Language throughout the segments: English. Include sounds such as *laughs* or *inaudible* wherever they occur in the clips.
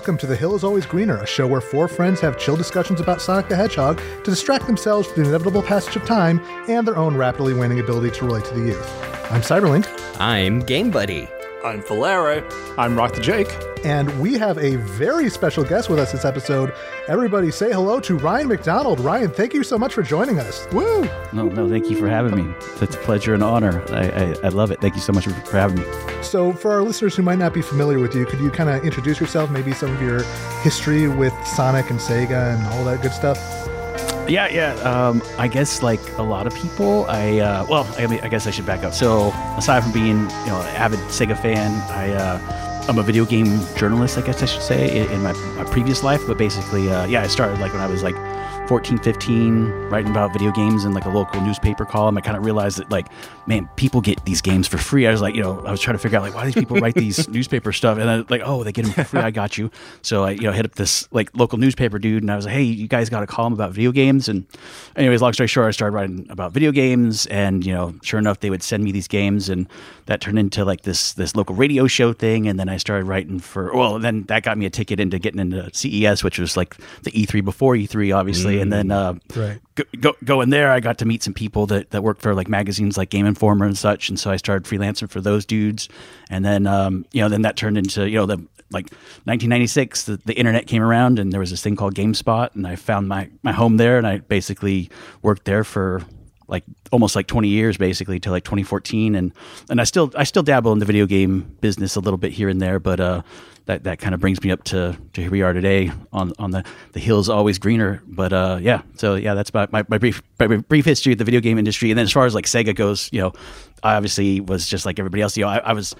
and welcome to The Hill is Always Greener, a show where four friends have chill discussions about Sonic the Hedgehog to distract themselves from the inevitable passage of time and their own rapidly waning ability to relate to the youth. I'm Cyberlink. I'm Game Buddy. I'm Falero. I'm Rock the Jake. And we have a very special guest with us this episode. Everybody say hello to Ryan MacDonald. Ryan, thank you so much for joining us. Woo! No, no, thank you for having me. It's a pleasure and honor. I, I, I love it. Thank you so much for, for having me. So, for our listeners who might not be familiar with you, could you kind of introduce yourself, maybe some of your history with Sonic and Sega and all that good stuff? Yeah, yeah. Um, I guess like a lot of people, I uh, well, I mean, I guess I should back up. So aside from being, you know, an avid Sega fan, I uh, I'm a video game journalist, I guess I should say, in, my, my previous life. But basically, uh, yeah, I started like when I was like 14, 15, writing about video games in like a local newspaper column, I kind of realized that like, man, people get these games for free. I was like, you know, I was trying to figure out like why these people write these *laughs* newspaper stuff, and then like, oh, they get them for free. I got you. So I, you know, hit up this like local newspaper dude, and I was like, hey, you guys got a column about video games? And anyways, long story short, I started writing about video games, and you know, sure enough, they would send me these games, and that turned into like this this local radio show thing, and then I started writing for well, then that got me a ticket into getting into CES, which was like the E3 before E3, obviously, and then uh, right. go, go, going there, I got to meet some people that, that worked for like magazines like Game Informer and such, and so I started freelancing for those dudes, and then um, you know then that turned into you know the like 1996 the, the internet came around and there was this thing called GameSpot and I found my my home there and I basically worked there for like almost like 20 years basically to like 2014 and and I still I still dabble in the video game business a little bit here and there but uh that, that kind of brings me up to, to here we are today on on the the hills always greener. But uh yeah so yeah that's about my, my brief my brief history of the video game industry. And then as far as like Sega goes you know I obviously was just like everybody else. You know I, I was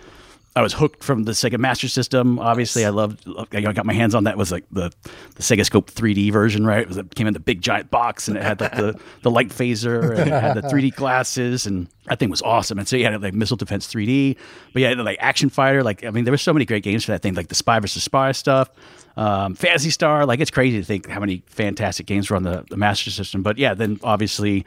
I was hooked from the Sega Master System. Obviously, I loved. I got my hands on that. It was like the, the Sega Scope 3D version, right? It, was, it came in the big giant box, and it had like the, the light phaser, and it had the 3D glasses, and that thing was awesome. And so you had like Missile Defense 3D, but yeah, like Action Fighter. Like I mean, there were so many great games for that thing, like the Spy versus Spy stuff, um, Phantasy Star. Like it's crazy to think how many fantastic games were on the, the Master System. But yeah, then obviously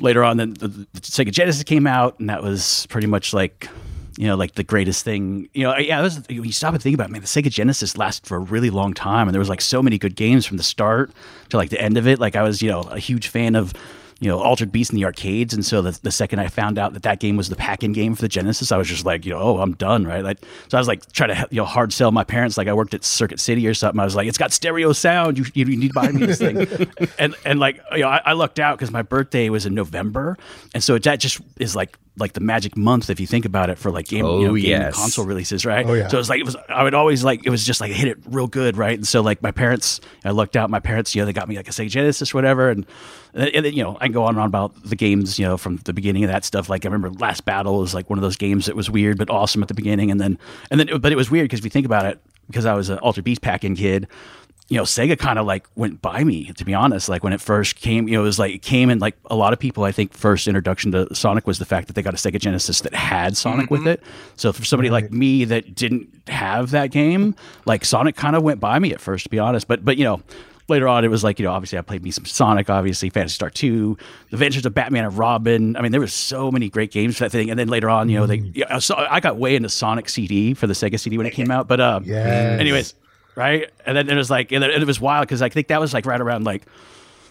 later on, then the, the Sega Genesis came out, and that was pretty much like you know, like the greatest thing. You know, yeah, was, when you stop and think about it, man, the Sega Genesis lasted for a really long time, and there was like so many good games from the start to like the end of it. Like I was, you know, a huge fan of you know, Altered Beast in the arcades. And so the, the second I found out that that game was the pack-in game for the Genesis, I was just like, you know, oh, I'm done, right? Like, so I was like trying to, you know, hard sell my parents. Like I worked at Circuit City or something. I was like, it's got stereo sound. You, you need to buy me this thing. *laughs* and, and like, you know, I, I lucked out because my birthday was in November. And so that just is like like the magic month if you think about it for like game, oh, you know, game yes. console releases, right? Oh, yeah. So it was like it was I would always like it was just like hit it real good, right? And so like my parents, I looked out. My parents, you know, they got me like a Sega Genesis, or whatever, and and then, you know I can go on and on about the games, you know, from the beginning of that stuff. Like I remember Last Battle was like one of those games that was weird but awesome at the beginning, and then and then but it was weird because if you think about it, because I was an Altered Beast pack-in kid you know, Sega kind of like went by me, to be honest. Like when it first came, you know, it was like it came and like a lot of people, I think, first introduction to Sonic was the fact that they got a Sega Genesis that had Sonic mm-hmm. with it. So for somebody right. like me that didn't have that game, like Sonic kind of went by me at first, to be honest. But but you know, later on it was like you know obviously I played me some Sonic, obviously Phantasy Star Two, The Adventures of Batman and Robin. I mean there were so many great games for that thing. And then later on, you know, they mm. yeah, so I got way into Sonic CD for the Sega CD when it came out. But um, yes. anyways right? And then it was like, and it was wild because I think that was like right around like,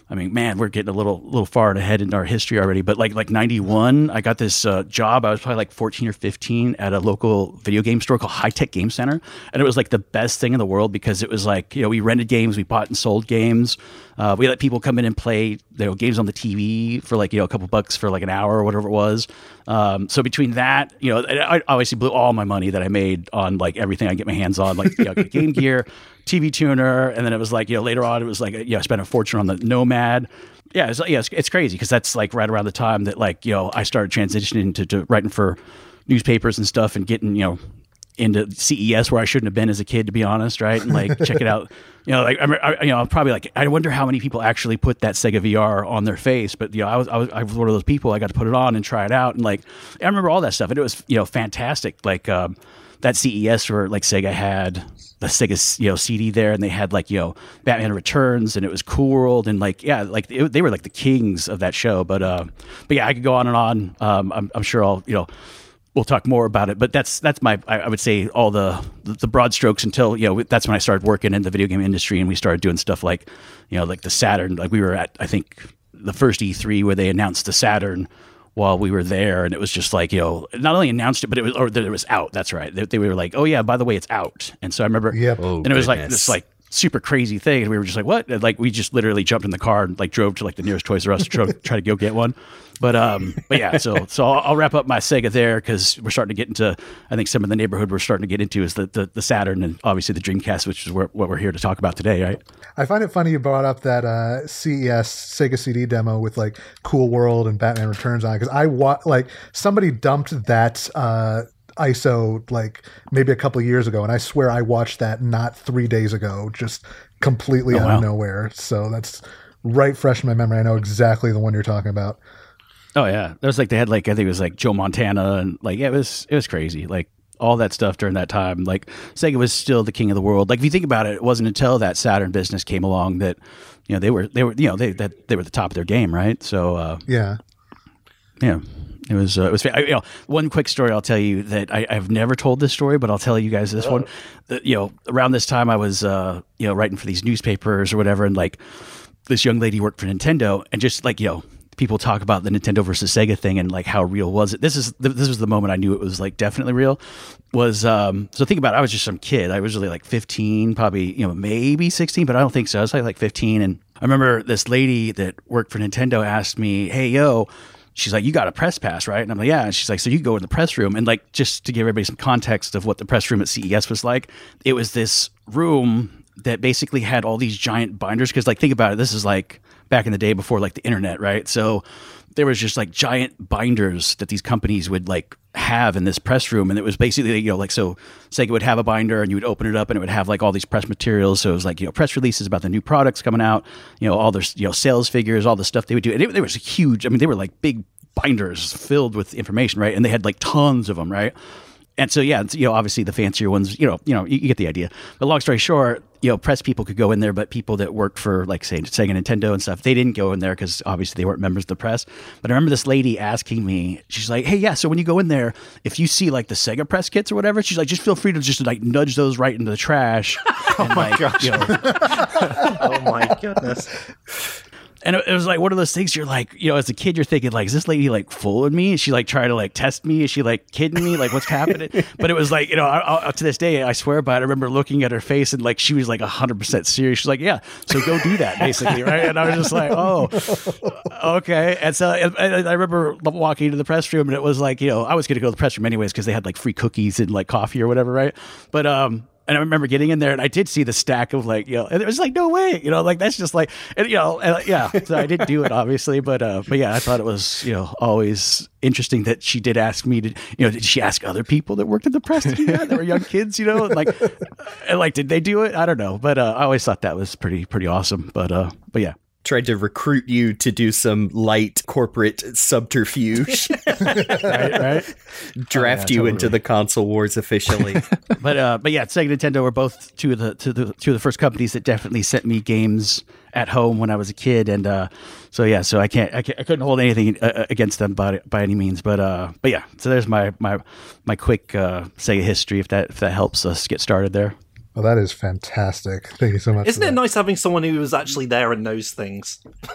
I mean, man, we're getting a little little far ahead in our history already. But like like '91, I got this uh, job. I was probably like 14 or 15 at a local video game store called High Tech Game Center, and it was like the best thing in the world because it was like you know we rented games, we bought and sold games. Uh, we let people come in and play you know, games on the TV for like you know a couple bucks for like an hour or whatever it was. Um, so between that, you know, I obviously blew all my money that I made on like everything I get my hands on, like you know, *laughs* Game Gear, TV tuner, and then it was like you know later on it was like you know I spent a fortune on the Nomad. Yeah, it's, yeah, it's, it's crazy because that's like right around the time that like you know I started transitioning into to writing for newspapers and stuff and getting you know into CES where I shouldn't have been as a kid, to be honest, right? And like check it out, *laughs* you know, like I, I, you know, probably like I wonder how many people actually put that Sega VR on their face, but you know, I was, I was I was one of those people. I got to put it on and try it out, and like I remember all that stuff, and it was you know fantastic. Like um, that CES where like Sega had the Sega you know CD there, and they had like you know Batman Returns, and it was Cool World, and like yeah, like it, they were like the kings of that show. But uh, but yeah, I could go on and on. Um, I'm, I'm sure I'll you know we'll talk more about it. But that's that's my I, I would say all the the broad strokes until you know that's when I started working in the video game industry and we started doing stuff like you know like the Saturn. Like we were at I think the first E3 where they announced the Saturn while we were there, and it was just like you know, not only announced it, but it was or that it was out. That's right. They, they were like, oh yeah, by the way, it's out. And so I remember, Yep. Oh, and it was like this like super crazy thing, and we were just like, what? And, like we just literally jumped in the car and like drove to like the nearest Toys R Us to *laughs* try, to go get one. But um, but yeah, so so I'll, I'll wrap up my Sega there because we're starting to get into I think some of the neighborhood we're starting to get into is the the, the Saturn and obviously the Dreamcast, which is where, what we're here to talk about today, right? I find it funny you brought up that uh, CES Sega CD demo with like Cool World and Batman Returns on it because I wa- like somebody dumped that uh, ISO like maybe a couple of years ago, and I swear I watched that not three days ago, just completely out wow. of nowhere. So that's right fresh in my memory. I know exactly the one you're talking about. Oh yeah, there was like they had like I think it was like Joe Montana and like yeah, it was it was crazy like all that stuff during that time. Like Sega was still the king of the world. Like if you think about it, it wasn't until that Saturn business came along that you know they were they were you know they that they were the top of their game, right? So uh, Yeah. yeah. It was. Uh, it was. I, you know, one quick story I'll tell you that I, I've never told this story, but I'll tell you guys this one. That, you know, around this time I was, uh, you know, writing for these newspapers or whatever, and like this young lady worked for Nintendo, and just like you know, people talk about the Nintendo versus Sega thing and like how real was it. This is this was the moment I knew it was like definitely real. Was um, so think about it, I was just some kid. I was really like 15, probably you know maybe 16, but I don't think so. I was like like 15, and I remember this lady that worked for Nintendo asked me, "Hey yo." She's like, "You got a press pass, right?" And I'm like, "Yeah." And she's like, "So you go in the press room?" And like, just to give everybody some context of what the press room at CES was like, it was this room that basically had all these giant binders. Because like, think about it, this is like back in the day before like the internet, right? So there was just like giant binders that these companies would like have in this press room. And it was basically you know like so Sega would have a binder and you would open it up and it would have like all these press materials. So it was like you know press releases about the new products coming out you know all their you know sales figures all the stuff they would do. And it, it was huge I mean they were like big binders filled with information right? And they had like tons of them right and so yeah, you know, obviously the fancier ones, you know, you know, you, you get the idea. But long story short, you know, press people could go in there, but people that worked for like say Sega Nintendo and stuff, they didn't go in there because obviously they weren't members of the press. But I remember this lady asking me, she's like, "Hey, yeah, so when you go in there, if you see like the Sega press kits or whatever, she's like, just feel free to just like nudge those right into the trash." *laughs* Oh and, like, you know, *laughs* Oh my goodness. And it, was like one of those things you're like, you know, as a kid, you're thinking like, is this lady like fooling me? Is she like trying to like test me? Is she like kidding me? Like what's happening? *laughs* but it was like, you know, I, I, to this day, I swear by it. I remember looking at her face and like she was like hundred percent serious. She's like, yeah, so go do that, *laughs* basically, right? And I was just like, oh, okay. And so and, and I remember walking into the press room and it was like, you know, I was going to go to the press room anyways because they had like free cookies and like coffee or whatever, right? But um. And I remember getting in there, and I did see the stack of like, you know, and it was like, no way, you know, like that's just like, and, you know, and, yeah. So I didn't do it, obviously, but uh, but yeah, I thought it was, you know, always interesting that she did ask me to, you know, did she ask other people that worked at the press to do that? That were young kids, you know, and like, and like, did they do it? I don't know, but uh, I always thought that was pretty pretty awesome. But uh, but yeah. Tried to recruit you to do some light corporate subterfuge, *laughs* Right, right. draft you into the console wars officially. *laughs* but uh, but yeah, Sega Nintendo were both two of the two of the two of the first companies that definitely sent me games at home when I was a kid, and uh, so yeah, so I can't I, can't, I couldn't hold anything uh, against them by by any means, but uh, but yeah, so there's my my my quick uh, Sega history if that if that helps us get started there. Well, that is fantastic. Thank you so much. Isn't it that. nice having someone who was actually there and knows things? *laughs*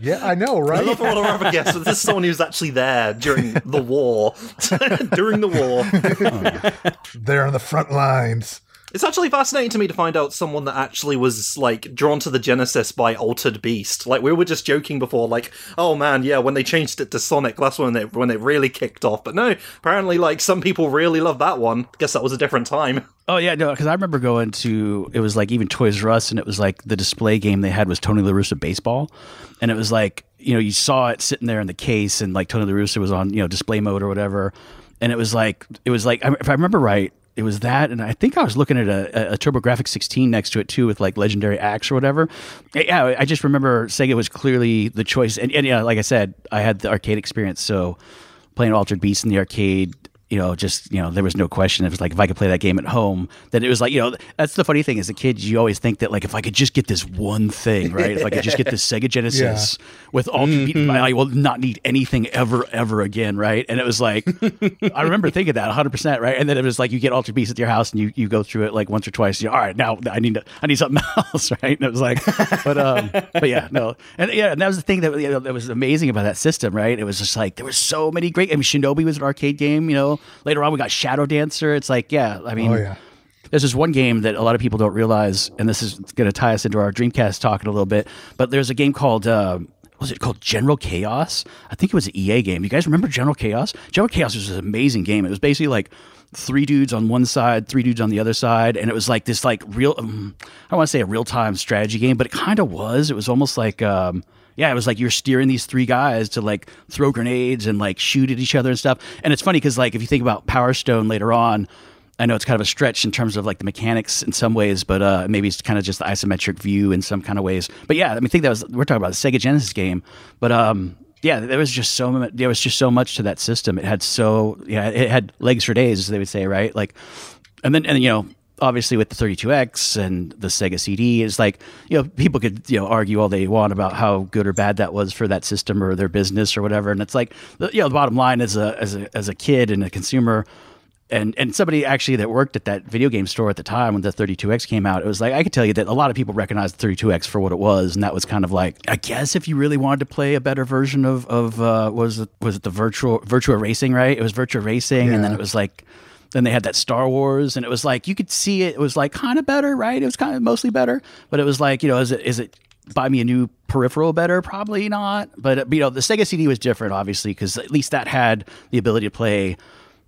Yeah, I know, right? I love all our other guests, but this is someone who's actually there during the war. *laughs* during the war. *laughs* They're on the front lines. It's actually fascinating to me to find out someone that actually was like drawn to the Genesis by Altered Beast. Like we were just joking before, like, oh man, yeah, when they changed it to Sonic, that's when it when it really kicked off. But no, apparently, like some people really love that one. Guess that was a different time. *laughs* Oh yeah, no, because I remember going to it was like even Toys R Us, and it was like the display game they had was Tony La Russa baseball, and it was like you know you saw it sitting there in the case, and like Tony La Russa was on you know display mode or whatever, and it was like it was like if I remember right, it was that, and I think I was looking at a, a TurboGrafx 16 next to it too with like Legendary Axe or whatever. Yeah, I just remember Sega was clearly the choice, and, and yeah, like I said, I had the arcade experience, so playing Altered Beast in the arcade you know, just you know, there was no question. It was like if I could play that game at home, then it was like you know, that's the funny thing as a kid, you always think that like if I could just get this one thing, right? if I could just get this *laughs* Sega Genesis with all, Mm-hmm. I will not need anything ever, ever again, right? And it was like, I remember thinking that 100, percent right? And then it was like you get Altered Beast at your house and you you go through it like once or twice. You all right, now I need to, I need something *laughs* else, right? And it was like, but um, but yeah, no, and yeah, and that was the thing that you know, that was amazing about that system, right? It was just like there were so many great. I mean, Shinobi was an arcade game, you know. Later on, we got Shadow Dancer. It's like, yeah, I mean, Oh yeah. there's this one game that a lot of people don't realize, and this is going to tie us into our Dreamcast talking a little bit. But there's a game called. Uh, was it called General Chaos? I think it was an EA game. You guys remember General Chaos? General Chaos was an amazing game. It was basically like three dudes on one side, three dudes on the other side, and it was like this like real. Um, I don't want to say a real time strategy game, but it kind of was. It was almost like. Um, yeah, it was like you're steering these three guys to like throw grenades and like shoot at each other and stuff. And it's funny because like if you think about Power Stone later on, I know it's kind of a stretch in terms of like the mechanics in some ways, but uh, maybe it's kind of just the isometric view in some kind of ways. But yeah, I mean, I think that was we're talking about the Sega Genesis game, but um, yeah, there was just so much. There was just so much to that system. It had so yeah, it had legs for days, as they would say, right? Like, and then and you know. Obviously, with the 32X and the Sega CD, it's like you know people could you know argue all they want about how good or bad that was for that system or their business or whatever, and it's like you know the bottom line as a as a as a kid and a consumer, and and somebody actually that worked at that video game store at the time when the 32X came out, it was like I could tell you that a lot of people recognized the 32X for what it was, and that was kind of like I guess if you really wanted to play a better version of of uh, was it was it the virtual Virtua Racing, right? It was Virtua Racing, and then it was like. Then they had that Star Wars, and it was like you could see it. It was like kind of better, right? It was kind of mostly better, but it was like you know, is it is it buy me a new peripheral better? Probably not. But you know, the Sega CD was different, obviously, because at least that had the ability to play,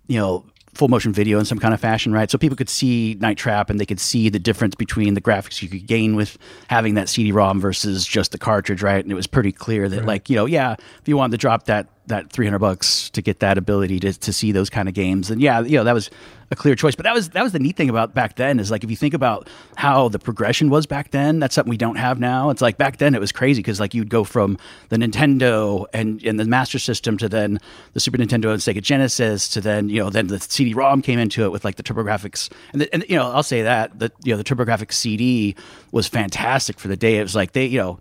you know, full motion video in some kind of fashion, right? So people could see Night Trap and they could see the difference between the graphics you could gain with having that CD-ROM versus just the cartridge, right? And it was pretty clear that, like, you know, yeah, if you wanted to drop that that 300 bucks to get that ability to, to see those kind of games. And yeah you know that was a clear choice. But that was that was the neat thing about back then is like if you think about how the progression was back then that's something we don't have now. It's like back then it was crazy because like you'd go from the nintendo and and the master system to then the super nintendo and sega genesis to then you know then the cd-rom came into it with like the turbografx. And, the, and you know i'll say that the you know the turbografx cd was fantastic for the day. It was like they you know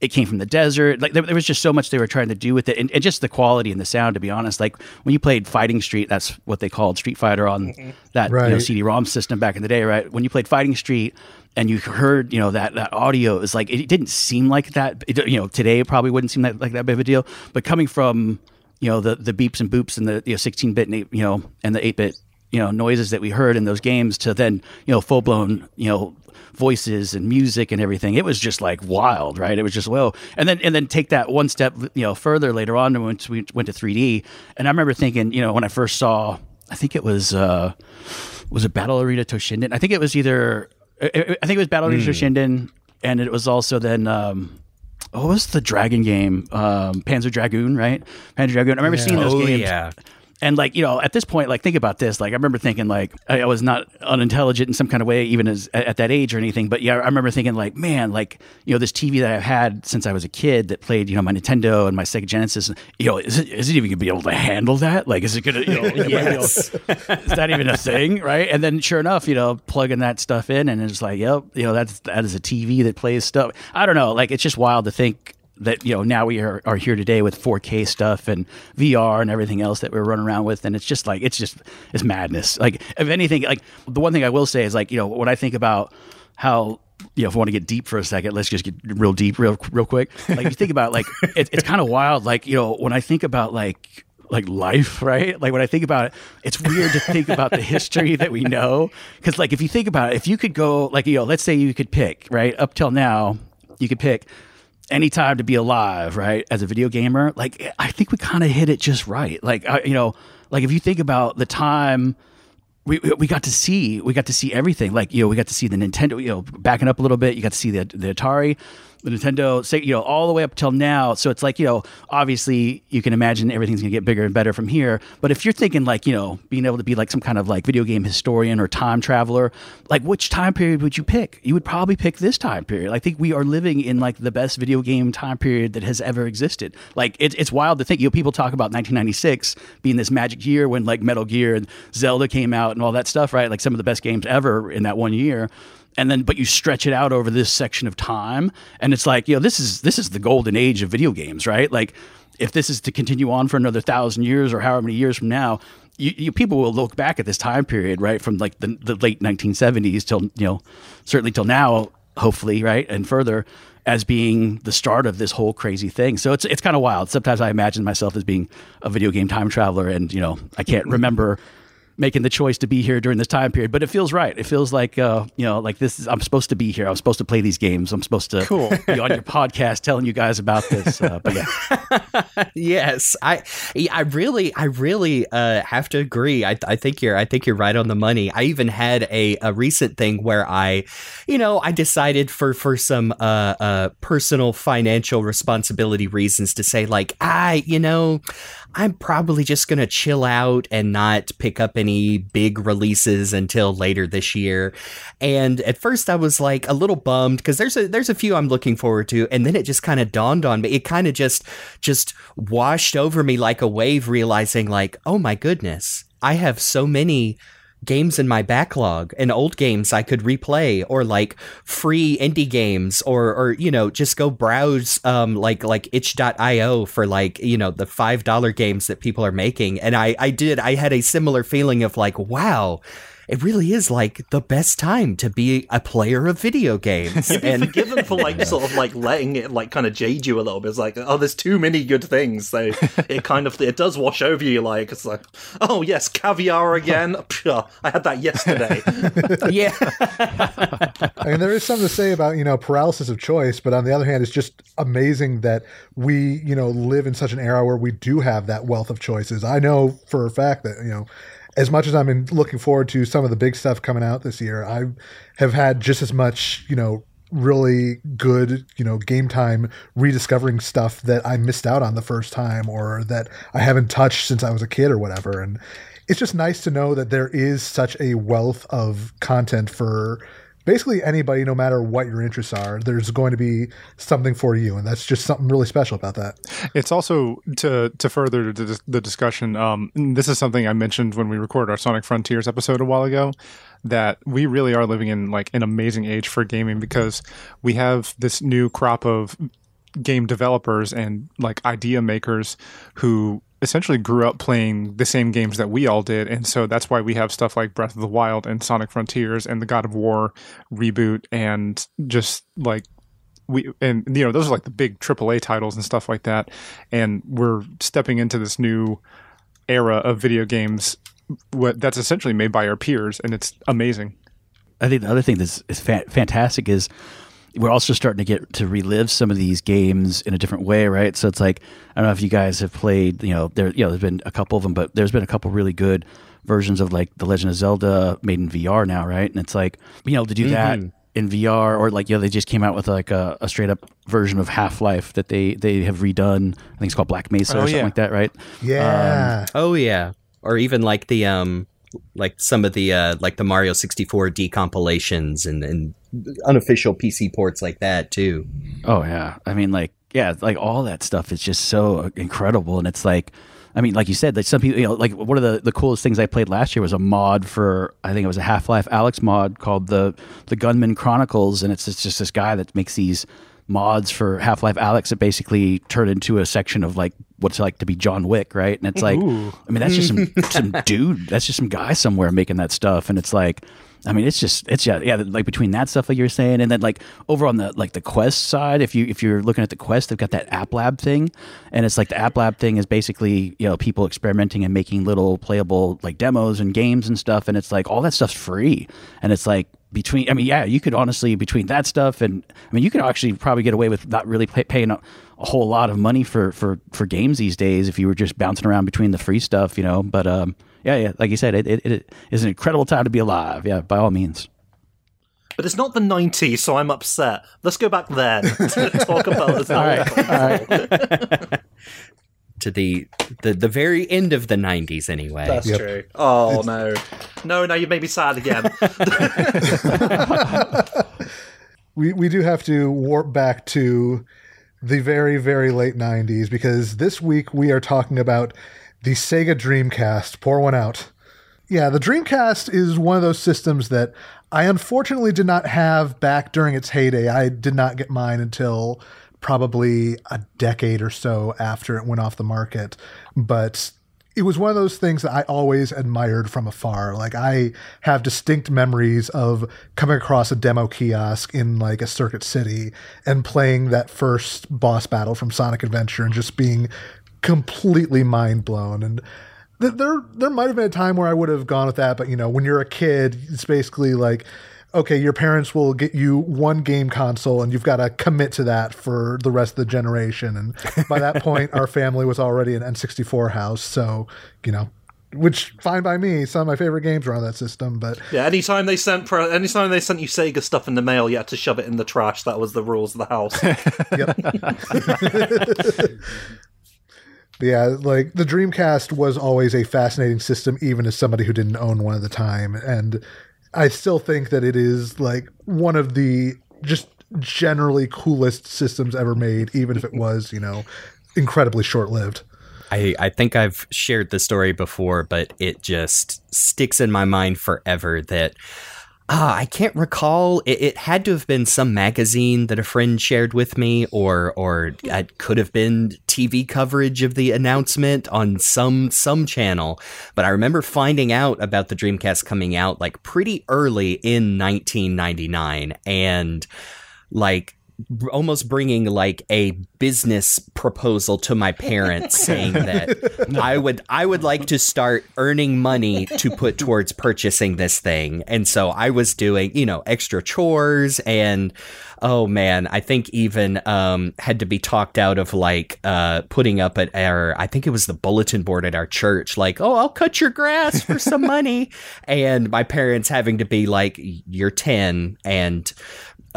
it came from the desert. Like there, there was just so much they were trying to do with it, and, and just the quality and the sound. To be honest, like when you played Fighting Street, that's what they called Street Fighter on mm-hmm. that you know, CD-ROM system back in the day, right? When you played Fighting Street. And you heard, you know, that that audio it was like it didn't seem like that. It, you know, today it probably wouldn't seem that, like that big of a deal. But coming from, you know, the the beeps and boops and the you know 16 bit, you know, and the 8 bit, you know, noises that we heard in those games to then, you know, full blown, you know, voices and music and everything. It was just like wild, right? It was just whoa. And then and then take that one step, you know, further later on when we went to 3D. And I remember thinking, you know, when I first saw, I think it was uh was it Battle Arena Toshinden? I think it was either I think it was Battle Arena Toshinden, and it was also then. um what was the dragon game? Um, Panzer Dragoon, right? Panzer Dragoon. I remember seeing those Oh, games. yeah. And like you know, at this point, like think about this. Like I remember thinking, like I, I was not unintelligent in some kind of way, even as at, at that age or anything. But yeah, I remember thinking, like, man, like you know, this TV that I've had since I was a kid that played, you know, my Nintendo and my Sega Genesis. You know, is it is it even gonna be able to handle that? Like, is it gonna? You know, *laughs* Yes. *laughs* is that even a thing, right? And then sure enough, you know, plugging that stuff in, and it's like, yep, you know, that's that is a TV that plays stuff. I don't know, like it's just wild to think that you know now we are, are here today with 4K stuff and VR and everything else that we're running around with, and it's just like it's just it's madness. Like if anything, like the one thing I will say is like you know when I think about how you know if we want to get deep for a second, let's just get real deep, real real quick. Like you think about like it, *laughs* it's kind of wild. Like you know when I think about like like life, right? Like when I think about it, it's weird to think about the history that we know. Because like if you think about it, if you could go like you know, let's say you could pick right up till now, you could pick any time to be alive, right? As a video gamer, like I think we kind of hit it just right. Like I, you know, like if you think about the time we, we got to see we got to see everything like you know we got to see the Nintendo you know backing up a little bit you got to see the the Atari the Nintendo, say, you know, all the way up till now. So it's like, you know, obviously you can imagine everything's going to get bigger and better from here. But if you're thinking like, you know, being able to be like some kind of like video game historian or time traveler, like which time period would you pick? You would probably pick this time period. I think we are living in like the best video game time period that has ever existed. Like it, it's wild to think, you know, people talk about 1996 being this magic year when like Metal Gear and Zelda came out and all that stuff, right? Like some of the best games ever in that one year and then but you stretch it out over this section of time. And it's like you know this is this is the golden age of video games right? Like if this is to continue on for another thousand years or however many years from now you, you, people will look back at this time period right from like the, the late 1970s till you know certainly till now hopefully right and further as being the start of this whole crazy thing. So it's it's kind of wild. Sometimes i imagine myself as being a video game time traveler and you know i can't remember making the choice to be here during this time period. But it feels right. It feels like uh, you know, like this. Is, I'm supposed to be here. I'm supposed to play these games. I'm supposed to cool. be on your *laughs* podcast telling you guys about this. Uh, but yeah, *laughs* yes, I, I really, I really uh, have to agree. I, I think you're, I think you're right on the money. I even had a, a recent thing where I, you know, I decided for for some uh, uh, personal financial responsibility reasons to say like, I, you know, I'm probably just gonna chill out and not pick up any any big releases until later this year. And at first I was like a little bummed because there's a there's a few I'm looking forward to and then it just kind of dawned on me. It kind of just just washed over me like a wave realizing like, "Oh my goodness. I have so many games in my backlog and old games I could replay or like free indie games or or you know just go browse um like like itch.io for like you know the $5 games that people are making. And I I did I had a similar feeling of like wow it really is like the best time to be a player of video *laughs* games. You'd be and forgiven for like *laughs* sort of like letting it like kind of jade you a little bit. It's like, oh, there's too many good things, so *laughs* it kind of it does wash over you. Like it's like, oh yes, caviar again. I had that yesterday. yeah. I mean, there is something to say about you know paralysis of choice, but on the other hand, it's just amazing that we you know live in such an era where we do have that wealth of choices. I know for a fact that you know as much as I'm in, looking forward to some of the big stuff coming out this year, I have had just as much, you know, really good, you know, game time rediscovering stuff that I missed out on the first time or that I haven't touched since I was a kid or whatever. And it's just nice to know that there is such a wealth of content for basically anybody, no matter what your interests are, there's going to be something for you, and that's just something really special about that. It's also to to further the, the discussion. Um, this is something I mentioned when we recorded our Sonic Frontiers episode a while ago. That we really are living in like an amazing age for gaming because we have this new crop of game developers and like idea makers who essentially grew up playing the same games that we all did. And so that's why we have stuff like Breath of the Wild and Sonic Frontiers and the God of War reboot and just like we and you know those are like the big AAA titles and stuff like that and we're stepping into this new era of video games that's essentially made by our peers and it's amazing. I think the other thing that's is fa- fantastic is we're also starting to get to relive some of these games in a different way, right? So it's like I don't know if you guys have played, you know, there, you know, there's been a couple of them, but there's been a couple really good versions of like the Legend of Zelda made in VR now, right? And it's like being able to do mm-hmm. that in VR, or like you know, they just came out with like a, a straight up version of Half Life that they they have redone. I think it's called Black Mesa oh, or something yeah. like that, right? Yeah. Um, oh yeah. Or even like the um like some of the uh, like the Mario 64 decompilations and, and unofficial PC ports like that too. Oh yeah, I mean like yeah, like all that stuff is just so incredible, and it's like. I mean, like you said, like some people, you know, like one of the, the coolest things I played last year was a mod for, I think it was a Half Life Alyx mod called the the Gunman Chronicles, and it's, it's just this guy that makes these mods for Half Life Alyx that basically turn into a section of like what's it like to be John Wick, right? And it's like, Ooh. I mean, that's just some *laughs* some dude, that's just some guy somewhere making that stuff, and it's like, I mean, it's just it's yeah, yeah, like between that stuff like you're saying, and then like over on the like the Quest side, if you if you're looking at the Quest, they've got that App Lab thing, and it's like the App Lab thing is basically you know people experimenting and making little playable like demos and games and stuff, and it's like all that stuff's free, and it's like between i mean yeah you could honestly between that stuff and i mean you could actually probably get away with not really pay, paying a, a, whole lot of money for for for games these days if you were just bouncing around between the free stuff you know but um yeah yeah like you said it, it, it is an incredible time to be alive yeah by all means but it's not the 90s, so I'm upset. Let's go back there to *laughs* talk about this. All right, all right. *laughs* to the, the the very end of the 90s anyway. That's Yep. true. Oh no, no! Now you made me sad again. *laughs* we we do have to warp back to the very very late 90s because this week we are talking about the Sega Dreamcast. Pour one out. Yeah, the Dreamcast is one of those systems that I unfortunately did not have back during its heyday. I did not get mine until probably a decade or so after it went off the market. But it was one of those things that I always admired from afar. Like I have distinct memories of coming across a demo kiosk in like a circuit city and playing that first boss battle from Sonic Adventure and just being completely mind blown. And th- there there might have been a time where I would have gone with that, but you know, when you're a kid, it's basically like okay, your parents will get you one game console and you've got to commit to that for the rest of the generation. And by that point, our family was already an N64 house. So, you know, which fine by me. Some of my favorite games were on that system, but yeah, anytime they sent pro- anytime they sent you Sega stuff in the mail, you had to shove it in the trash. That was the rules of the house. *laughs* *laughs* yeah, like the Dreamcast was always a fascinating system, even as somebody who didn't own one at the time. And I still think that it is like one of the just generally coolest systems ever made, even if it was, you know, incredibly short lived. I, I think I've shared the story before, but it just sticks in my mind forever that ah, I can't recall. It, it had to have been some magazine that a friend shared with me, or or it could have been TV coverage of the announcement on some some channel. But I remember finding out about the Dreamcast coming out like pretty early in 1999, and like almost bringing like a business proposal to my parents *laughs* saying that I would I would like to start earning money to put towards purchasing this thing. And so I was doing, you know, extra chores and oh man, I think even um had to be talked out of like uh putting up at our I think it was the bulletin board at our church like, "Oh, I'll cut your grass for some money." *laughs* and my parents having to be like, "You're 10 and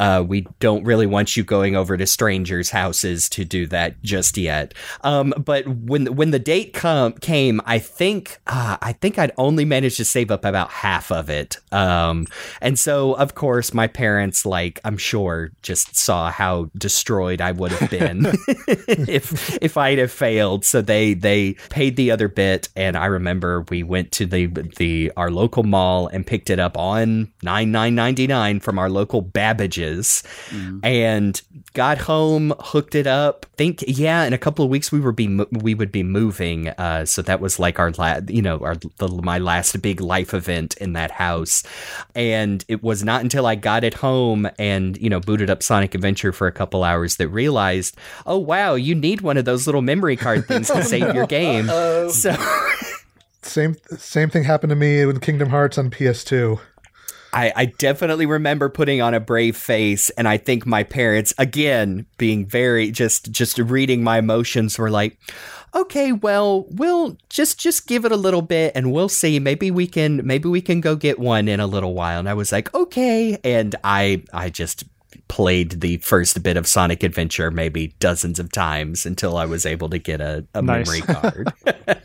uh, we don't really want you going over to strangers' houses to do that just yet. Um, but when when the date come came, I think uh, I think I'd only managed to save up about half of it. Um, and so of course my parents, like I'm sure, just saw how destroyed I would have been *laughs* *laughs* if if I'd have failed. So they they paid the other bit, and I remember we went to the the our local mall and picked it up on nine nine ninety nine from our local Babbage's, and got home, hooked it up. Think yeah, in a couple of weeks we were be we would be moving. Uh, so that was like our la- you know our the, my last big life event in that house, and it was not until I got it home and you know booted up Sonic Adventure for a couple hours that realized, oh wow, you need one of those little memory card things to *laughs* save your game. So. Same same thing happened to me with Kingdom Hearts on PS2. I, I definitely remember putting on a brave face, and I think my parents, again, being very just just reading my emotions, were like, "Okay, well, we'll just just give it a little bit, and we'll see. Maybe we can maybe we can go get one in a little while." And I was like, "Okay," and I I just played the first bit of Sonic Adventure maybe dozens of times until I was able to get a, a Nice. memory card. *laughs*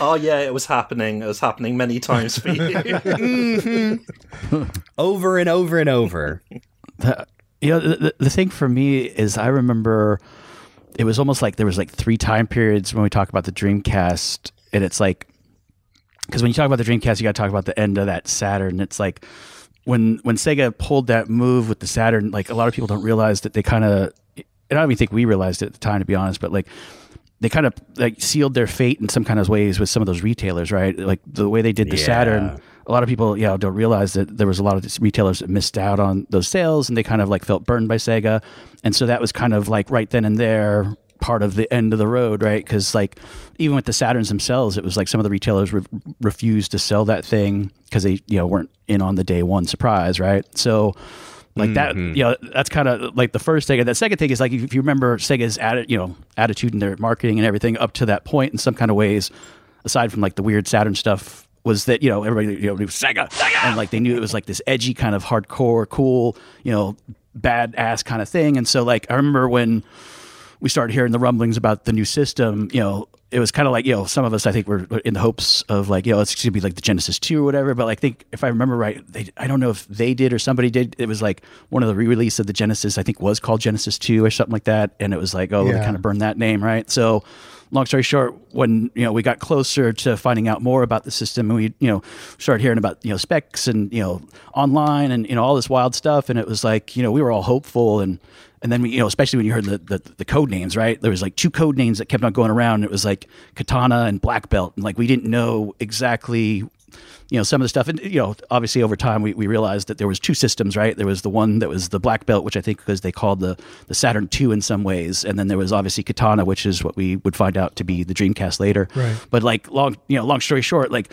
oh yeah, it was happening. It was happening many times for you. *laughs* over and over and over. the, you know the, the- the thing for me is i remember it was almost like there was like three time periods when we talk about the dreamcast and it's like because when you talk about the dreamcast you got to talk about the end of that saturn it's like when when sega pulled that move with the saturn like a lot of people don't realize that they kind of and i don't even think we realized it at the time to be honest but like they kind of like sealed their fate in some kind of ways with some of those retailers right like the way they did the Yeah. saturn a lot of people, you know, don't realize that there was a lot of retailers that missed out on those sales, and they kind of like felt burned by Sega, and so that was kind of like right then and there part of the end of the road, right? Because like even with the Saturns themselves, it was like some of the retailers re- refused to sell that thing because they you know weren't in on the day one surprise, right? So. Like that, mm-hmm. you know, that's kind of like the first thing. And the second thing is like if you remember Sega's atti- you know, attitude in their marketing and everything up to that point, in some kind of ways, aside from like the weird Saturn stuff was that you know everybody you know knew Sega, and like they knew it was like this edgy kind of hardcore, cool, you know, badass kind of thing. And so like I remember when we started hearing the rumblings about the new system, you know, it was kind of like, you know, some of us I think were in the hopes of like, you know, it's going to be like the Genesis 2 or whatever. But like, I think if I remember right, they, I don't know if they did or somebody did. It was like one of the re release of the Genesis, I think was called Genesis 2 or something like that. And it was like, oh, they kind of burned that name, right? So, long story short, when you know we got closer to finding out more about the system, and we you know started hearing about you know specs and you know online and you know all this wild stuff, and it was like you know we were all hopeful and. And then we, you know, especially when you heard the, the, the code names, right? There was like two code names that kept on going around. It was like Katana and Black Belt, and like we didn't know exactly you know some of the stuff. And you know obviously over time we, we realized that there was two systems right? There was the one that was the black belt which i think because they called the the saturn 2 in some ways. And then there was obviously katana which is what we would find out to be the dreamcast later. Right. but like long you know long story short like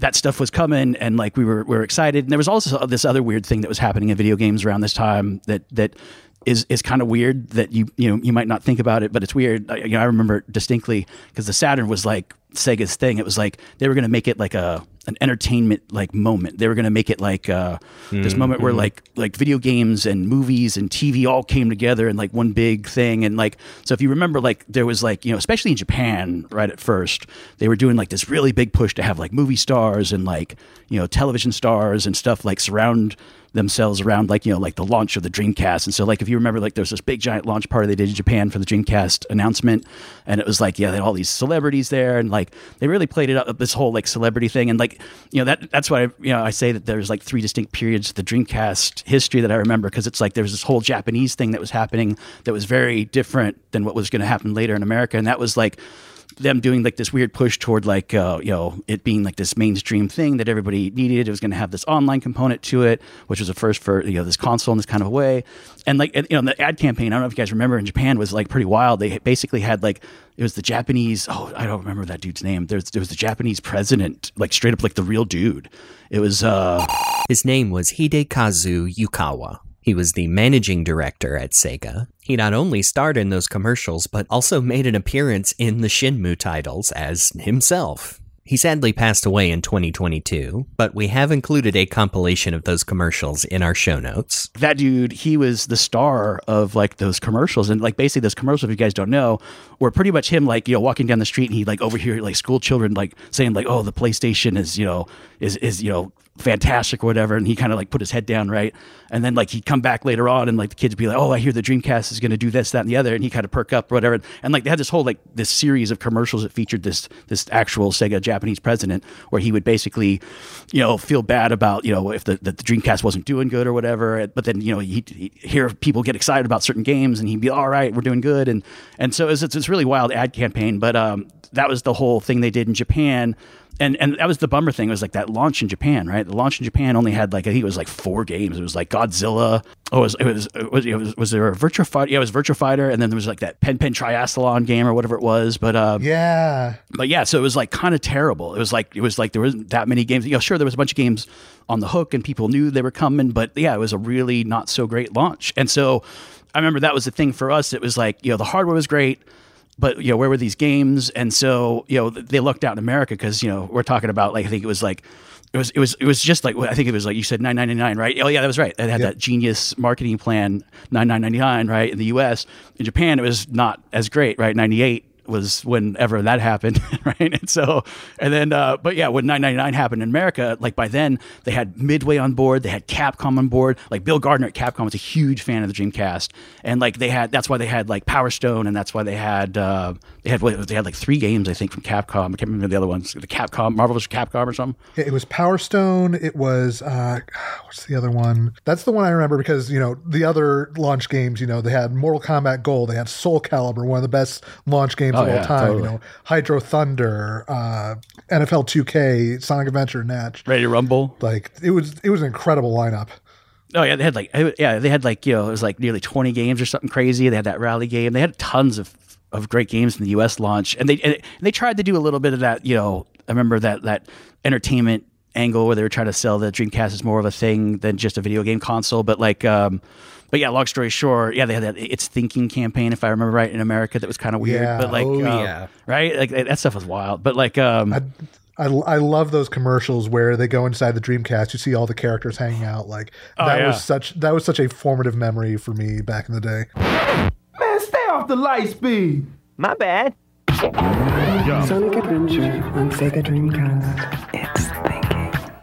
that stuff was coming. And like we were we were excited. And there was also this other weird thing that was happening in video games around this time that that is is kind of weird that you you know you might not think about it but it's weird. I, you know I remember distinctly because the Saturn was like Sega's thing. It was like they were going to make it like a an entertainment like moment. They were going to make it like uh, this moment where like like video games and movies and TV all came together in like one big thing. And like so if you remember like there was like you know especially in Japan right at first they were doing like this really big push to have like movie stars and like you know television stars and stuff like surround themselves around like you know like the launch of the Dreamcast. And so like if you remember like there's this big giant launch party they did in Japan for the Dreamcast announcement. And it was like yeah they had all these celebrities there. And like they really played it up this whole like celebrity thing. And like you know that that's why I, you know I say that there's like three distinct periods of the Dreamcast history that I remember. Because it's like there was this whole Japanese thing that was happening that was very different than what was going to happen later in America. And that was like them doing like this weird push toward like uh, you know it being like this mainstream thing that everybody needed. It was going to have this online component to it, which was a first for you know this console in this kind of a way. And like you know the ad campaign, I don't know if you guys remember in Japan was like pretty wild. They basically had like it was the Japanese. Oh, I don't remember that dude's name. There's there was the Japanese president, like straight up like the real dude. It was uh His name was Hidekazu Yukawa. He was the managing director at Sega. He not only starred in those commercials, but also made an appearance in the Shenmue titles as himself. He sadly passed away in 2022, but we have included a compilation of those commercials in our show notes. that dude, he was the star of like those commercials. And like basically those commercials, if you guys don't know, were pretty much him like, you know, walking down the street and he like overhear like school children like saying like, oh, the PlayStation is, you know, is, is, you know, fantastic or whatever. And he kind of like put his head down, right? And then like he'd come back later on and like the kids would be like, oh, I hear the Dreamcast is going to do this, that, and the other. And he kind of perk up or whatever. And like they had this whole like this series of commercials that featured this, this actual Sega Japanese president where he would basically, you know, feel bad about, you know, if the, the, the Dreamcast wasn't doing good or whatever. But then, you know, he'd, he'd hear people get excited about certain games and he'd be, all right, we're doing good. And, and so it's, it's really wild ad campaign. But um, that was the whole thing they did in Japan. And, and that was the bummer thing. It was like that launch in Japan, right? The launch in Japan only had like I think it was like four games. It was like Godzilla. Oh, it was it was it was, it was, was there a Virtua Fighter? Yeah, it was Virtua Fighter, and then there was like that Pen Pen Triathlon game or whatever it was. But um, Yeah. but yeah, so it was like kind of terrible. It was like it was like there wasn't that many games. You know, sure there was a bunch of games on the hook and people knew they were coming, but yeah, it was a really not so great launch. And so I remember that was the thing for us. It was like you know the hardware was great, but you know where were these games? And so you know they looked out in America because you know we're talking about like I think it was like. It was it was it was just like I think it was like you said nine ninety nine right oh yeah that was right it had that genius marketing plan nine nine ninety nine right in the U.S. in Japan it was not as great right ninety eight was whenever that happened, *laughs* right? And so, and then, uh, but yeah, when 999 happened in America, like by then they had Midway on board, they had Capcom on board. Like Bill Gardner at Capcom was a huge fan of the Dreamcast, and like they had that's why they had like Power Stone, and that's why they had uh, they had what, they had like three games I think from Capcom. I can't remember the other ones, the Capcom, Marvel vs. Capcom or something. It was Power Stone. It was uh, what's the other one? That's the one I remember because you know the other launch games. You know they had Mortal Kombat Gold. They had Soul Calibur, one of the best launch games Oh, of all time. totally. You know Hydro Thunder, uh, NFL 2K, Sonic Adventure, Natch. Ready to Rumble. Like it was, it was an incredible lineup. Oh yeah, they had like yeah, they had like you know it was like nearly twenty games or something crazy. They had that rally game. They had tons of of great games in the U.S. launch, and they and they tried to do a little bit of that. You know, I remember that that entertainment angle where they were trying to sell the Dreamcast as more of a thing than just a video game console. But like, um, but yeah, long story short, yeah, they had that It's Thinking campaign, if I remember right, in America that was kind of weird. Yeah. But like, Oh, uh, yeah. right, like that stuff was wild. But like, um, I, I love those commercials where they go inside the Dreamcast. You see all the characters hanging out. Like that yeah. was such that was such a formative memory for me back in the day. Man, stay off the light speed. My bad. Sonic Adventure on Sega Dreamcast. It's thinking.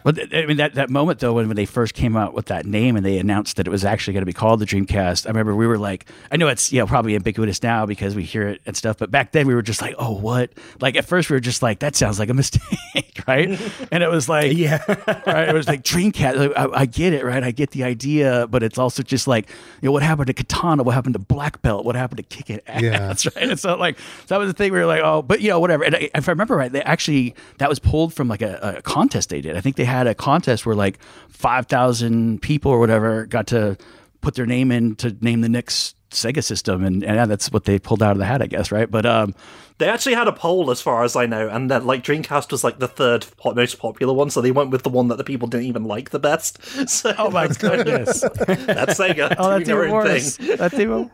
But th- I mean that, that moment though when, when they first came out with that name and they announced that it was actually going to be called the Dreamcast, I remember we were like, I know it's you know probably ubiquitous now because we hear it and stuff, but back then we were just like, oh what? Like at first we were just like that sounds like a *laughs* mistake, right? *laughs* and it was like Yeah. *laughs* right? It was like Dreamcast. Like, I, I get it, right? I get the idea, but it's also just like, you know, what happened to Katana? What happened to Black Belt? What happened to Kicking Ass? Yeah. That's right? And so like that was the thing. We were like, oh, but you know, whatever. And I, if I remember right, they actually that was pulled from like a, a contest they did. I think they had a contest where like five thousand people or whatever got to put their name in to name the next Sega system, and, and yeah, that's what they pulled out of the hat, I guess, right? But um, They actually had a poll, as far as I know, and that like Dreamcast was like the third most popular one, so they went with the one that the people didn't even like the best. *laughs* So oh my goodness, *laughs* that's Sega oh, that's even worse. thing. That's even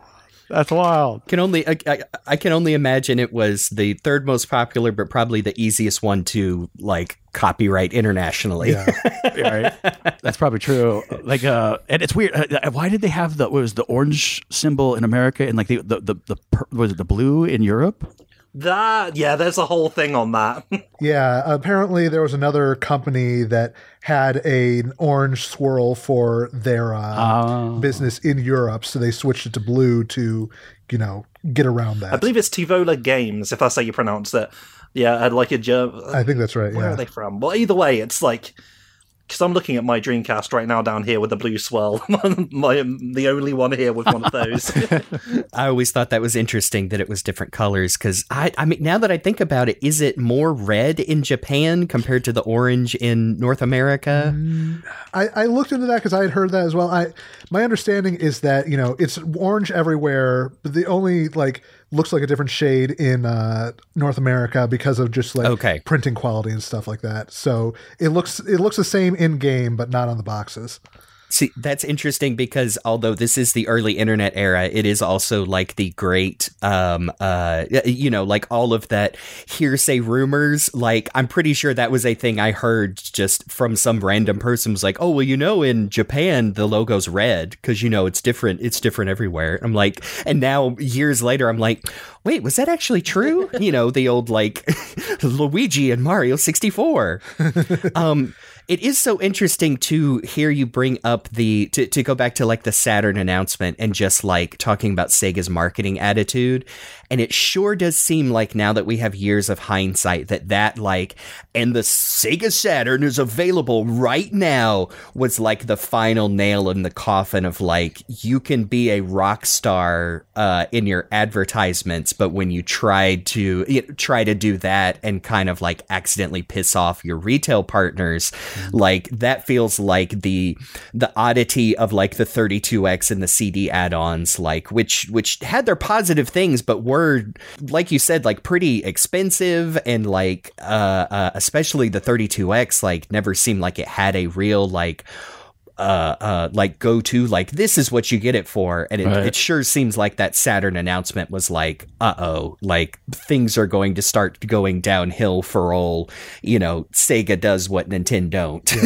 that's wild. Can only I, I, I can only imagine it was the third most popular, but probably the easiest one to like copyright internationally. Yeah. Yeah, *laughs* right. That's probably true. Like, uh, and it's weird. Uh, why did they have the what was the orange symbol in America and like the the the, the per- was it the blue in Europe? That yeah, there's a whole thing on that. *laughs* Yeah, apparently there was another company that had a, an orange swirl for their uh, Oh. business in Europe, so they switched it to blue to, you know, get around that. I believe it's Tivola Games, if that's how you pronounce it. Yeah, I'd like a German. I think that's right. Where yeah. are they from? Well, either way, it's like because I'm looking at my Dreamcast right now down here with the blue swirl. *laughs* my the only one here with one of those. *laughs* *laughs* I always thought that was interesting that it was different colors because I, I mean, now that I think about it, is it more red in Japan compared to the orange in North America? Mm. I, I looked into that because I had heard that as well. I my understanding is that you know it's orange everywhere, but the only like looks like a different shade in uh, North America because of just like Okay. printing quality and stuff like that. So it looks it looks the same in game, but not on the boxes. See, that's interesting because although this is the early internet era, it is also like the great, um, uh, you know, like all of that hearsay rumors. Like, I'm pretty sure that was a thing I heard just from some random person was like, oh, well, you know, in Japan, the logo's red because, you know, it's different. It's different everywhere. I'm like, and now years later, I'm like, wait, was that actually true? you know, the old like *laughs* Luigi and Mario 64 *laughs* um it is so interesting to hear you bring up the to, to go back to like the saturn announcement and just like talking about sega's marketing attitude and it sure does seem like now that we have years of hindsight that that like and the sega saturn is available right now was like the final nail in the coffin of like you can be a rock star uh, in your advertisements but when you try to you know, try to do that and kind of like accidentally piss off your retail partners like that feels like the the oddity of like the 32x and the cd add-ons like which which had their positive things but were like you said like pretty expensive and like uh, uh especially the 32x like never seemed like it had a real like uh, uh, like go to like this is what you get it for, and it, Right. it sure seems like that Saturn announcement was like, uh oh, like things are going to start going downhill for all you know. Sega does what Nintendo don't,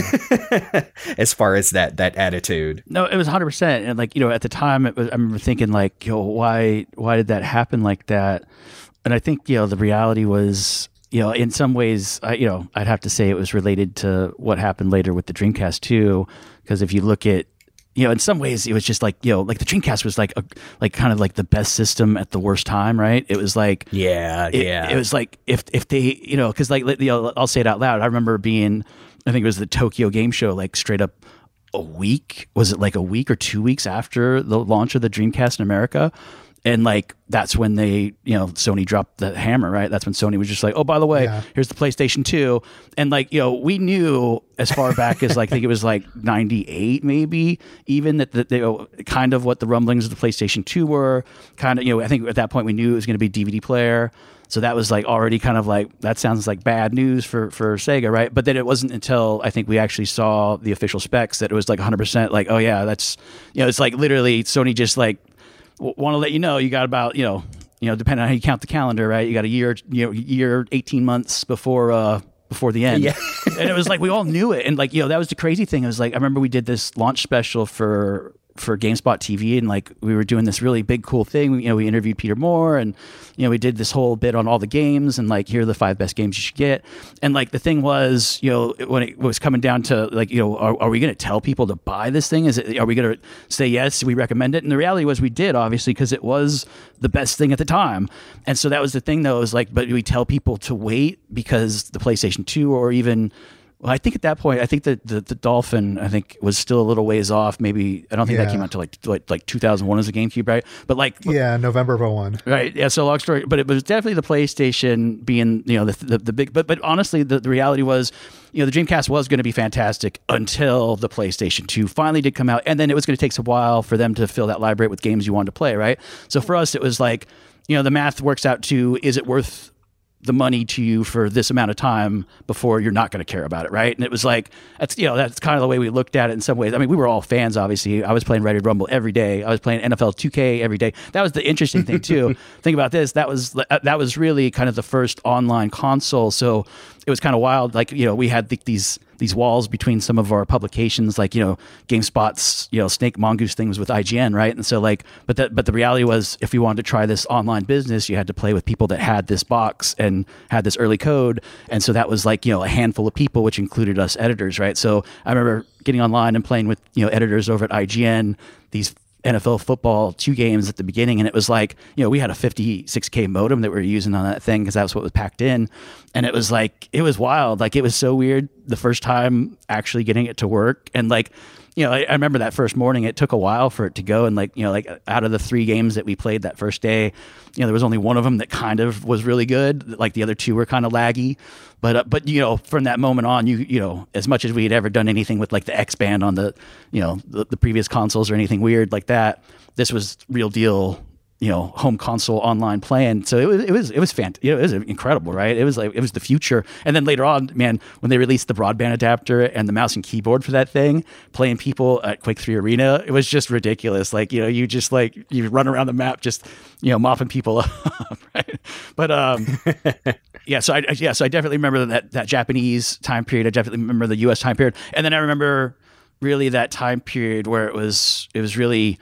*laughs* as far as that that attitude. No, it was 100. percent And like you know, at the time, it was, I remember thinking like, yo, why why did that happen like that? And I think you know the reality was. You know, in some ways, I, you know, I'd have to say it was related to what happened later with the Dreamcast too, because if you look at you know, in some ways, it was just like you know, like the Dreamcast was like a like kind of like the best system at the worst time, right? It was like Yeah, it, yeah. it was like if if they you know because like you know, I'll say it out loud. I remember being I think it was the Tokyo Game Show like straight up a week was it like a week or two weeks after the launch of the Dreamcast in America. And like that's when they, you know, Sony dropped the hammer, right? That's when Sony was just like, "Oh, by the way, Yeah. here's the PlayStation 2." And like, you know, we knew as far back as like I think it was like *laughs* 98 maybe, even that the, you know, kind of what the rumblings of the PlayStation 2 were, kind of, you know, I think at that point we knew it was going to be DVD player. So that was like already kind of like that sounds like bad news for for Sega, right? But then it wasn't until I think we actually saw the official specs that it was like 100% like, oh yeah, that's you know, it's like literally Sony just like want to let you know you got about you know you know depending on how you count the calendar, right? You got a year, you know, year 18 months before uh before the end. Yeah. *laughs* and it was like we all knew it. And like, you know, that was the crazy thing. It was like I remember we did this launch special for for GameSpot TV and like we were doing this really big cool thing. You know, we interviewed Peter Moore and you know, we did this whole bit on all the games and like here are the five best games you should get. And like the thing was, you know, when it was coming down to like, you know, are, are we going to tell people to buy this thing? Is it are we going to say yes, we recommend it? And the reality was we did obviously because it was the best thing at the time. And so that was the thing though, is like but do we tell people to wait because the PlayStation 2 or even well, I think at that point, I think that the, the Dolphin, I think, was still a little ways off. Maybe I don't think that came out till like like, like 2001 as a GameCube, right? But like, Yeah, November of 01. right, yeah. So long story, but it was definitely the PlayStation being, you know, the the, the big. But but honestly, the, the reality was, you know, the Dreamcast was going to be fantastic until the PlayStation 2 finally did come out, and then it was going to take some while for them to fill that library with games you wanted to play, right? So for us, it was like, you know, the math works out to is it worth the money to you for this amount of time before you're not going to care about it, right? And it was like that's you know that's kind of the way we looked at it in some ways. I mean, we were all fans, obviously. I was playing Ready Rumble every day. I was playing NFL 2K every day. That was the interesting thing too. *laughs* Think about this. That was uh, that was really kind of the first online console. So it was kind of wild. Like you know, we had th- these these walls between some of our publications, like you know, GameSpot's you know Snake Mongoose things with IGN, right? And so like, but that but the reality was, if you wanted to try this online business, you had to play with people that had this box and had this early code, and so that was like you know a handful of people, which included us editors, right? So I remember getting online and playing with you know editors over at IGN these NFL football two games at the beginning, and it was like you know we had a 56k modem that we were using on that thing because that was what was packed in, and it was like it was wild, like it was so weird the first time actually getting it to work, and like you know I, I remember that first morning it took a while for it to go, and like you know like out of the three games that we played that first day, you know there was only one of them that kind of was really good, like the other two were kind of laggy, but uh, but you know from that moment on you you know as much as we had ever done anything with like the X band on the you know the, the previous consoles or anything weird like that this was real deal you know home console online playing so it was it was it was fant- you know, it was incredible right? It was like it was the future. And then later on man when they released the broadband adapter and the mouse and keyboard for that thing playing people at Quake 3 Arena it was just ridiculous. Like you know you just like you run around the map just you know mopping people *laughs* up right? But um *laughs* yeah, so I I- yeah, so I definitely remember that that Japanese time period. I definitely remember the U.S. time period, and then I remember really that time period where it was it was really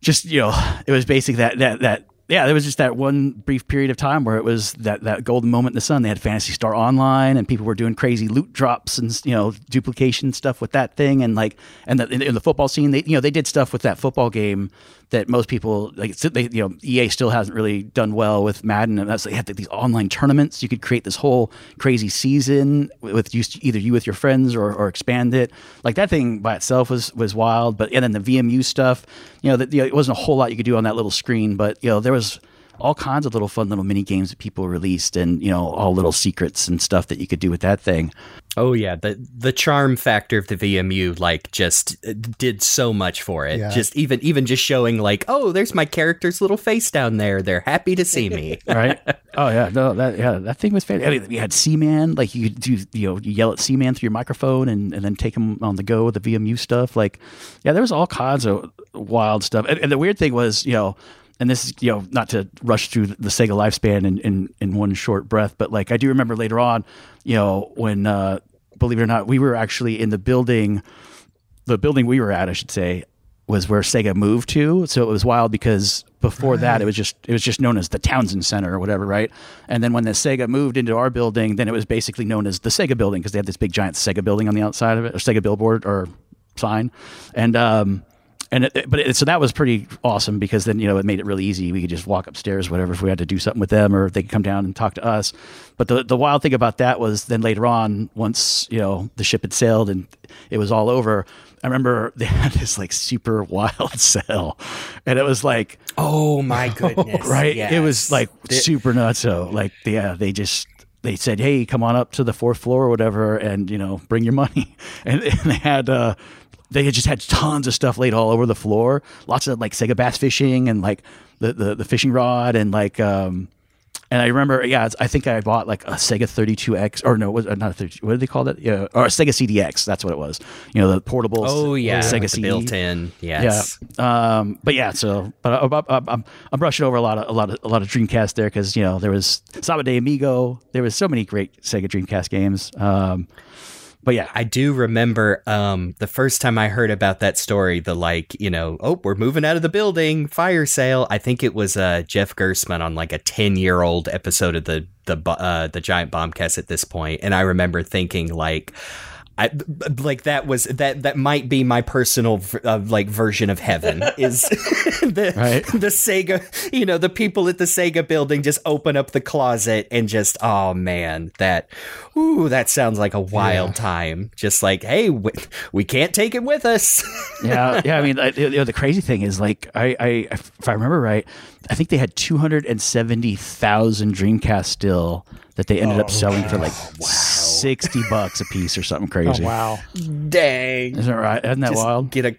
just you know it was basically that that that yeah there was just that one brief period of time where it was that that golden moment in the sun. They had Phantasy Star Online, and people were doing crazy loot drops and you know duplication stuff with that thing, and like and the, in, the football scene, they you know they did stuff with that football game that most people like they you know EA still hasn't really done well with Madden and that's they had these online tournaments. You could create this whole crazy season with you, either you with your friends or, or expand it. Like that thing by itself was was wild but and then the VMU stuff you know that you know, it wasn't a whole lot you could do on that little screen but you know there was all kinds of little fun little mini games that people released and you know all little secrets and stuff that you could do with that thing Oh yeah, the the charm factor of the VMU like just uh, did so much for it. Yeah. Just even even just showing like, oh, there's my character's little face down there. They're happy to see me. *laughs* right? oh yeah, no, that yeah, that thing was fantastic. I mean, we had Seaman, like you could do, you know, you yell at Seaman through your microphone and, and then take him on the go with the VMU stuff. Like, yeah, there was all kinds of wild stuff. And, and the weird thing was, you know, and this is, you know, not to rush through the Sega lifespan in, in, in one short breath, but like I do remember later on, you know, when uh, believe it or not, we were actually in the building the building we were at, I should say, was where Sega moved to. So it was wild because before that it was just it was just known as the Townsend Center or whatever, right? And then when the Sega moved into our building, then it was basically known as the Sega building because they had this big giant Sega building on the outside of it, or Sega billboard or sign. And um and it, but it, so that was pretty awesome because then you know it made it really easy. We could just walk upstairs, whatever, if we had to do something with them, or they could come down and talk to us. But the the wild thing about that was then later on, once you know the ship had sailed and it was all over, I remember *laughs* they had this like super *laughs* wild sale, and it was like Oh my *laughs* goodness! right, it was like The- super nuts. So like yeah, they just. They said, "Hey, come on up to the fourth floor or whatever, and you know, bring your money." And, and they had, uh, they had just had tons of stuff laid all over the floor. Lots of like Sega bass fishing and like the the, the fishing rod and like um, And I remember, yeah, it's- I think I bought like a Sega 32X, or no, was uh, not a 32. What did they call that? Yeah, or a Sega CDX. That's what it was. You know, the portable. Oh yeah, Sega CD. built-in. Yes. Yeah. Um, but yeah, so but I, I, I, I'm I'm brushing over a lot of a lot of a lot of Dreamcast there because you know there was Samba de Amigo. There was so many great Sega Dreamcast games. Um, but yeah, I do remember um, the first time I heard about that story, the like, you know, oh, we're moving out of the building, fire sale. I think it was uh, Jeff Gerstmann on like a ten year old episode of the the uh, the Giant Bombcast at this point, and I remember thinking like. I, like that was that that might be my personal uh, like version of heaven is *laughs* the Right. the Sega you know the people at the Sega building just open up the closet and just oh man that ooh that sounds like a wild time just like hey we, we can't take it with us *laughs* yeah, yeah. I mean, I, you know, the crazy thing is, like, I, I, if I remember right, I think they had two hundred and seventy thousand Dreamcast still that they ended up selling for like sixty bucks a piece or something Oh crazy. wow! dang Isn't that right? Isn't that just wild? get a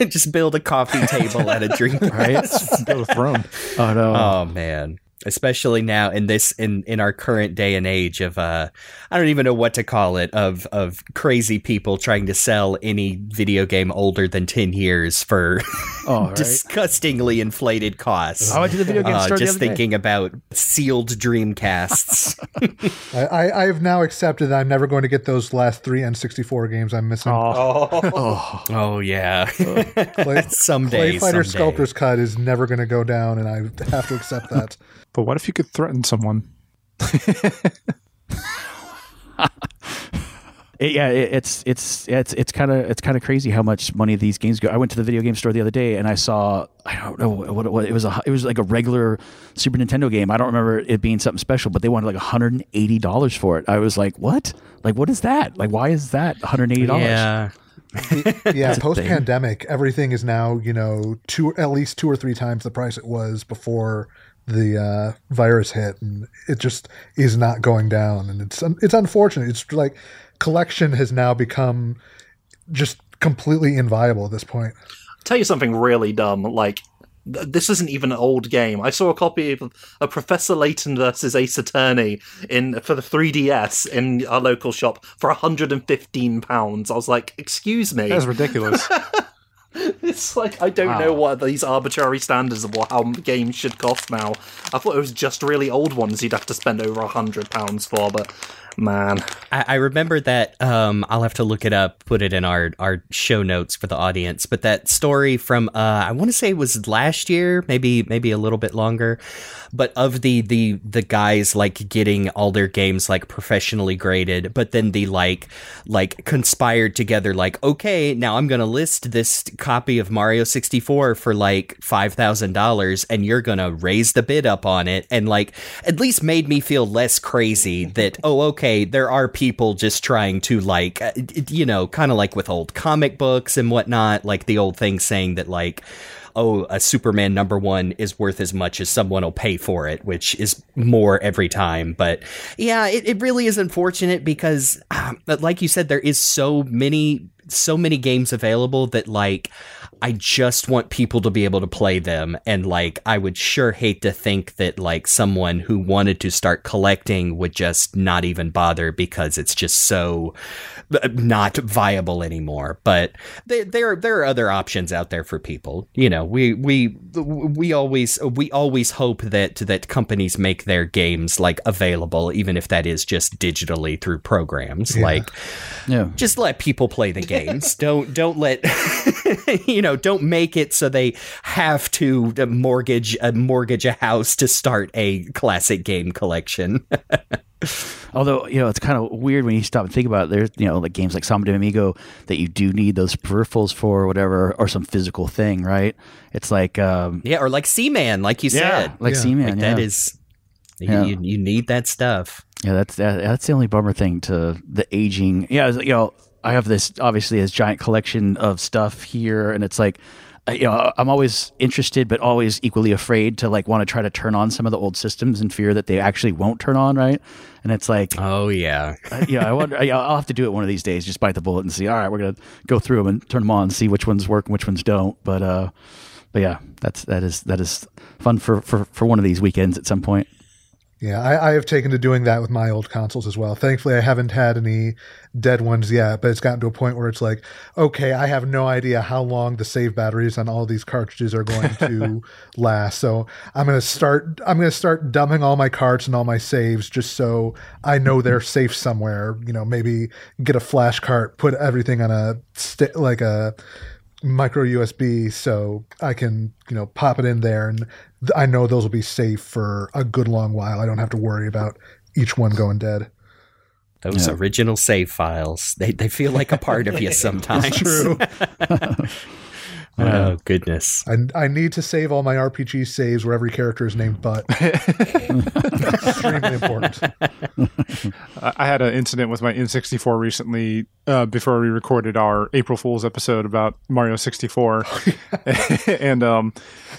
*laughs* just build a coffee table and a drink Right? Build a throne. Oh no. Oh man. Especially now in this in in our current day and age of uh I don't even know what to call it of of crazy people trying to sell any video game older than 10 years for *laughs* oh, right. disgustingly inflated costs. I went to the video game Uh, store the just other day. thinking about sealed Dreamcasts. *laughs* *laughs* I, I, I have now accepted that I'm never going to get those last three N64 games I'm missing. Oh, Oh, oh yeah, Play, someday. ClayFighter someday. Sculptor's Cut is never going to go down, and I have to accept that. But what if you could threaten someone? *laughs* It- yeah, it, it's it's it's it's kind of it's kind of crazy how much money these games go. I went to the video game store the other day and I saw I don't know what it was. It was a it was like a regular Super Nintendo game. I don't remember it being something special, but they wanted like 180 dollars for it. I was like, what? Like, what is that? Like, why is that 180 dollars? Yeah. *laughs* Yeah, post pandemic, everything is now you know two at least two or three times the price it was before the uh, virus hit, and it just is not going down, and it's it's unfortunate. It's like collection has now become just completely inviable at this point. I'll tell you something really dumb. Like, th- this isn't even an old game. I saw a copy of a Professor Layton versus Ace Attorney in for the 3DS in our local shop for 115 pounds. I was like, excuse me. That's ridiculous. *laughs* *laughs* It's like I don't know what these arbitrary standards of what how games should cost now. I thought it was just really old ones you'd have to spend over a hundred pounds for, but man, I, I remember that. Um, I'll have to look it up, put it in our our show notes for the audience. But that story from uh, I want to say it was last year, maybe maybe a little bit longer. But of the the the guys like getting all their games like professionally graded, but then the like like conspired together, like okay, now I'm gonna list this copy of Mario 64 for like five thousand dollars, and you're gonna raise the bid up on it, and like at least made me feel less crazy that oh okay, there are people just trying to like uh, you know kind of like with old comic books and whatnot, like the old thing saying that like oh, a Superman number one is worth as much as someone will pay for it, which is more every time. But yeah, it, it really is unfortunate because, um, like you said, there is so many, so many games available that like, I just want people to be able to play them. And like, I would sure hate to think that like someone who wanted to start collecting would just not even bother because it's just so uh, not viable anymore. But there, there, there are other options out there for people. You know, we, we, we always, we always hope that, that companies make their games like available, even if that is just digitally through programs. Like, Yeah. just let people play the games. don't don't let *laughs* you know. Don't make it so they have to mortgage a mortgage a house to start a classic game collection. *laughs* Although you know it's kind of weird when you stop and think about it. There's you know like games like Samba de Amigo that you do need those peripherals for or whatever or some physical thing, right? It's like um, yeah, or like Seaman, like you said, like Yeah. Seaman. like yeah. that is. Yeah. You, you need that stuff. Yeah, that's that, that's the only bummer thing to the aging. Yeah, you know, I have this obviously this giant collection of stuff here, and it's like, uh, you know, I'm always interested, but always equally afraid to like want to try to turn on some of the old systems in fear that they actually won't turn on, right? And it's like, Oh yeah, uh, yeah, I wonder. yeah, I'll have to do it one of these days. Just bite the bullet and see. All right, we're gonna go through them and turn them on, and see which ones work and which ones don't. But uh, but yeah, that's that is that is fun for for for one of these weekends at some point. Yeah, I, I have taken to doing that with my old consoles as well. Thankfully, I haven't had any dead ones yet, but it's gotten to a point where it's like, okay, I have no idea how long the save batteries on all these cartridges are going to *laughs* last. So I'm gonna start. I'm gonna start dumping all my carts and all my saves just so I know they're *laughs* safe somewhere. You know, maybe get a flash cart, put everything on a sti- like a micro USB so I can, you know, pop it in there and th- I know those will be safe for a good long while. I don't have to worry about each one going dead. Those original save files, they, they feel like a part of you *laughs* sometimes. True. *laughs* oh, goodness. I, I need to save all my RPG saves where every character is named Butt. *laughs* Extremely important. I I had an incident with my N64 recently uh, before we recorded our April Fool's episode about Mario 64, and um,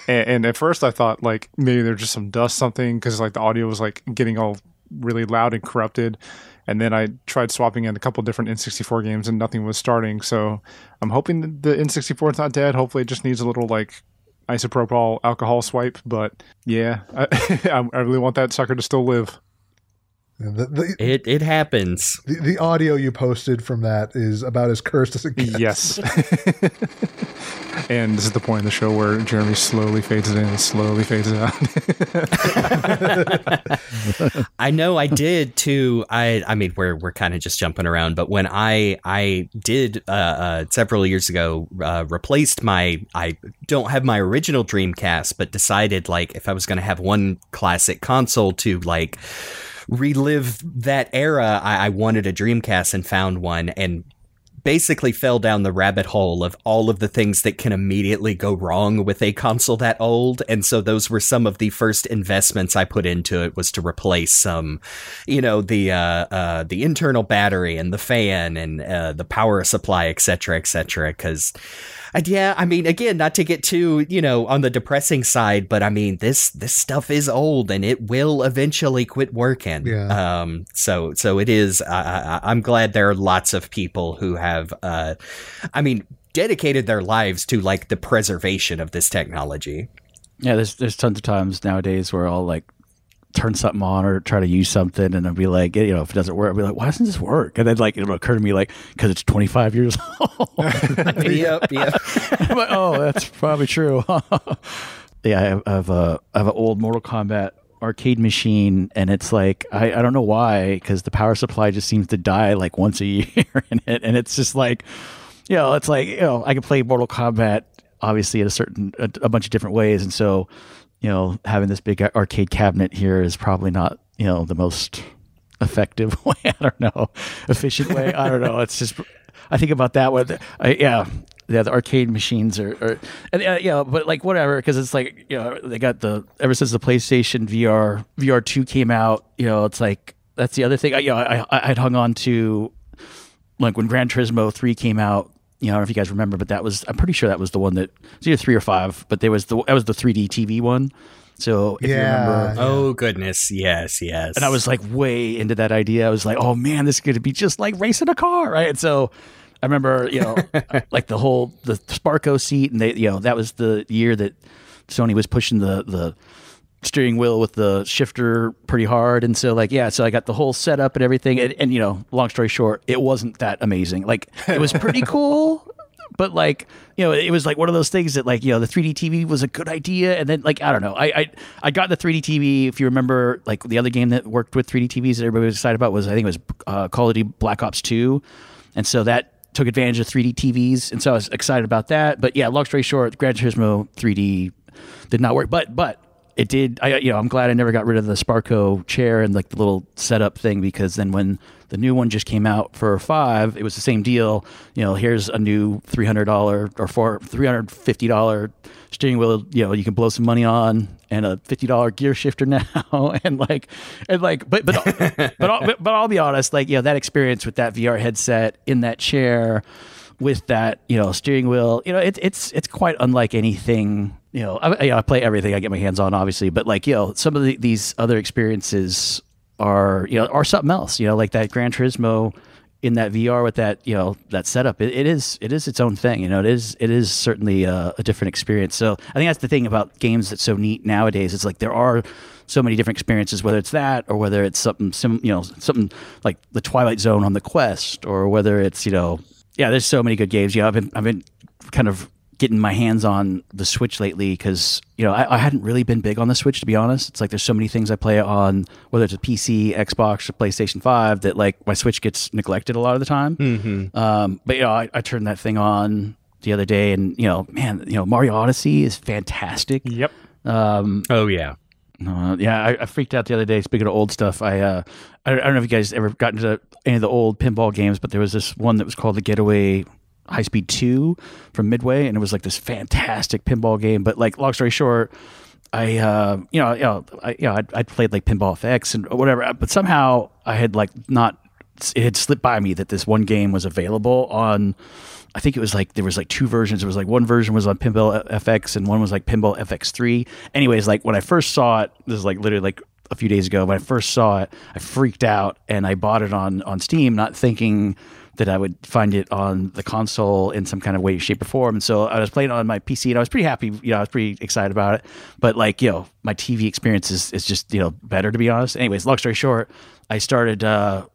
and, and at first I thought like maybe there's just some dust something because like the audio was like getting all really loud and corrupted. And then I tried swapping in a couple different N64 games and nothing was starting. So I'm hoping the N64 is not dead. Hopefully it just needs a little like isopropyl alcohol swipe. But yeah, *laughs* I, I really want that sucker to still live. The, the, It it happens. the, the audio you posted from that is about as cursed as it gets. Yes. *laughs* and this is the point in the show where Jeremy slowly fades in and slowly fades out. *laughs* I know I did too. I I mean we're we're kind of just jumping around, but when I I did uh, uh, several years ago uh, replaced my I don't have my original Dreamcast, but decided like if I was going to have one classic console to like relive that era, I, I wanted a Dreamcast and found one and basically fell down the rabbit hole of all of the things that can immediately go wrong with a console that old. And so those were some of the first investments i put into it was to replace some you know the uh, uh the internal battery and the fan and uh, the power supply etc etc because yeah, I mean, again, not to get too, you know, on the depressing side, but I mean, this this stuff is old and it will eventually quit working. Yeah. Um. So so it is. I, I, I'm glad there are lots of people who have, uh, I mean, dedicated their lives to like the preservation of this technology. Yeah, there's there's tons of times nowadays where I'll like turn something on or try to use something, and I'd be like, you know, if it doesn't work, I'd be like, why doesn't this work? And then like it'll occur to me like, because it's 25 years *laughs* old. *laughs* yep. Yep. I'm like, oh, that's probably true. *laughs* yeah, I have, I have a I have an old Mortal Kombat arcade machine, and it's like I, I don't know why because the power supply just seems to die like once a year in it, and it's just like, you know, it's like you know I can play Mortal Kombat obviously in a certain a, a bunch of different ways, and so you know having this big arcade cabinet here is probably not you know the most effective *laughs* way. I don't know, efficient way. I don't know. It's just I think about that one. I, yeah, yeah. The arcade machines are, are and, uh, know, but like whatever, because it's like you know they got the ever since the PlayStation VR VR two came out. You know, it's like that's the other thing. I, you know, I I I'd hung on to like when Gran Turismo three came out. You know, I don't know if you guys remember, but that was I'm pretty sure that was the one that it's either three or five, but there was the that was the 3D TV one. So if you Yeah. remember, Oh goodness. Yes. Yes. and I was like way into that idea. I was like, oh man, this is going to be just like racing a car, right? And so I remember, you know, *laughs* like the whole the Sparco seat, and they, you know, that was the year that Sony was pushing the the steering wheel with the shifter pretty hard, and so like yeah, so I got the whole setup and everything, and, and you know, long story short, it wasn't that amazing. Like it was pretty *laughs* cool. But like you know, it was like one of those things that like you know the 3D TV was a good idea, and then like I don't know, I I, I got the 3D TV. If you remember, like the other game that worked with 3D TVs that everybody was excited about was I think it was uh, Call of Duty Black Ops 2, and so that took advantage of 3D TVs, and so I was excited about that. But yeah, long story short, Gran Turismo 3D did not work, but but it did. I you know I'm glad I never got rid of the Sparco chair and like the little setup thing because then when the new one just came out for five, it was the same deal. You know, here's a new three hundred dollar or four three hundred fifty dollar steering wheel. You know, you can blow some money on and a fifty dollar gear shifter *laughs* now, and like and like, but but *laughs* but I'll, but, but I'll be honest, like you know that experience with that VR headset in that chair with that you know steering wheel you know it's it's it's quite unlike anything you know I, you know, I play everything i get my hands on obviously but like you know some of the, these other experiences are you know are something else you know like that gran turismo in that VR with that you know that setup, it, it is it is its own thing. You know, it is it is certainly a, a different experience. So I think that's the thing about games that's so neat nowadays. It's like there are so many different experiences, whether it's that or whether it's something sim, you know something like the Twilight Zone on the Quest, or whether it's you know yeah, there's so many good games. Yeah, I've been I've been kind of getting my hands on the Switch lately because you know I, I, hadn't really been big on the Switch to be honest. It's like there's so many things I play on, whether it's a PC, Xbox, or PlayStation Five, that like my Switch gets neglected a lot of the time. Mm-hmm. Um, but you know, I, I turned that thing on the other day, and you know, man, you know, Mario Odyssey is fantastic. Yep. Um, Oh yeah. uh, yeah, I, I freaked out the other day. Speaking of old stuff, I uh, I, I don't know if you guys ever got into any of the old pinball games, but there was this one that was called the Getaway High Speed Two from Midway, and it was like this fantastic pinball game. But like, long story short, I uh, you know, you know, I, you know, I'd played like Pinball FX and whatever, but somehow I had like not. It had slipped by me that this one game was available on. I think it was like there was like two versions. It was like one version was on Pinball FX and one was like Pinball FX3. Anyways, like when I first saw it, this is like literally like a few days ago. When I first saw it, I freaked out and I bought it on on Steam, not thinking that I would find it on the console in some kind of way, shape, or form. And so I was playing on my PC, and I was pretty happy. You know, I was pretty excited about it. But like, you know, my TV experience is, is just you know better to be honest. Anyways, long story short, I started. Uh,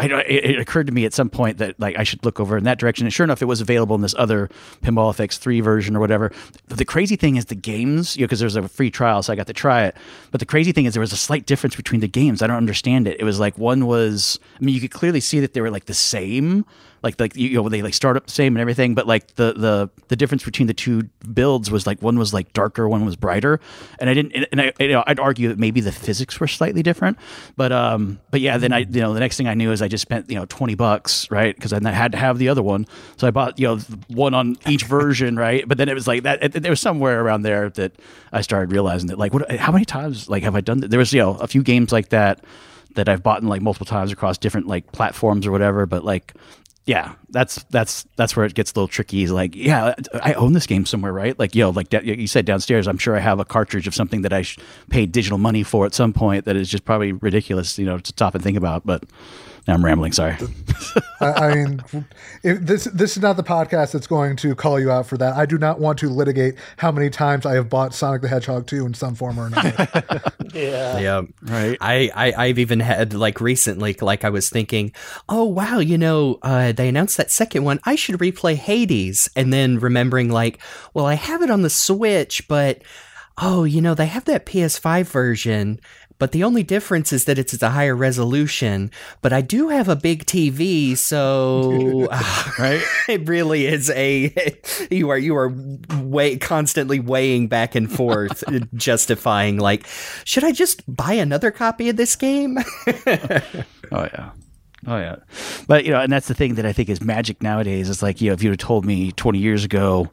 I, it, occurred to me at some point that like I should look over in that direction, and sure enough, it was available in this other Pinball FX three version or whatever. But the crazy thing is the games, you know, because there's a free trial, so I got to try it. But the crazy thing is there was a slight difference between the games. I don't understand it. It was like one was, I mean, you could clearly see that they were like the same, like like you know they like start up the same and everything, but like the the the difference between the two builds was like one was like darker, one was brighter, and I didn't, and I you know I'd argue that maybe the physics were slightly different, but um but yeah, then I you know the next thing I knew is I just spent you know twenty bucks right? Because I had to have the other one, so I bought you know one on each version right, but then it was like that it, there was somewhere around there that I started realizing that like what how many times like have I done that? There was you know a few games like that that I've bought in like multiple times across different like platforms or whatever, but like yeah, that's that's that's where it gets a little tricky. Is like, yeah, I own this game somewhere, right? Like, yo, like you said downstairs, I'm sure I have a cartridge of something that I paid digital money for at some point that is just probably ridiculous, you know, to stop and think about. But I'm rambling. Sorry. I, I mean, if this this is not the podcast that's going to call you out for that. I do not want to litigate how many times I have bought Sonic the Hedgehog 2 in some form or another. *laughs* Yeah. Yeah. Right. I, I I've even had like recently like I was thinking, oh wow, you know, uh, they announced that second one. I should replay Hades, and then remembering like, well, I have it on the Switch, but oh, you know, they have that PS5 version. But the only difference is that it's at a higher resolution. But I do have a big TV, so *laughs* Right. *laughs* it really is a *laughs* you are you are way constantly weighing back and forth justifying like should i just buy another copy of this game Oh yeah. Oh yeah. But you know, and that's the thing that I think is magic nowadays. It's like, you know, if you'd have told me 20 years ago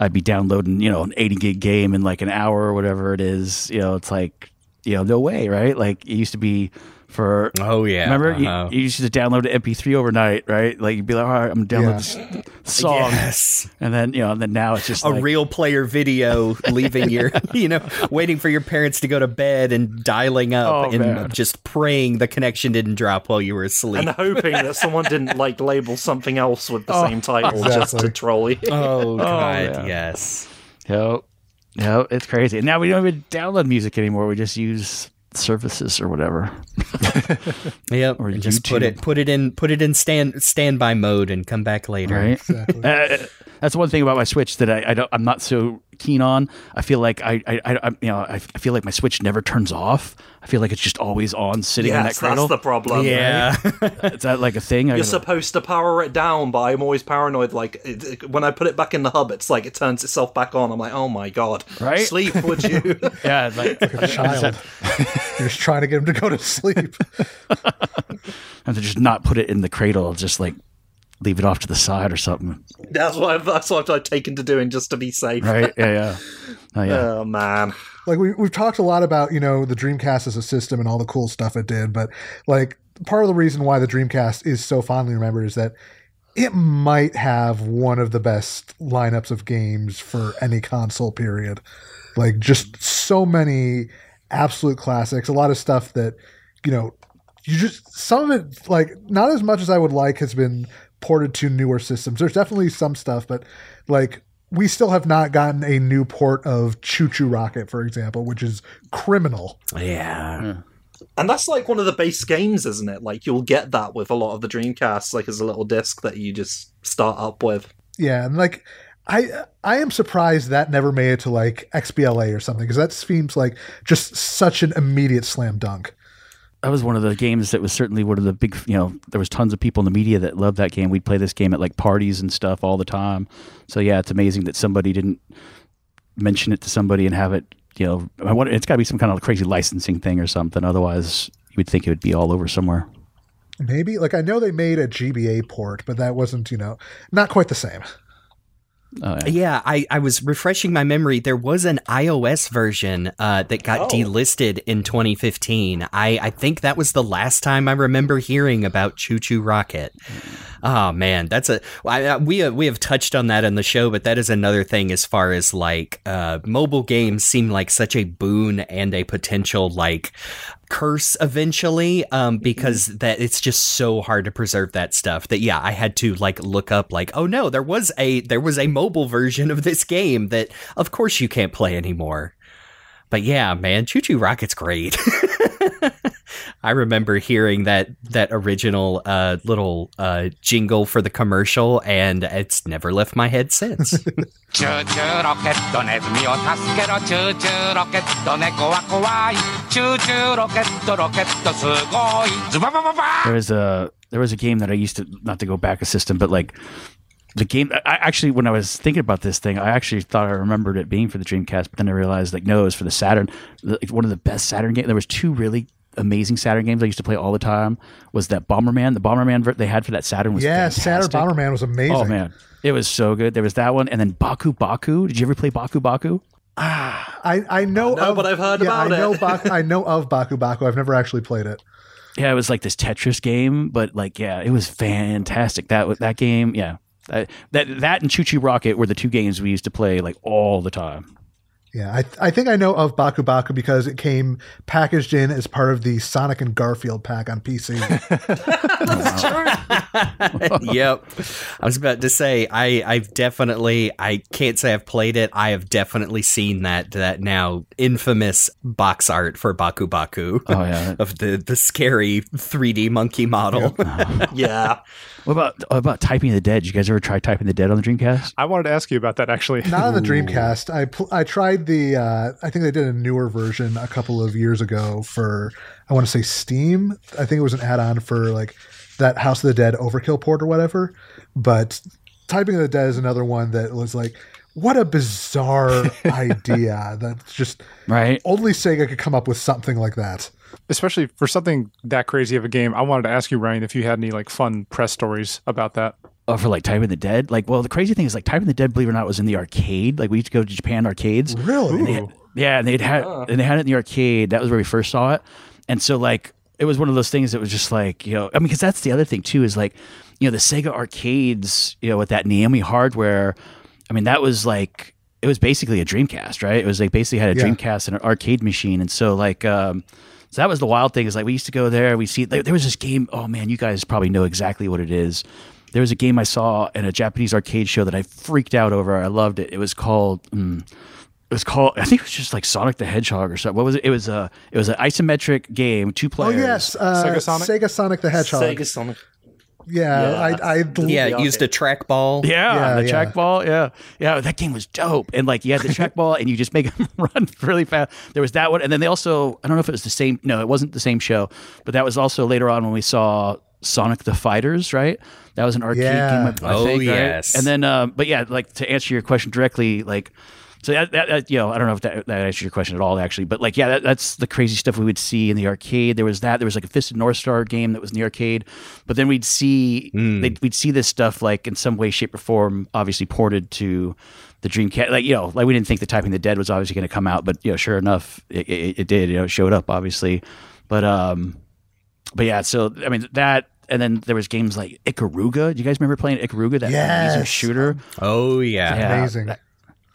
I'd be downloading, you know, an 80 gig game in like an hour or whatever it is, you know, it's like, you know, no way, right? Like it used to be for oh yeah Remember, uh-huh. you, you used to download an MP3 overnight, right? Like you'd be like, "All right, I'm downloading this song," yes and then you know, and then now it's just a like, real player video *laughs* leaving your you know waiting for your parents to go to bed and dialing up Oh, and man. just praying the connection didn't drop while you were asleep And hoping that someone didn't like label something else with the same title just to troll you. oh *laughs* god yeah. yes Yep. Yep, it's crazy. And now we don't even download music anymore. We just use services or whatever. *laughs* Yep. Or and just put it put it in put it in stand standby mode and come back later. Right. Exactly. Uh, *laughs* that's one thing about my Switch that I, I don't, I'm not so keen on. I feel like I, I, I I- you know, I, I feel like my Switch never turns off. I feel like it's just always on, sitting in that cradle. that's the problem. Yeah. *laughs* *laughs* Is that like a thing? You're gotta- supposed to power it down, but I'm always paranoid. Like it, it- when I put it back in the hub, it's like it turns itself back on. I'm like, oh my god, Right? Sleep, would *laughs* you? yeah, like, a child. You're just trying to get him to go to sleep. and to just not put it in the cradle, just like leave it off to the side or something. that's what I've, that's what I've taken to doing just to be safe. Right? Yeah, yeah. *laughs* Oh yeah. Oh man, like we, we've talked a lot about you know the dreamcast as a system and all the cool stuff it did but like part of the reason why the dreamcast is so fondly remembered is that it might have one of the best lineups of games for any console period like just so many absolute classics a lot of stuff that you know you just some of it like not as much as I would like has been ported to newer systems. There's definitely some stuff, but like we still have not gotten a new port of ChuChu Rocket, for example, which is criminal. Yeah. Hmm. And that's like one of the base games, isn't it? Like you'll get that with a lot of the Dreamcasts, like as a little disc that you just start up with. Yeah, and like I I am surprised that never made it to like XBLA or something because that seems like just such an immediate slam dunk. That was one of the games that was certainly one of the big you know there was tons of people in the media that loved that game. We'd play this game at like parties and stuff all the time. So yeah it's amazing that somebody didn't mention it to somebody and have it you know I wonder, it's got to be some kind of crazy licensing thing or something. Otherwise you would think it would be all over somewhere. Maybe like I know they made a GBA port, but that wasn't you know not quite the same. Uh, Yeah, I, I was refreshing my memory. There was an iOS version uh, that got Oh. delisted in 2015. I, I think that was the last time I remember hearing about ChuChu Rocket. Oh man, that's a I, I- we have, we have touched on that in the show, but that is another thing as far as like uh, mobile games seem like such a boon and a potential like curse eventually um because that it's just so hard to preserve that stuff that yeah i had to like look up like oh no there was a there was a mobile version of this game that of course you can't play anymore but yeah, man, ChuChu Rocket's great. *laughs* I remember hearing that that original uh, little uh, jingle for the commercial, and it's never left my head since. *laughs* Choo choo rocket, don't have me or taskero. Choo choo rocket, don't. Choo choo rocket. There was a there was a game that I used to not to go back a system, but like the game. I actually, when I was thinking about this thing, I actually thought I remembered it being for the Dreamcast, but then I realized like no, it was for the Saturn. Like, one of the best Saturn games. There was two really amazing Saturn games I used to play all the time. Was that Bomberman? The Bomberman ver- they had for that Saturn was yeah, Saturn. Bomberman was amazing. Oh man, it was so good. There was that one, and then Baku Baku. Did you ever play Baku Baku? ah I I know, No, of, but I've heard yeah, about I know. Baku, I know of Baku Baku. I've never actually played it. Yeah, it was like this Tetris game, but like yeah, it was fantastic. That that game, yeah. That that, that and ChuChu Rocket were the two games we used to play like all the time. Yeah, I I think I know of Baku Baku because it came packaged in as part of the Sonic and Garfield pack on PC. *laughs* *laughs* *laughs* yep. I was about to say I I've definitely I can't say I've played it. I have definitely seen that that now infamous box art for Baku Baku. Oh yeah. Of the the scary 3D monkey model. Yeah. What about what about Typing the Dead? Did you guys ever try Typing the Dead on the Dreamcast? I wanted to ask you about that actually. Not on the Dreamcast. I pl- I tried the. Uh, I think they did a newer version a couple of years ago for. I want to say Steam. I think it was an add-on for like that House of the Dead Overkill port or whatever. But Typing the Dead is another one that was like, what a bizarre *laughs* idea. That's just Right. only Sega could come up with something like that. Especially for something that crazy of a game. I wanted to ask you, Ryan, if you had any like fun press stories about that. Oh, for like Type Typing the Dead. Like, well, the crazy thing is like Type Typing the Dead, believe it or not, was in the arcade. Like we used to go to Japan arcades. Really? They had- yeah, and they'd had and they had it in the arcade. That was where we first saw it. And so like it was one of those things that was just like, you know, I mean, because that's the other thing too, is like, you know, the Sega arcades, you know, with that Naomi hardware, I mean, that was like it was basically a Dreamcast, right? It was like basically had a Yeah. Dreamcast and an arcade machine. And so like um so that was the wild thing is like we used to go there, we see like, there was this game, oh man, you guys probably know exactly what it is. There was a game I saw in a Japanese arcade show that I freaked out over. I loved it. It was called mm, it was called I think it was just like Sonic the Hedgehog or something. What was it? It was a it was an isometric game, two players. Oh yes, uh, Sega Sonic? Sega Sonic the Hedgehog. Sega Sonic. Yeah, Yeah. I, I yeah, Yeah, used a trackball. Yeah, Yeah, the yeah. trackball. Yeah, yeah, that game was dope. And like, you had the trackball, *laughs* and you just make *laughs* them run really fast. There was that one, and then they also, I don't know if it was the same. No, it wasn't the same show, but that was also later on when we saw Sonic the Fighters. Right, that was an arcade Yeah. game. I, I Oh, think, right? yes. And then, uh, but yeah, like to answer your question directly, like. So that, that, that you know, I don't know if that, that answers your question at all, actually, but like, yeah, that, that's the crazy stuff we would see in the arcade. There was that. There was like a Fisted North Star game that was in the arcade, but then we'd see they'd, we'd see this stuff like in some way, shape, or form, obviously ported to the Dreamcast. Like you know, like we didn't think the Typing the Dead was obviously going to come out, but you know, sure enough, it, it, it did. You know, it showed up obviously, but um, but yeah. So I mean that. And then there was games like Ikaruga. Do you guys remember playing Ikaruga? That laser Yes. shooter. Oh yeah. Yeah. amazing. That-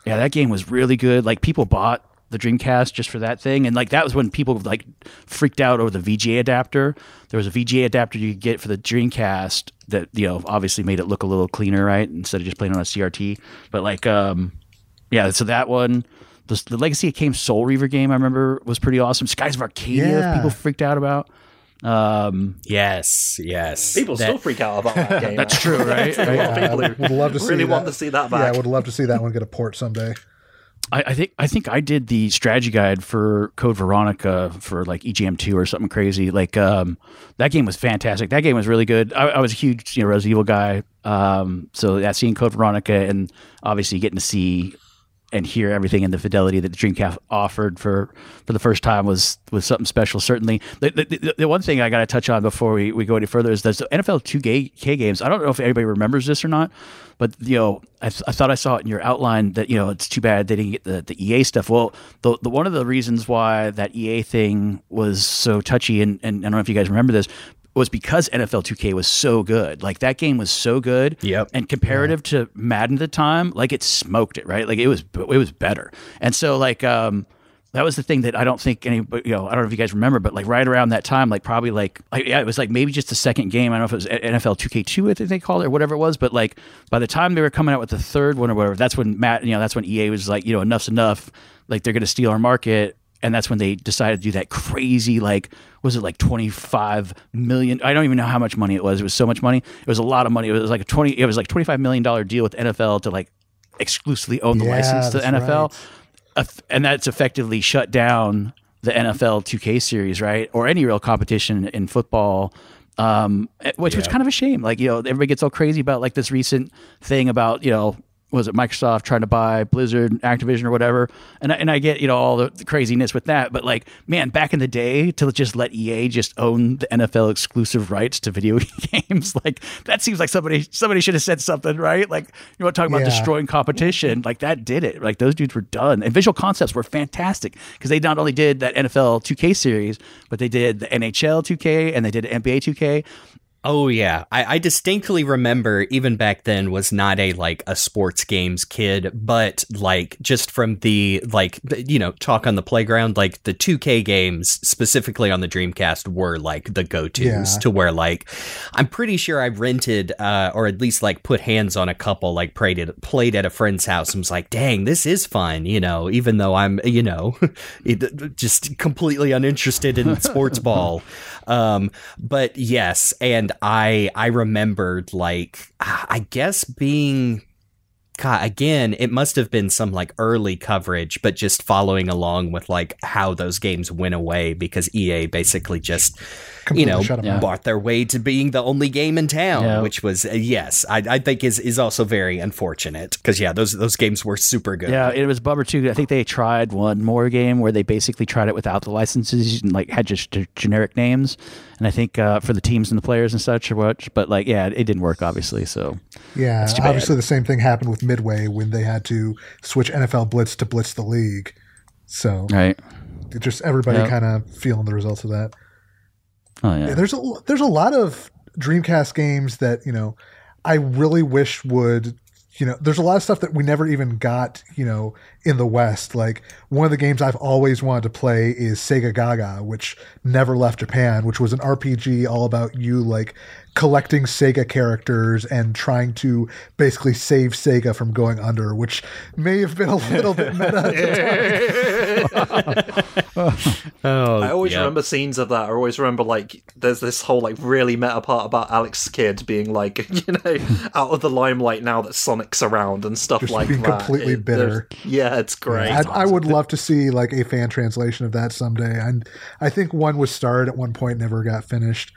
yeah, that game was really good. Like people bought the Dreamcast just for that thing, and like that was when people like freaked out over the VGA adapter. There was a VGA adapter you could get for the Dreamcast that you know obviously made it look a little cleaner, right? Instead of just playing on a CRT. But like, um, yeah, so that one. The, the Legacy of Kain Soul Reaver game I remember was pretty awesome. Skies of Arcadia, Yeah. people freaked out about. Um, Yes, yes. People That- still freak out about that *laughs* game. That's true, *laughs* right? a lot of Yeah, people I would love to see really that. want to see that Yeah. I would love to see that one get a port someday. I, I think I think I did the strategy guide for Code Veronica for like EGM two or something crazy. Like um, that game was fantastic. That game was really good. I, I was a huge you know Resident Evil guy. Um, so yeah, seeing Code Veronica and obviously getting to see and hear everything and the fidelity that the Dreamcast offered for for the first time was was something special. Certainly, the, the, the, one thing I got to touch on before we, we go any further is the NFL 2K games. I don't know if anybody remembers this or not, but you know, I, th- I thought I saw it in your outline that you know it's too bad they didn't get the, the EA stuff. Well, the, the one of the reasons why that EA thing was so touchy, and, and I don't know if you guys remember this. Was because NFL 2K was so good. Like that game was so good. Yep. And comparative to Madden at the time, like it smoked it, right? Like it was it was better. And so like um that was the thing that I don't think any you know, I don't know if you guys remember, but like right around that time, like probably like, like yeah, it was like maybe just the second game. I don't know if it was NFL 2K2, I think they called it, or whatever it was. But like by the time they were coming out with the third one or whatever, that's when Matt, you know, that's when EA was like, you know, enough's enough. Like they're going to steal our market. And that's when they decided to do that crazy, like, was it like 25 million? I don't even know how much money it was. It was so much money. It was a lot of money. It was like a 20, it was like $25 million deal with NFL to like exclusively own the Yeah, license to the NFL right. and that's effectively shut down the NFL 2K series, right? Or any real competition in football. Um, eh, which was kind of a shame. Like, you know, everybody gets all crazy about like this recent thing about, you know, was it Microsoft trying to buy Blizzard, Activision, or whatever? And I, and I get you know all the, the craziness with that, but like man, back in the day, to just let EA just own the NFL exclusive rights to video *laughs* games, like that seems like somebody somebody should have said something, right? Like you want to talk about Yeah. destroying competition, like that did it. Like those dudes were done, and Visual Concepts were fantastic because they not only did that NFL 2K series, but they did the NHL 2K and they did NBA 2K. Oh yeah, I, I distinctly remember even back then was not a like a sports games kid, but like just from the like you know talk on the playground, like the 2K games specifically on the Dreamcast were like the go tos Yeah. to where like I'm pretty sure I rented uh, or at least like put hands on a couple like played at played at a friend's house and was like, dang, this is fun, you know, even though I'm you know *laughs* just completely uninterested in sports *laughs* ball. Um, but yes, and I I remembered like I guess being God, again, it must have been some like early coverage, but just following along with like how those games went away because EA basically just, you know, shut 'em bought their way to being the only game in town, Yeah. which was uh, yes, I, I think is is also very unfortunate because yeah, those those games were super good. Yeah, it was a bummer too. I think they tried one more game where they basically tried it without the licenses and like had just generic names, and I think uh, for the teams and the players and such or what. But like, yeah, it didn't work obviously. So Yeah, obviously the same thing happened with Midway when they had to switch NFL Blitz to Blitz the League. So right. just everybody Yeah. kind of feeling the results of that. Oh yeah. There's a there's a lot of Dreamcast games that you know I really wish would you know there's a lot of stuff that we never even got you know in the West. Like one of the games I've always wanted to play is Sega Gaga, which never left Japan, which was an RPG all about you like collecting Sega characters and trying to basically save Sega from going under, which may have been a little bit *laughs* meta. *laughs* at the time. Oh, I always yeah. remember scenes of that. I always remember like there's this whole like really meta part about Alex Kidd being like *laughs* you know out of the limelight now that Sonic's around and stuff Just like being that. completely It- bitter. Yeah, it's great. I, I would love to see like a fan translation of that someday. And I think one was started at one point, never got finished.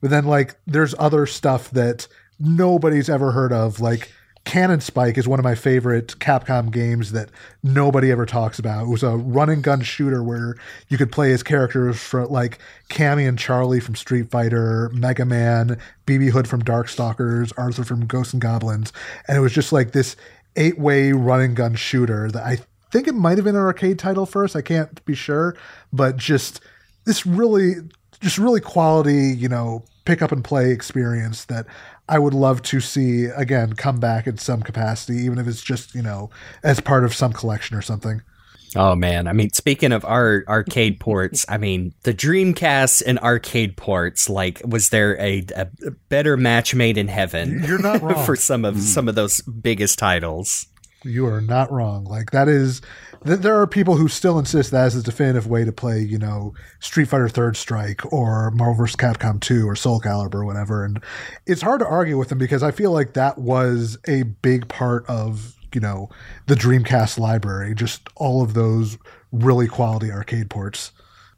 But then like there's other stuff that nobody's ever heard of. Like Cannon Spike is one of my favorite Capcom games that nobody ever talks about. It was a run and gun shooter where you could play as characters from like Cammy and Charlie from Street Fighter, Mega Man, BB Hood from Darkstalkers, Arthur from Ghosts and Goblins, and it was just like this eight way run and gun shooter that I think it might have been an arcade title first. I can't be sure, but just this really, just really quality, you know, pick up and play experience that I would love to see again come back in some capacity, even if it's just you know as part of some collection or something. Oh man, I mean, speaking of our arcade ports, I mean, the Dreamcast and arcade ports. Like, was there a, a better match made in heaven? You're not *laughs* wrong. for some of hmm. some of those biggest titles. You are not wrong. Like that is, there are people who still insist that as the definitive way to play, you know, Street Fighter Third Strike or Marvel vs. Capcom Two or Soul Calibur or whatever. And it's hard to argue with them because I feel like that was a big part of, you know, the Dreamcast library. Just all of those really quality arcade ports.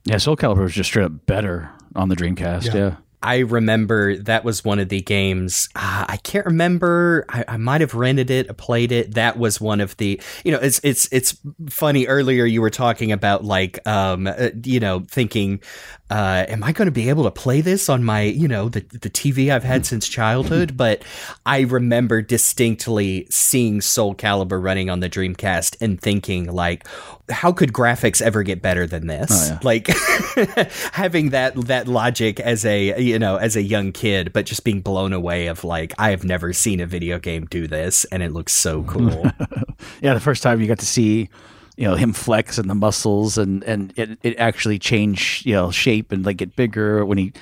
Yeah, Soul Calibur was just straight up better on the Dreamcast. Yeah. Yeah. I remember that was one of the games. Uh, I can't remember. I, I might have rented it, played it. That was one of the. You know, it's it's it's funny. Earlier, you were talking about like, um, uh, you know, thinking, uh, am I going to be able to play this on my, you know, the the TV I've had since childhood? But I remember distinctly seeing Soul Calibur running on the Dreamcast and thinking like, how could graphics ever get better than this? Oh, yeah. Like *laughs* having that that logic as a you know as a young kid, but just being blown away of like I have never seen a video game do this, and it looks so cool. *laughs* Yeah, the first time you got to see, you know, him flex and the muscles and and it, it actually change, you know, shape and like get bigger when he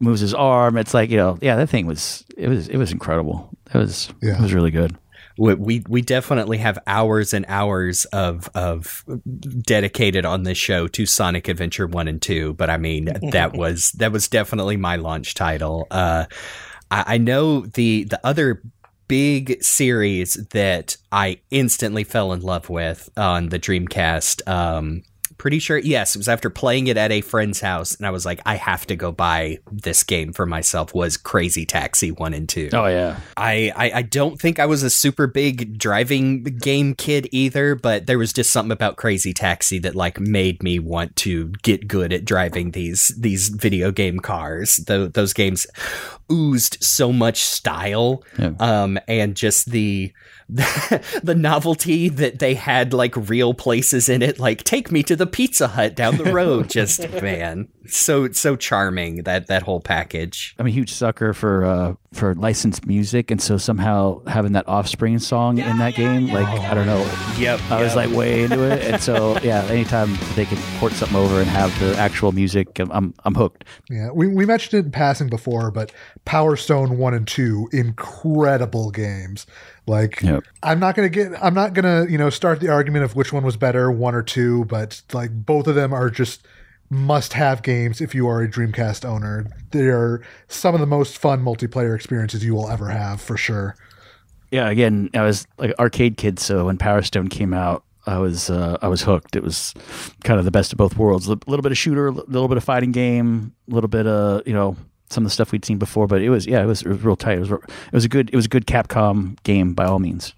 moves his arm. It's like, you know, yeah, that thing was it was it was incredible. It was Yeah. it was really good. we, we we definitely have hours and hours of of dedicated on this show to Sonic Adventure one and two. But I mean *laughs* that was that was definitely my launch title. Uh, I, I know the the other big series that I instantly fell in love with on the Dreamcast. Um, pretty sure, yes, it was after playing it at a friend's house, and I was like, I have to go buy this game for myself. Was Crazy Taxi one and two? Oh yeah. I, I I don't think I was a super big driving game kid either, but there was just something about Crazy Taxi that like made me want to get good at driving these these video game cars. Tho- those games oozed so much style, Yeah. um, and just the. *laughs* the novelty that they had like real places in it like take me to the pizza hut down the road *laughs* just man. So so charming that that whole package. I'm a huge sucker for uh, for licensed music, and so somehow having that Offspring song in that game, like I don't know, yep I was like way into it, and so *laughs* yeah, anytime they can port something over and have the actual music, I'm I'm, I'm hooked. Yeah, we, we mentioned it in passing before, but Power Stone one and two, incredible games. Like Yep. I'm not gonna get I'm not gonna, you know, start the argument of which one was better, one or two, but like both of them are just must have games if you are a Dreamcast owner. They're some of the most fun multiplayer experiences you will ever have for sure. Yeah, again, I was like arcade kid, so when Power Stone came out, I was uh, I was hooked. It was kind of the best of both worlds. A little bit of shooter, a little bit of fighting game, a little bit of you know some of the stuff we'd seen before. But it was yeah, it was, it was real tight. It was it was a good it was a good Capcom game by all means.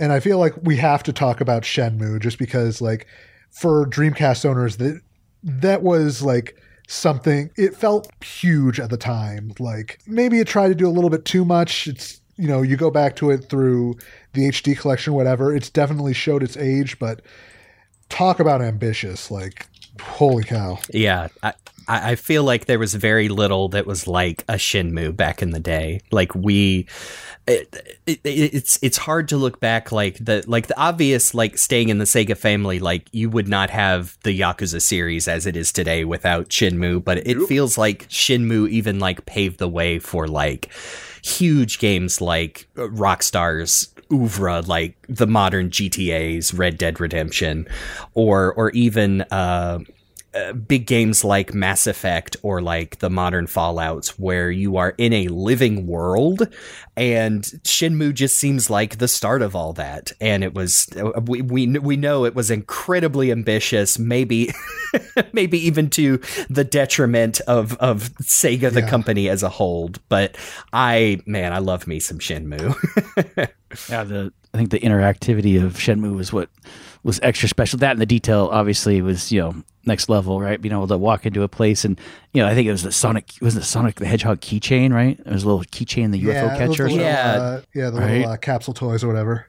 And I feel like we have to talk about Shenmue just because like for Dreamcast owners that that was like something it felt huge at the time. Like maybe it tried to do a little bit too much. It's you know, you go back to it through the HD collection whatever. It's definitely showed its age, but talk about ambitious like holy cow. Yeah, I, I I feel like there was very little that was like a Shenmue back in the day. Like we, it, it, it's it's hard to look back like the like the obvious like staying in the Sega family. Like you would not have the Yakuza series as it is today without Shenmue, but it feels like Shenmue even like paved the way for like huge games like uh, Rockstar's oeuvre, like the modern GTA's, Red Dead Redemption, or or even. Uh, uh, big games like Mass Effect or like the modern Fallouts, where you are in a living world, and Shenmue just seems like the start of all that. And it was uh, we we we know it was incredibly ambitious, maybe *laughs* maybe even to the detriment of of Sega the Yeah. company as a whole. But I man, I love me some Shenmue. *laughs* Yeah, the I think the interactivity of Shenmue was what was extra special. That and the detail obviously was you know next level, right? Being able to walk into a place and you know I think it was the Sonic it was the Sonic the Hedgehog keychain, right? It was a little keychain, the UFO yeah, catcher. little. Yeah. uh, yeah, the Right. little uh, capsule toys or whatever.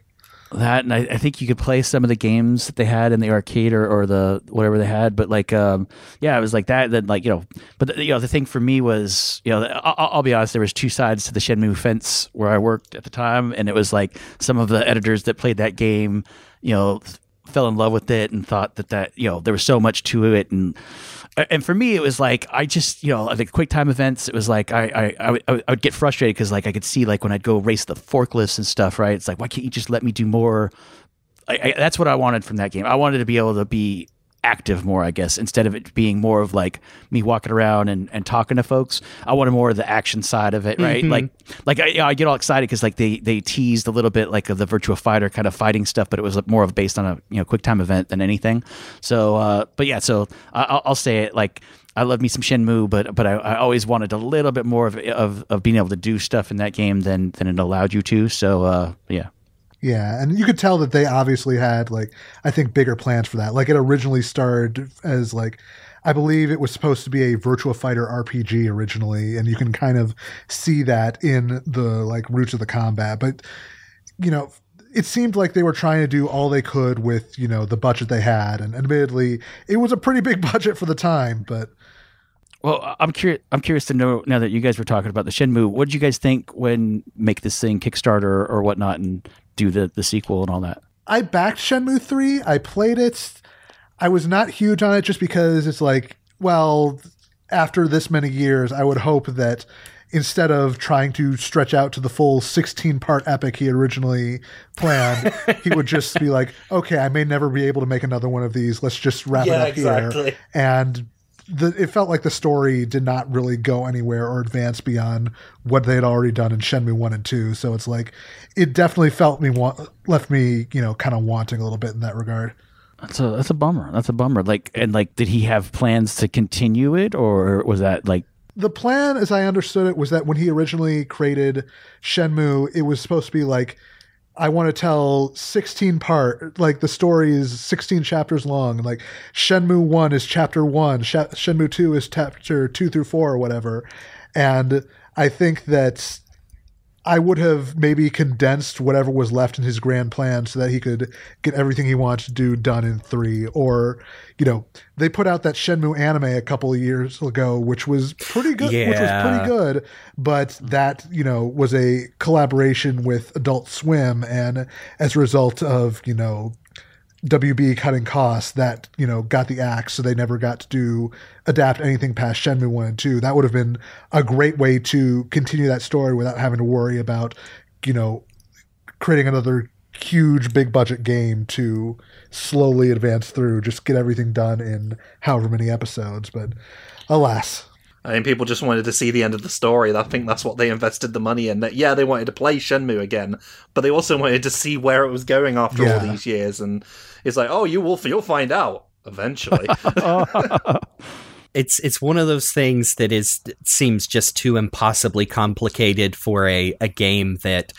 that and I, I think you could play some of the games that they had in the arcade or, or the whatever they had but like um yeah it was like that then like you know but the, you know the thing for me was you know I'll, I'll be honest there was two sides to the Shenmue fence where I worked at the time and it was like some of the editors that played that game you know fell in love with it and thought that that you know there was so much to it. And and for me it was like I just you know the quick time events it was like I I, I, would, I would get frustrated because like I could see like when I'd go race the forklifts and stuff right? It's like why can't you just let me do more? I, I, that's what I wanted from that game. I wanted to be able to be active more, I guess, instead of it being more of like me walking around and, and talking to folks. I wanted more of the action side of it, right? Mhm. Like, like I, you know, I get all excited because like they they teased a little bit like of the Virtua Fighter kind of fighting stuff, but it was more of based on a you know quick time event than anything. So, uh, but yeah, so I, I'll, I'll say it like. I love me some Shenmue, but but I, I always wanted a little bit more of, of of being able to do stuff in that game than than it allowed you to. So uh, yeah, Yeah, and you could tell that they obviously had like I think bigger plans for that. Like it originally started as like I believe it was supposed to be a Virtua Fighter RPG originally, and you can kind of see that in the like roots of the combat. But you know, it seemed like they were trying to do all they could with you know the budget they had, and admittedly, it was a pretty big *laughs* budget for the time. But Well, I'm curious. I'm curious to know now that you guys were talking about the Shenmue. What did you guys think when make this thing Kickstarter or whatnot and do the the sequel and all that? I backed Shenmue 3. I played it. I was not huge on it just because it's like, well, after this many years, I would hope that instead of trying to stretch out to the full 16 part epic he originally planned, he would just be like, okay, I may never be able to make another one of these. Let's just wrap Yeah, it up exactly. here. And the, it felt like the story did not really go anywhere or advance beyond what they had already done in Shenmue 1 and 2. So it's like, it definitely felt me want, left me, you know, kind of wanting a little bit in that regard. That's a that's a bummer. That's a bummer. Like and like, did he have plans to continue it, or was that like the plan, as I understood it, was that when he originally created Shenmue, it was supposed to be like, I want to tell 16 part, like the story is 16 chapters long. and Like Shenmue 1 is chapter 1, Sh- Shenmue 2 is chapter 2 through 4 or whatever. And I think that I would have maybe condensed whatever was left in his grand plan so that he could get everything he wanted to do done in three. Or, you know, they put out that Shenmue anime a couple of years ago, which was pretty good. Yeah. Which was pretty good, but that you know was a collaboration with Adult Swim, and as a result of you know WB cutting costs that you know got the axe, so they never got to do adapt anything past Shenmue one and two. That would have been a great way to continue that story without having to worry about you know creating another huge big budget game to slowly advance through. Just get everything done in however many episodes. But alas, I mean, people just wanted to see the end of the story. I think that's what they invested the money in. That yeah, they wanted to play Shenmue again, but they also wanted to see where it was going after all these years. And it's like, oh, you will, you'll find out eventually. *laughs* it's it's one of those things that is seems just too impossibly complicated for a, a game that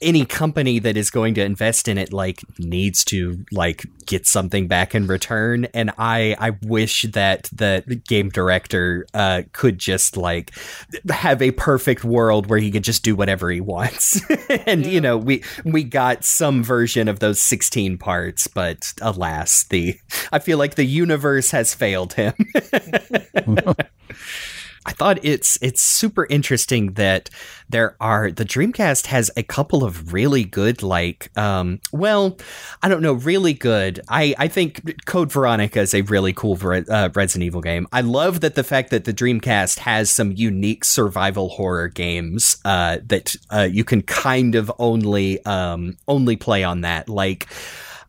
any company that is going to invest in it like needs to like get something back in return. And i i wish that the game director uh could just like have a perfect world where he could just do whatever he wants. *laughs* And you know we we got some version of those 16 parts but alas the i feel like the universe has failed him *laughs* *laughs* I thought it's it's super interesting that there are the Dreamcast has a couple of really good like um well I don't know really good. I I think Code Veronica is a really cool uh, Resident Evil game. I love that the fact that the Dreamcast has some unique survival horror games uh that uh, you can kind of only um only play on that. Like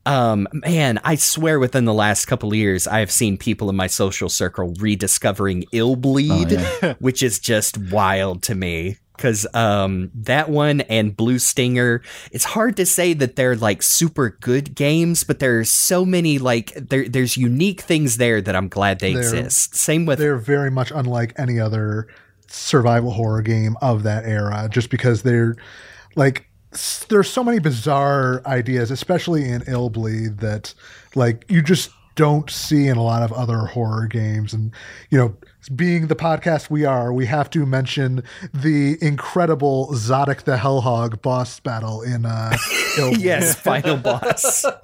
um, man, I swear within the last couple of years, I have seen people in my social circle rediscovering Illbleed, *laughs* which is just wild to me. Cause um that one and Blue Stinger, it's hard to say that they're like super good games, but there's so many like there there's unique things there that I'm glad they They're- exist. Same with they're very much unlike any other survival horror game of that era just because they're like there's so many bizarre ideas especially in Illbleed that like you just don't see in a lot of other horror games. And you know being the podcast we are we have to mention the incredible Zodick the Hellhog boss battle in uh *laughs* yes, final boss. *laughs*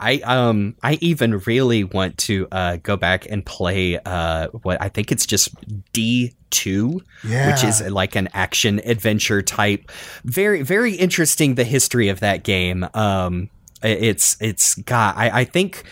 I um I even really want to uh go back and play uh what I think it's just D two, Yeah. which is like an action adventure type. Very very interesting the history of that game. Um it's it's God. I, I think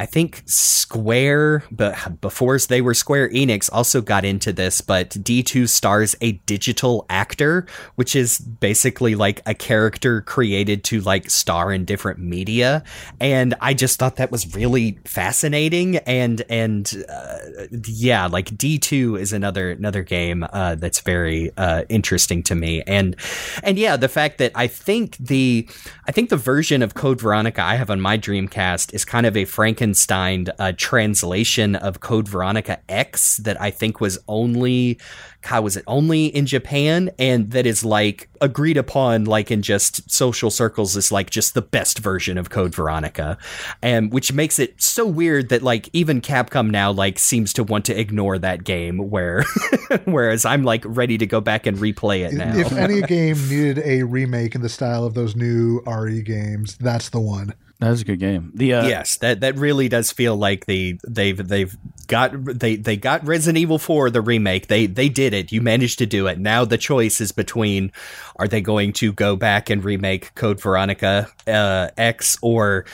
I think Square, but before they were Square Enix, also got into this. But D2 stars a digital actor, which is basically like a character created to like star in different media. And I just thought that was really fascinating. And and uh, yeah, like D2 is another another game uh, that's very uh, interesting to me. And and yeah, the fact that I think the I think the version of Code Veronica I have on my Dreamcast is kind of a Franken Frankenstein uh, translation of Code Veronica X that I think was only, how was it only in Japan, and that is like agreed upon, like in just social circles, is like just the best version of Code Veronica, and which makes it so weird that like even Capcom now like seems to want to ignore that game, where *laughs* whereas I'm like ready to go back and replay it now. If any *laughs* game needed a remake in the style of those new RE games, that's the one. That was a good game. The uh, yes, that that really does feel like the they've they've got they they got Resident Evil 4 the remake. They they did it. You managed to do it. Now the choice is between are they going to go back and remake Code Veronica uh, X or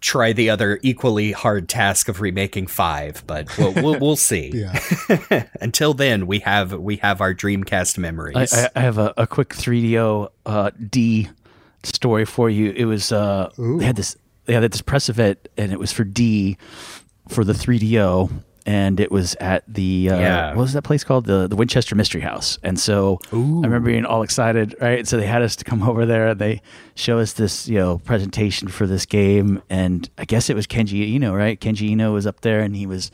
try the other equally hard task of remaking 5, but we'll we'll, *laughs* we'll see. *laughs* Until then, we have we have our Dreamcast memories. I, I have a, a quick 3DO uh, D story for you. It was uh, they had this they had this press event and it was for D for the 3DO and it was at the uh, Yeah. what was that place called? The the Winchester Mystery House. And so I remember being all excited right? So they had us to come over there. And they show us this you know presentation for this game. And I guess it was Kenji Eno right? Kenji Eno was up there and he was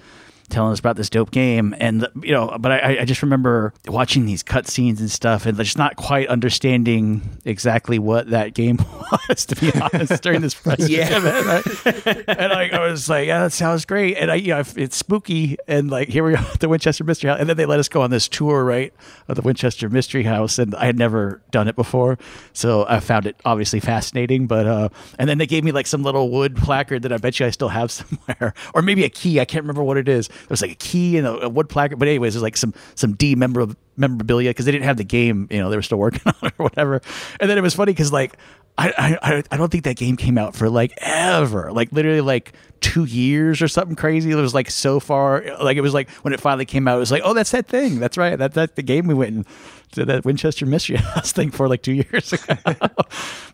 telling us about this dope game. And you know but I, I just remember watching these cutscenes and stuff and just not quite understanding exactly what that game *laughs* was to be honest during this press *laughs* Yeah. event *laughs* and I, I was like yeah that sounds great. And I you know it's spooky and like here we are at the Winchester Mystery House. And then they let us go on this tour right of the Winchester Mystery House. And I had never done it before. So I found it obviously fascinating. But uh and then they gave me like some little wood placard that I bet you I still have somewhere. Or maybe a key. I can't remember what it is there was like a key and a, a wood placard. But anyways there's like some some D memorabilia because they didn't have the game you know they were still working *laughs* on it or whatever. And then it was funny because like I, I I don't think that game came out for like ever. Like literally like two years or something crazy. It was like so far like it was like when it finally came out it was like oh that's that thing. That's right. That that's the game we went and did that Winchester Mystery *laughs* House thing for like two years ago *laughs*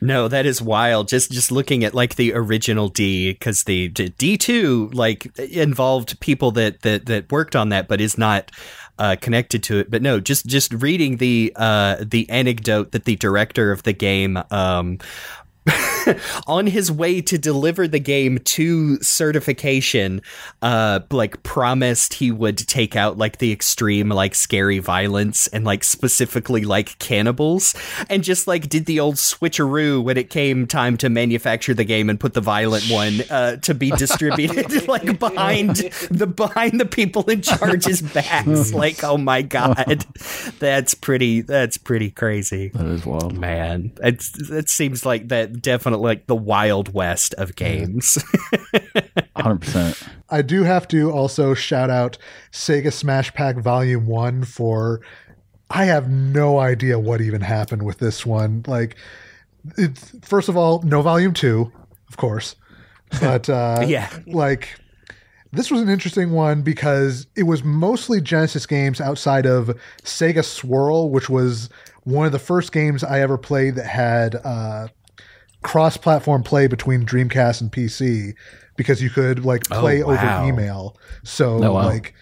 No, that is wild. Just just looking at like the original D because the D two like involved people that that that worked on that, but is not uh, connected to it. But no, just just reading the uh, the anecdote that the director of the game. Um, *laughs* on his way to deliver the game to certification uh like promised he would take out like the extreme like scary violence and like specifically like cannibals. And just like did the old switcheroo when it came time to manufacture the game and put the violent one uh to be distributed *laughs* like behind the behind the people in charge's backs *laughs* like oh my god. That's pretty that's pretty crazy. That is wild. Man it's it seems like that definitely like the wild west of games *laughs* 100% I do have to also shout out Sega Smash Pack Volume 1 for I have no idea what even happened with this one. Like it's first of all, no volume 2, of course. But *laughs* uh Yeah. like this was an interesting one because it was mostly Genesis games outside of Sega Swirl, which was one of the first games I ever played that had uh cross-platform play between Dreamcast and PC because you could like play over wow. email. So Oh, wow. like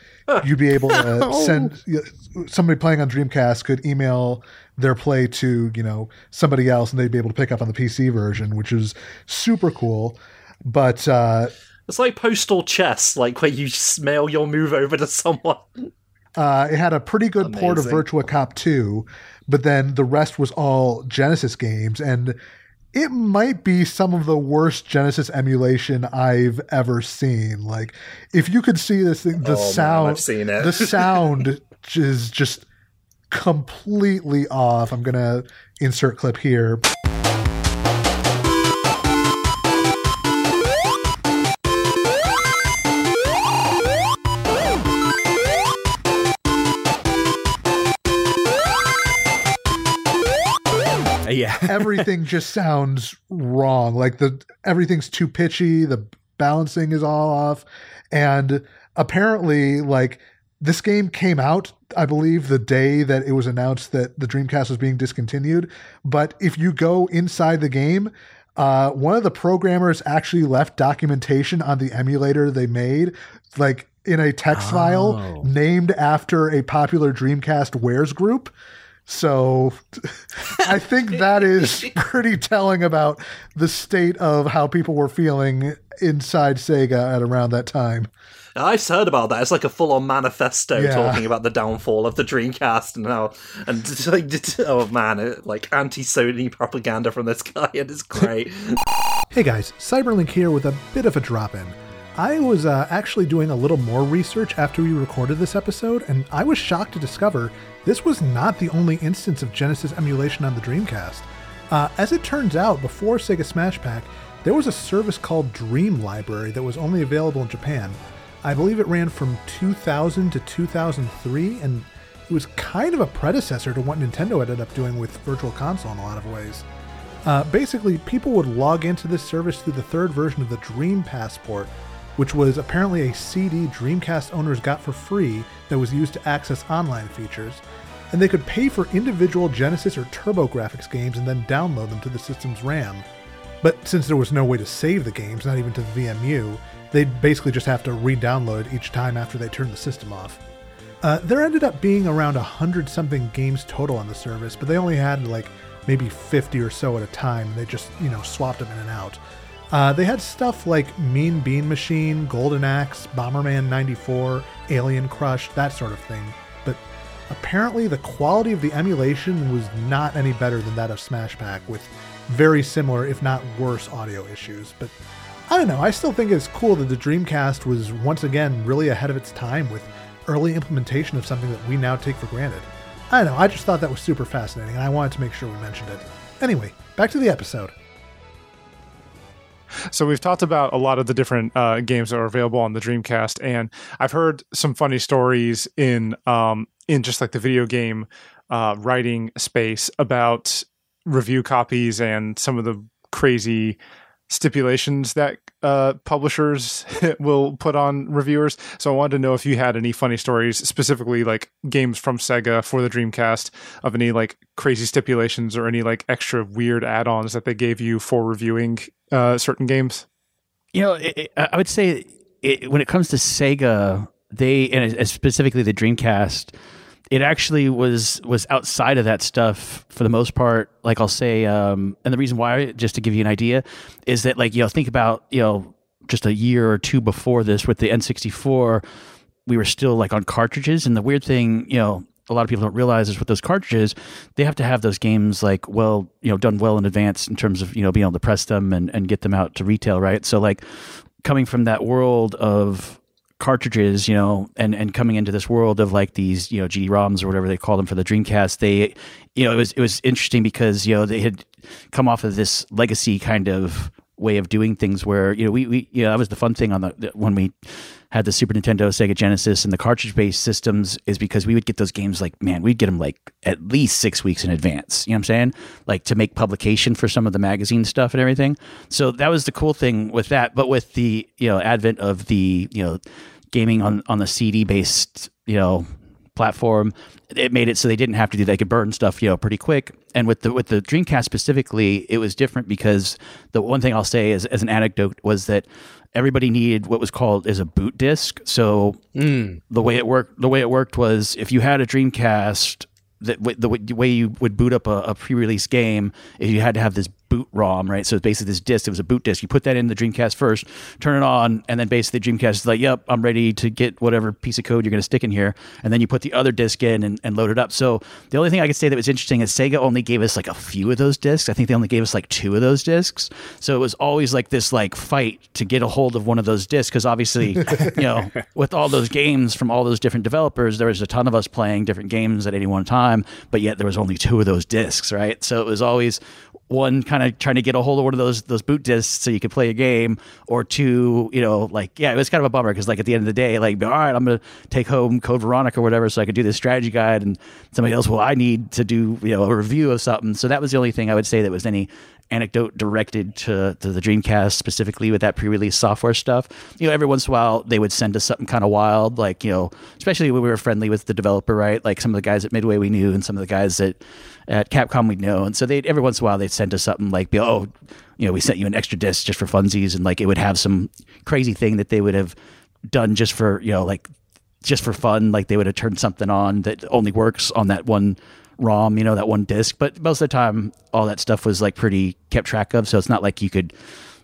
you'd be able to *laughs* send somebody playing on Dreamcast could email their play to you know somebody else and they'd be able to pick up on the PC version, which is super cool. But uh, It's like postal chess, like where you just mail your move over to someone. Uh, it had a pretty good port of Virtua Cop 2, but then the rest was all Genesis games. And it might be some of the worst Genesis emulation I've ever seen. Like, if you could see this thing, the Oh, man, sound, it. the *laughs* sound is just completely off. I'm going to insert clip here. Yeah *laughs* everything just sounds wrong. Like the everything's too pitchy, the balancing is all off, and apparently, like this game came out, I believe, the day that it was announced that the Dreamcast was being discontinued. But if you go inside the game, uh, one of the programmers actually left documentation on the emulator they made, like in a text file named after a popular Dreamcast wares group. So *laughs* I think that is *laughs* pretty telling about the state of how people were feeling inside Sega at around that time. I've heard about that. It's like a full-on manifesto Yeah. talking about the downfall of the Dreamcast and how, and *laughs* like, oh man, it, like anti-Sony propaganda from this guy, and it's great. Hey guys, Cyberlink here with a bit of a drop in. I was uh, actually doing a little more research after we recorded this episode, and I was shocked to discover this was not the only instance of Genesis emulation on the Dreamcast. Uh, as it turns out, before Sega Smash Pack, there was a service called Dream Library that was only available in Japan. I believe it ran from 2000 to 2003, and it was kind of a predecessor to what Nintendo ended up doing with Virtual Console in a lot of ways. Uh, basically, people would log into this service through the third version of the Dream Passport, which was apparently a CD Dreamcast owners got for free that was used to access online features. And they could pay for individual Genesis or TurboGrafx games and then download them to the system's RAM. But since there was no way to save the games, not even to the VMU, they'd basically just have to re download each time after they turned the system off. Uh, there ended up being around a hundred something games total on the service, but they only had like maybe 50 or so at a time. And they just, you know, swapped them in and out. Uh, they had stuff like Mean Bean Machine, Golden Axe, Bomberman 94, Alien Crush, that sort of thing. Apparently the quality of the emulation was not any better than that of Smash Pack, with very similar, if not worse, audio issues. But I don't know, I still think it's cool that the Dreamcast was once again really ahead of its time with early implementation of something that we now take for granted. I don't know, I just thought that was super fascinating, and I wanted to make sure we mentioned it. Anyway, back to the episode. So we've talked about a lot of the different uh, games that are available on the Dreamcast, and I've heard some funny stories in um, in just like the video game uh, writing space about review copies and some of the crazy stipulations that uh, publishers *laughs* will put on reviewers. So I wanted to know if you had any funny stories, specifically like games from Sega for the Dreamcast, of any like crazy stipulations or any like extra weird add-ons that they gave you for reviewing uh, certain games. You know, it, it- I would say it, when it comes to Sega, they and specifically the Dreamcast, it actually was was outside of that stuff for the most part. Like I'll say, um, and the reason why, just to give you an idea, is that like you know think about you know just a year or two before this with the N64, we were still like on cartridges, and the weird thing, you know. A lot of people don't realize is with those cartridges, they have to have those games like well, you know, done well in advance in terms of you know being able to press them and, and get them out to retail, right? So like coming from that world of cartridges, you know, and and coming into this world of like these, you know, GD-ROMs or whatever they call them for the Dreamcast, they, you know, it was it was interesting because you know they had come off of this legacy kind of way of doing things where you know we we you know that was the fun thing on the, the when we had the Super Nintendo, Sega Genesis, and the cartridge-based systems is because we would get those games like man, we'd get them like at least six weeks in advance. You know what I'm saying? Like to make publication for some of the magazine stuff and everything. So that was the cool thing with that. But with the you know advent of the you know gaming on on the CD-based you know platform it made it so they didn't have to do that, they could burn stuff you know pretty quick and with the with the dreamcast specifically it was different because the one thing i'll say is as an anecdote was that everybody needed what was called as a boot disk so hmm. the way it worked the way it worked was if you had a dreamcast that w- the, w- way you would boot up a, a pre-release game is you had to have this boot ROM, right? So it's basically this disk. It was a boot disk. You put that in the Dreamcast first, turn it on, and then basically Dreamcast is like, "Yep, I'm ready to get whatever piece of code you're going to stick in here." And then you put the other disk in and, and load it up. So the only thing I could say that was interesting is Sega only gave us like a few of those disks. I think they only gave us like two of those disks. So it was always like this like fight to get a hold of one of those disks because obviously, *laughs* you know, with all those games from all those different developers, there was a ton of us playing different games at any one time, but yet there was only two of those discs, right? So it was always one kind of trying to get a hold of one of those those boot discs so you could play a game, or two, you know, like yeah, it was kind of a bummer because like at the end of the day, like all right, I'm gonna take home Code Veronica or whatever so I could do this strategy guide, and somebody else, well, I need to do you know a review of something. So that was the only thing I would say that was any anecdote directed to, to the Dreamcast specifically with that pre-release software stuff. You know, every once in a while they would send us something kind of wild, like you know, especially when we were friendly with the developer, right? Like some of the guys at Midway we knew, and some of the guys at at Capcom we'd know, and so they every once in a while they'd send us something like, oh, you know, we sent you an extra disc just for funsies, and like it would have some crazy thing that they would have done just for you know like just for fun, like they would have turned something on that only works on that one ROM, you know, that one disc. But most of the time, all that stuff was like pretty kept track of. So it's not like you could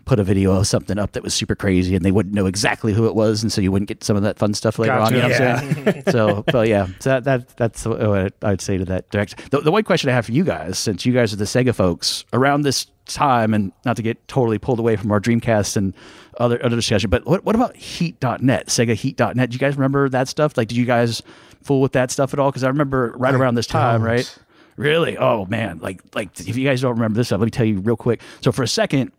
put a video of something up that was super crazy and they wouldn't know exactly who it was, and so you wouldn't get some of that fun stuff later Gotcha. on. You know what I'm saying? so, but yeah, so that, that that's what I'd say to that direct. The, the one question I have for you guys, since you guys are the Sega folks, around this time, and not to get totally pulled away from our Dreamcast and other other discussion, but what what about Heat.net, Sega Heat.net? Do you guys remember that stuff? Like, did you guys fool with that stuff at all? Because I remember right I around this time, don't. right? Really? Oh man! Like like if you guys don't remember this stuff, let me tell you real quick. So for a second,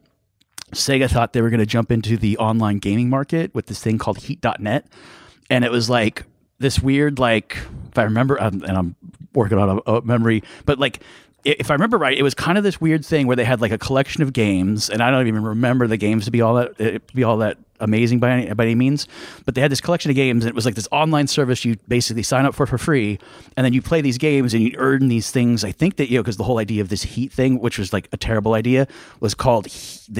Sega thought they were going to jump into the online gaming market with this thing called Heat.net, and it was like this weird, like if I remember, um, and I'm working on a, a memory, but like if I remember right, it was kind of this weird thing where they had like a collection of games, and I don't even remember the games to be all that uh, to be all that amazing by any, by any means, but they had this collection of games, and it was like this online service you basically sign up for for free, and then you play these games and you earn these things. I think that you know because the whole idea of this heat thing, which was like a terrible idea, was called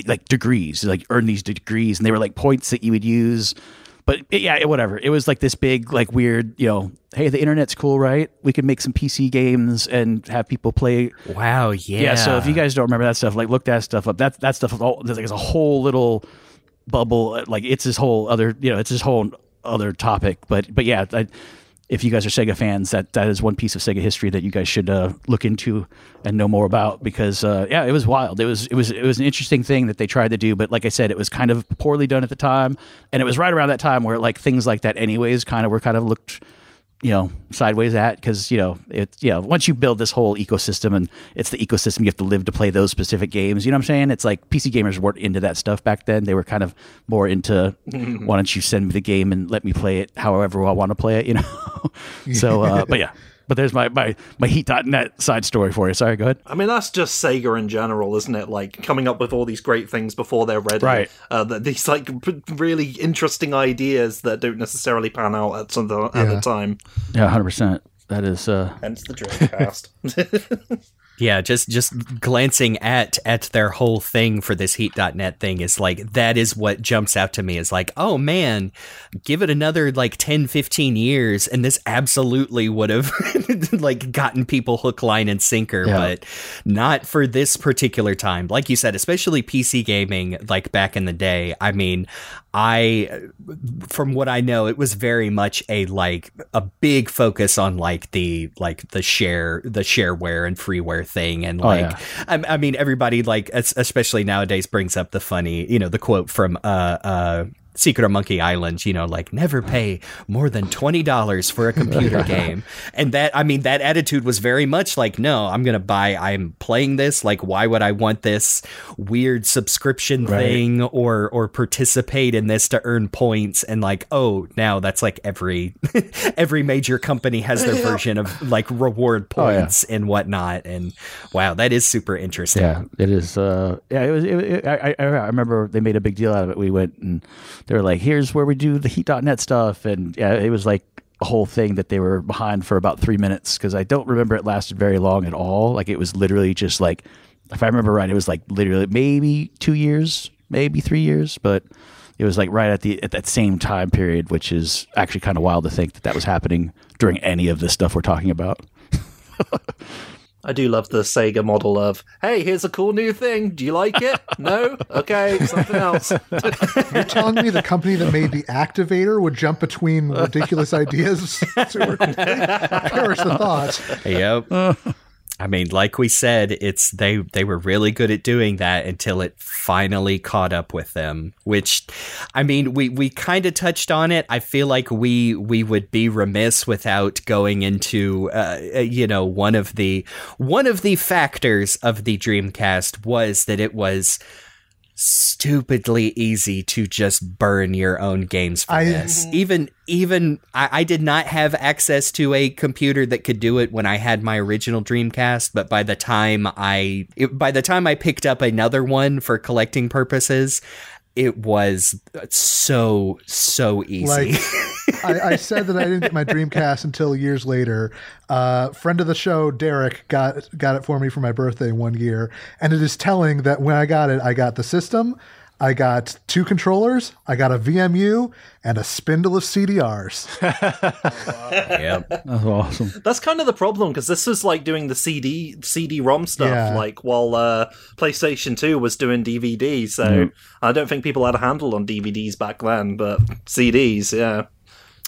like degrees, like earn these degrees, and they were like points that you would use. But it- yeah, it- whatever. It was like this big, like weird, you know, hey, the internet's cool, right? We could make some PC games and have people play Wow, yeah. yeah. So if you guys don't remember that stuff, like look that stuff up. That that stuff is all there's like a whole little bubble. uh, Like it's this whole other, you know, it's this whole other topic. But but yeah, I, if you guys are Sega fans, that that is one piece of Sega history that you guys should uh, look into and know more about because uh, yeah, it was wild. It was it was it was an interesting thing that they tried to do, but like I said, it was kind of poorly done at the time, and it was right around that time where like things like that, anyways, kind of were kind of looked you know sideways at because you know it you know once you build this whole ecosystem and it's the ecosystem you have to live to play those specific games you know what i'm saying? It's like pc gamers weren't into that stuff back then. They were kind of more into *laughs* why don't you send me the game and let me play it however i want to play it you know? *laughs* So uh, but yeah but there's my my my heat.net side story for you sorry go ahead I mean, that's just Sega in general, isn't it? Like coming up with all these great things before they're ready. Right. Uh, th- these like p- really interesting ideas that don't necessarily pan out at some at Yeah. the time. yeah 100% that is uh Hence the Dreamcast. *laughs* Yeah, just just glancing at at their whole thing for this heat.net thing is like that is what jumps out to me is like, "Oh man, give it another like 10 15 years and this absolutely would have *laughs* like gotten people hook line and sinker, Yeah. but not for this particular time. Like you said, especially PC gaming like back in the day. I mean, I from what I know, it was very much a like a big focus on like the like the share the shareware and freeware thing, and Oh, like yeah. I, I mean everybody like especially nowadays brings up the funny you know the quote from uh uh. Secret of Monkey Island, you know, like never pay more than twenty dollars for a computer *laughs* game, and that I mean that attitude was very much like, no, I'm gonna buy. I'm playing this. Like, why would I want this weird subscription Right. thing or or participate in this to earn points? And like, oh, now that's like every *laughs* every major company has their *laughs* version of like reward Oh, yeah. points and whatnot. And wow, that is super interesting. Yeah, it is. Uh, yeah, it was. It, it, I, I, I remember they made a big deal out of it. We went and they were like, "Here's where we do the Heat.net stuff," and yeah, it was like a whole thing that they were behind for about three minutes because I don't remember it lasted very long at all. Like it was literally just like, if I remember right, it was like literally maybe two years, maybe three years, but it was like right at the at that same time period, which is actually kind of wild to think that that was happening during any of the stuff we're talking about. *laughs* I do love the Sega model of, hey, here's a cool new thing. Do you like it? *laughs* no? Okay, something else. You're telling me the company that made the Activator would jump between ridiculous ideas *laughs* super quickly? Perish the thought. Yep. *laughs* I mean, like we said, it's they they were really good at doing that until it finally caught up with them. Which, I mean, we we kind of touched on it. I feel like we we would be remiss without going into, uh, you know, one of the one of the factors of the Dreamcast was that it was stupidly easy to just burn your own games for I- this. Mhm. Even even I, I did not have access to a computer that could do it when I had my original Dreamcast, but by the time I it, by the time I picked up another one for collecting purposes, it was so so easy. Like *laughs* I, I said that I didn't get my Dreamcast until years later. Uh, friend of the show, Derek, got got it for me for my birthday one year, and it is telling that when I got it, I got the system, I got two controllers, I got a VMU, and a spindle of CDRs. *laughs* yep. That's awesome. That's kind of the problem because this was like doing the CD CD-ROM stuff, Yeah. like while uh, PlayStation Two was doing DVD. So I don't think people had a handle on DVDs back then, but CDs, yeah.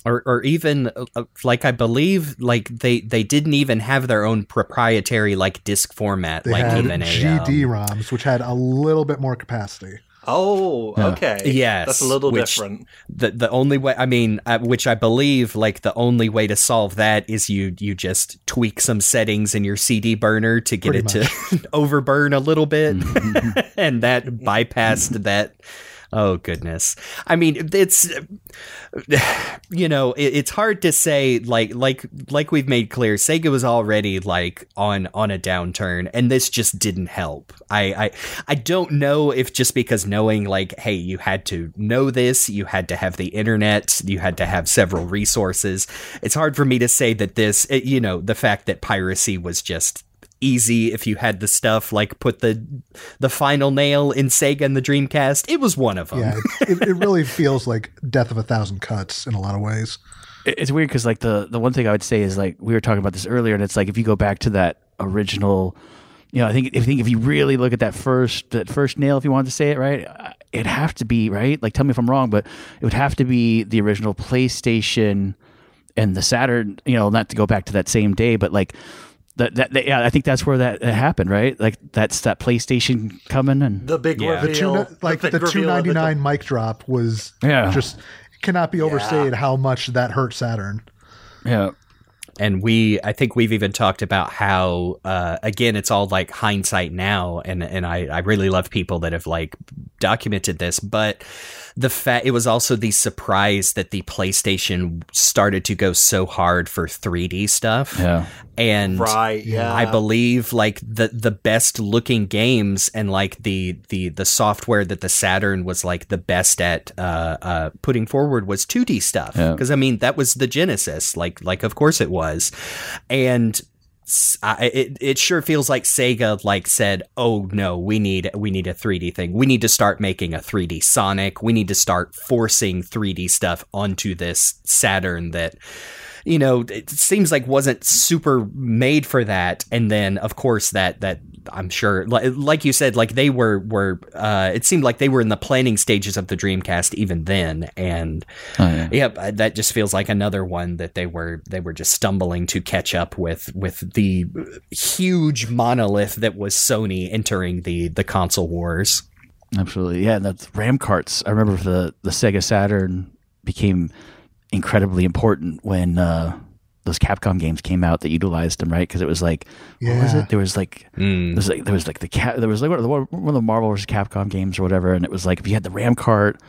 Or or even uh, uh, like I believe like they they didn't even have their own proprietary like disc format They like had even a um, GD ROMs, which had a little bit more capacity. Oh, okay. Yes, that's a little which- different. the the only way I mean uh, which I believe like the only way to solve that is you you just tweak some settings in your CD burner to get Pretty it to *laughs* overburn a little bit *laughs* and that bypassed that oh goodness. I mean it's *sighs* you know it, it's hard to say like like like we've made clear Sega was already like on on a downturn and this just didn't help. I I I don't know if just because knowing like hey you had to know this you had to have the internet you had to have several resources it's hard for me to say that this it, you know the fact that piracy was just easy if you had the stuff like put the the final nail in Sega and the Dreamcast it was one of them Yeah, it, it, it really feels like Death of a Thousand Cuts in a lot of ways. It's weird because like the the one thing I would say is like we were talking about this earlier, and it's like if you go back to that original, you know, I think I think if you really look at that first that first nail, if you wanted to say it right, uh, it'd have to be right. Like, tell me if I'm wrong, but it would have to be the original PlayStation and the Saturn. You know, not to go back to that same day, but like. That, that, that- yeah, I think that's where that happened, right? Like that's that PlayStation coming and The big Yeah. The reveal, two, like the reveal the- ninety nine mic drop was Yeah. just cannot be overstated how much that hurt Saturn. yeah, and we i think we've even talked about how uh, again it's all like hindsight now and and I, I really love people that have like documented this but the fact it was also the surprise that the playstation started to go so hard for 3d stuff yeah. and Right, yeah. I believe like the the best looking games and like the the the software that the Saturn was like the best at uh, uh, putting forward was 2D stuff Yeah. because I mean that was the Genesis like like of course it was and s- I, it, it sure feels like Sega like said, "Oh no, we need we need a 3D thing. We need to start making a 3D Sonic. We need to start forcing 3D stuff onto this Saturn that you know, it seems like wasn't super made for that. And then, of course, that that I'm sure, like, like you said, like they were were. Uh, it seemed like they were in the planning stages of the Dreamcast even then, and Oh, yeah. yep, uh, that just feels like another one that they were they were just stumbling to catch up with with the huge monolith that was Sony entering the the console wars. Absolutely, yeah. That's RAM carts. I remember the the Sega Saturn became incredibly important when uh, those Capcom games came out that utilized them, right? Because it was like, what was it? There was like, mm. there was like, there was like the cat. There was like one of the, one of the Marvel vs. Capcom games or whatever, and it was like if you had the RAM cart.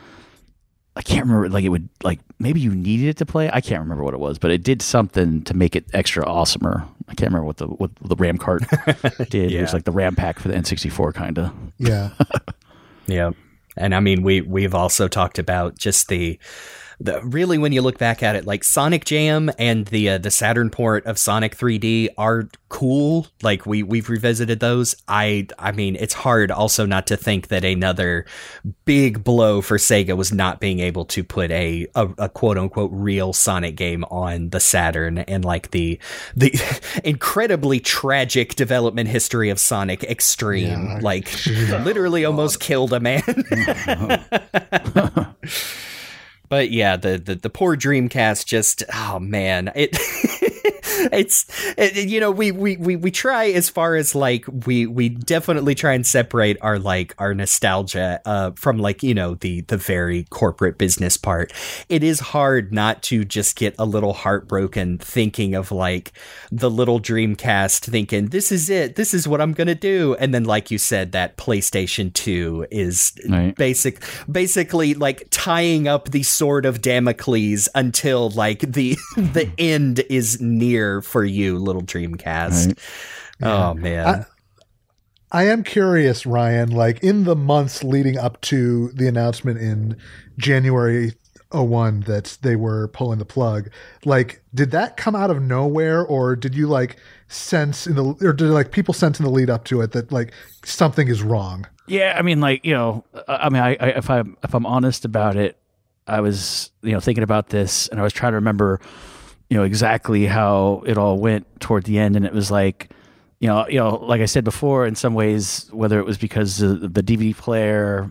I can't remember. Like it would like maybe you needed it to play. I can't remember what it was, but it did something to make it extra awesomer. I can't remember what the what the RAM cart *laughs* did. It was like the RAM pack for the N64 kind of. Yeah. *laughs* Yeah. And I mean, we we've also talked about just the, the really when you look back at it, like Sonic Jam and the uh, the Saturn port of Sonic 3D are cool. Like we we've revisited those. I I mean, it's hard also not to think that another big blow for Sega was not being able to put a a, a quote unquote real Sonic game on the Saturn and like the the *laughs* incredibly tragic development history of Sonic X-treme. Yeah. like literally *laughs* almost killed a man. *laughs* but yeah, the, the the poor Dreamcast just oh man, it *laughs* it's it, you know we, we we we try as far as like we we definitely try and separate our like our nostalgia uh from like you know the the very corporate business part. It is hard not to just get a little heartbroken thinking of like the little dreamcast thinking this is it. This is what i'm gonna do. And then like you said that playstation 2 is Right. basic basically like tying up the sword of damocles until like the *laughs* the end is near for you little dreamcast Right. oh man I am curious, Ryan, like in the months leading up to the announcement in January 01 that they were pulling the plug, like did that come out of nowhere or did you like sense in the or did like people sense in the lead up to it that like something is wrong? Yeah, I mean, like you know, I I mean, I, I if I'm if I'm honest about it, I was you know thinking about this, and I was trying to remember, you know, exactly how it all went toward the end, and it was like, you know, you know, like I said before, in some ways, whether it was because the DVD player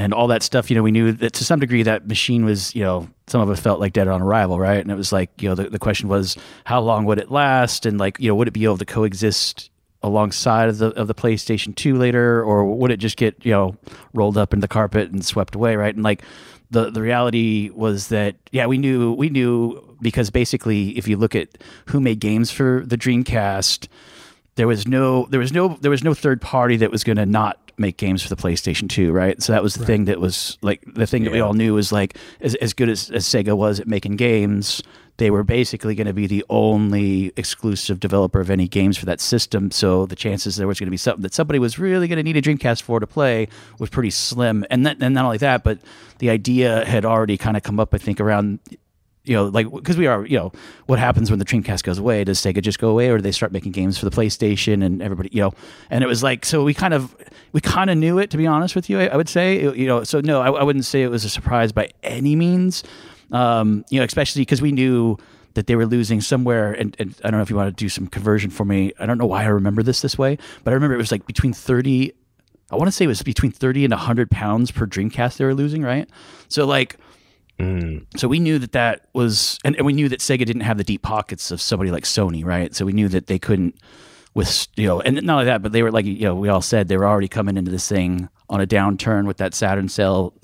and all that stuff, you know, we knew that to some degree that machine was, you know, some of us felt like dead on arrival, right? And it was like, you know, the, the question was, how long would it last? And like, you know, would it be able to coexist alongside of the of the PlayStation 2 later, or would it just get, you know, rolled up in the carpet and swept away, right? And like the the reality was that, yeah, we knew we knew because basically if you look at who made games for the Dreamcast, there was no there was no there was no third party that was going to not make games for the PlayStation 2, right? So that was the thing that was like the thing that we all knew was like as, as good as, as Sega was at making games, they were basically going to be the only exclusive developer of any games for that system. So the chances there was going to be something that somebody was really going to need a Dreamcast for to play was pretty slim. And that, and not only that, but the idea had already kind of come up, I think, around you know, like because we are, you know, what happens when the Dreamcast goes away? Does Sega just go away, or do they start making games for the PlayStation and everybody, you know? And it was like, so we kind of, we kind of knew it, to be honest with you. I, I would say, you know, so no, I, I wouldn't say it was a surprise by any means. Um, you know, especially because we knew that they were losing somewhere, and, and I don't know if you want to do some conversion for me. I don't know why I remember this this way, but I remember it was like between thirty. I want to say it was between thirty and hundred pounds per Dreamcast they were losing, right? So like Mm. so we knew that that was, and, and we knew that Sega didn't have the deep pockets of somebody like Sony, right? So we knew that they couldn't, with you know, and not only that, but they were like you know, we all said they were already coming into this thing on a downturn with that Saturn sale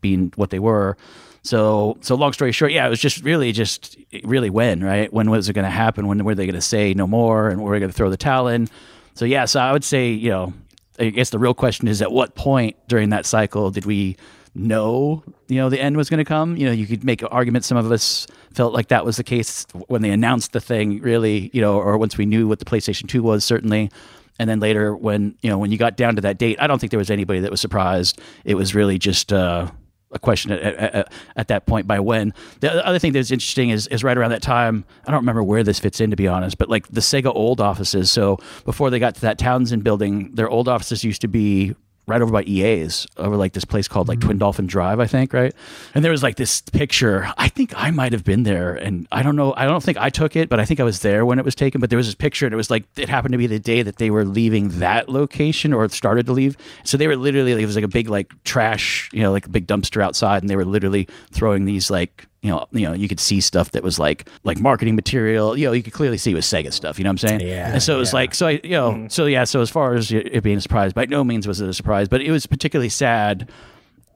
being what they were. So, so long story short, yeah, it was just really, just really when, right? When was it going to happen? When were they going to say no more? And were they going to throw the towel in? So, yeah, so I would say, you know, I guess the real question is at what point during that cycle did we know, you know, the end was going to come? You know, you could make an argument. Some of us felt like that was the case when they announced the thing, really, you know, or once we knew what the PlayStation 2 was, certainly. And then later, when you know, when you got down to that date, I don't think there was anybody that was surprised. It was really just uh, a question at, at, at- at that point by when. The other thing that's interesting is is right around that time. I don't remember where this fits in to be honest, but like the Sega old offices. So before they got to that Townsend building, their old offices used to be right over by EA's, over like this place called like mm-hmm. Twin Dolphin Drive, I think, right? And there was like this picture. I think I might have been there, and I don't know. I don't think I took it, but I think I was there when it was taken. But there was this picture, and it was like it happened to be the day that they were leaving that location or started to leave. So they were literally like, it was like a big like trash, you know, like a big dumpster outside, and they were literally throwing these like you know, you know, you could see stuff that was like like marketing material. You know, you could clearly see it was Sega stuff. You know what I'm saying? Yeah, And so it was like, so I, you know, so yeah. So as far as it being a surprise, by no means was it a surprise, but it was particularly sad,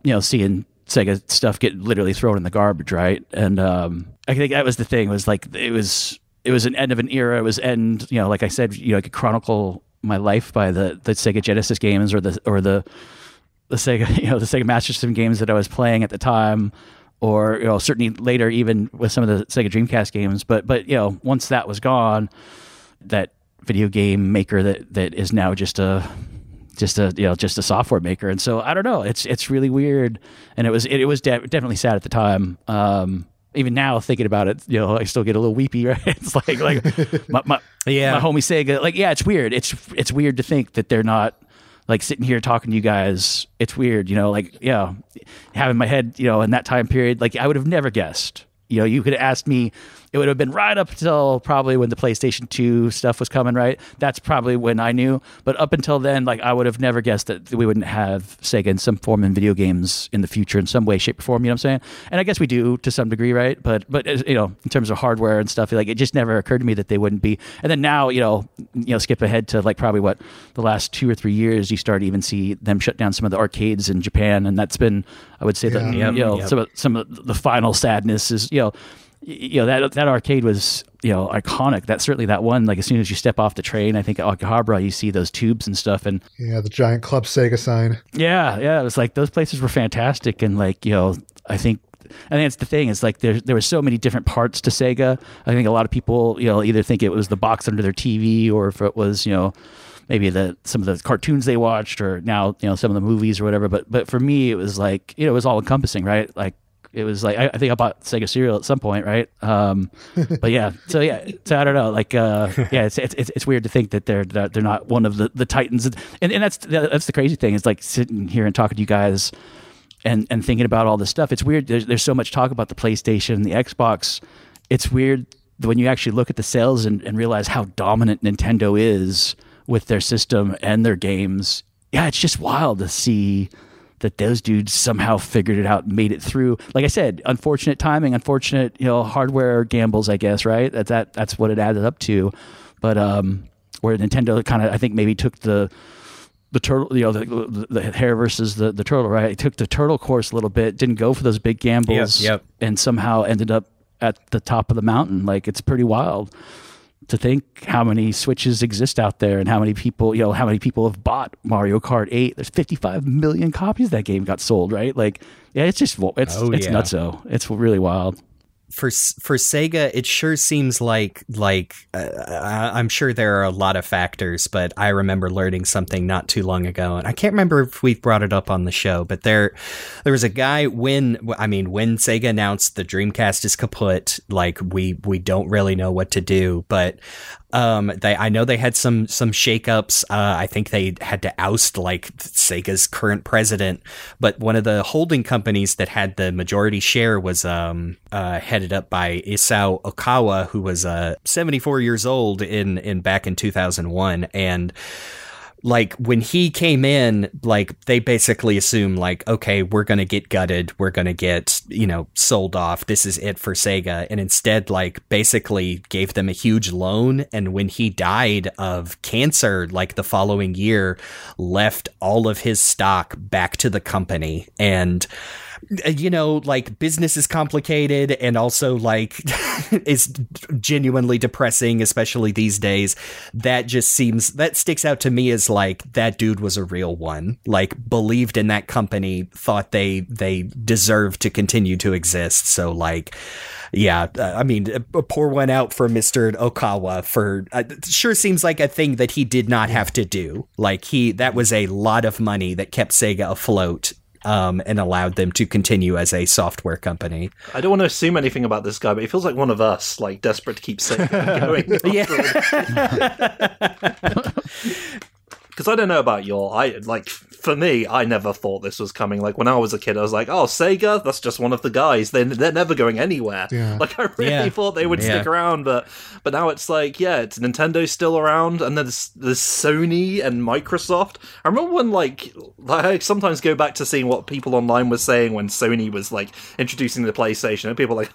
you know, seeing Sega stuff get literally thrown in the garbage, right? And um, I think that was the thing. Was like it was it was an end of an era. It was end. You know, like I said, you know, I could chronicle my life by the the Sega Genesis games or the or the the Sega, *laughs* you know, the Sega Master System games that I was playing at the time, or you know, certainly later even with some of the Sega Dreamcast games. But but you know, once that was gone, that video game maker that that is now just a just a you know just a software maker, and so I don't know. It's it's really weird, and it was it, it was de- definitely sad at the time. Um, even now thinking about it, you know, I still get a little weepy. *laughs* Right? It's like like *laughs* my, my Yeah. my homie Sega. Like yeah, it's weird. It's it's weird to think that they're not like sitting here talking to you guys. It's weird, you know. Like yeah, having my head, you know, in that time period, like I would have never guessed. You know, you could have asked me it would have been right up until probably when the PlayStation 2 stuff was coming, right? That's probably when I knew. But up until then, like I would have never guessed that we wouldn't have Sega in some form in video games in the future in some way, shape, or form. You know what I'm saying? And I guess we do to some degree, right? But but uh, you know, in terms of hardware and stuff, like it just never occurred to me that they wouldn't be. And then now, you know, you know, skip ahead to like probably what the last two or three years, you start to even see them shut down some of the arcades in Japan, and that's been, I would say, that Yeah. you know, Yep. some of some of the final sadness is, you know y- you know that that arcade was you know iconic. That certainly that one. Like as soon as you step off the train, I think at Akihabara you see those tubes and stuff, and Yeah, the giant Club Sega sign. yeah, yeah, it was like those places were fantastic, and like you know I think. I think it's the thing. It's like there there were so many different parts to Sega. I think a lot of people you know either think it was the box under their TV or if it was you know maybe the some of the cartoons they watched or now you know some of the movies or whatever. But but for me it was like you know it was all encompassing, right? Like it was like I, I think I bought Sega cereal at some point, right? Um, *laughs* but yeah, so yeah, so I don't know, like uh, yeah, it's, it's it's it's weird to think that they're that they're not one of the, the titans, and and that's that's the crazy thing is like sitting here and talking to you guys and and thinking about all this stuff. It's weird. There's there's so much talk about the PlayStation and the Xbox. It's weird when you actually look at the sales and, and realize how dominant Nintendo is with their system and their games. Yeah, it's just wild to see that those dudes somehow figured it out and made it through. Like I said, unfortunate timing, unfortunate, you know, hardware gambles, I guess, right? That that that's what it added up to. But um where Nintendo kind of I think maybe took the the turtle, you know, the, the, the hare versus the, the turtle, right? It took the turtle course a little bit, didn't go for those big gambles, Yep, yep. and somehow ended up at the top of the mountain. Like it's pretty wild to think how many switches exist out there and how many people, you know, how many people have bought Mario Kart 8. There's 55 million copies that game got sold, right? Like, yeah, it's just it's Oh, it's yeah. nutso. It's really wild. For for Sega, it sure seems like like uh, I'm sure there are a lot of factors, but I remember learning something not too long ago, and I can't remember if we brought it up on the show. But there, there was a guy when I mean when Sega announced the Dreamcast is kaput, like we we don't really know what to do, but um they i know they had some some shakeups. Uh i think they had to oust like sega's current president. But one of the holding companies that had the majority share was um uh headed up by isao okawa who was uh 74 years old in in back in 2001 and like when he came in like they basically assume like okay we're gonna get gutted we're gonna get you know sold off this is it for sega and instead like basically gave them a huge loan and when he died of cancer like the following year left all of his stock back to the company and you know, like business is complicated and also like *laughs* is genuinely depressing, especially these days. That just seems that sticks out to me as like that dude was a real one. Like believed in that company, thought they they deserved to continue to exist. So like. Yeah, uh, I mean, uh, pour one out for Mr. Okawa for uh, sure seems like a thing that he did not have to do. Like he that was a lot of money that kept Sega afloat um, and allowed them to continue as a software company. I don't want to assume anything about this guy, but he feels like one of us, like desperate to keep Sega going. *laughs* Yeah. *laughs* Because I don't know about your, I like for me, I never thought this was coming. Like when I was a kid, I was like, "Oh, Sega, that's just one of the guys. They they're never going anywhere." Yeah. *laughs* Like I really Yeah. thought they would stick around, but but now it's like, yeah, it's Nintendo's still around, and then there's, there's Sony and Microsoft. I remember when like I sometimes go back to seeing what people online were saying when Sony was like introducing the PlayStation, and people were like, *laughs*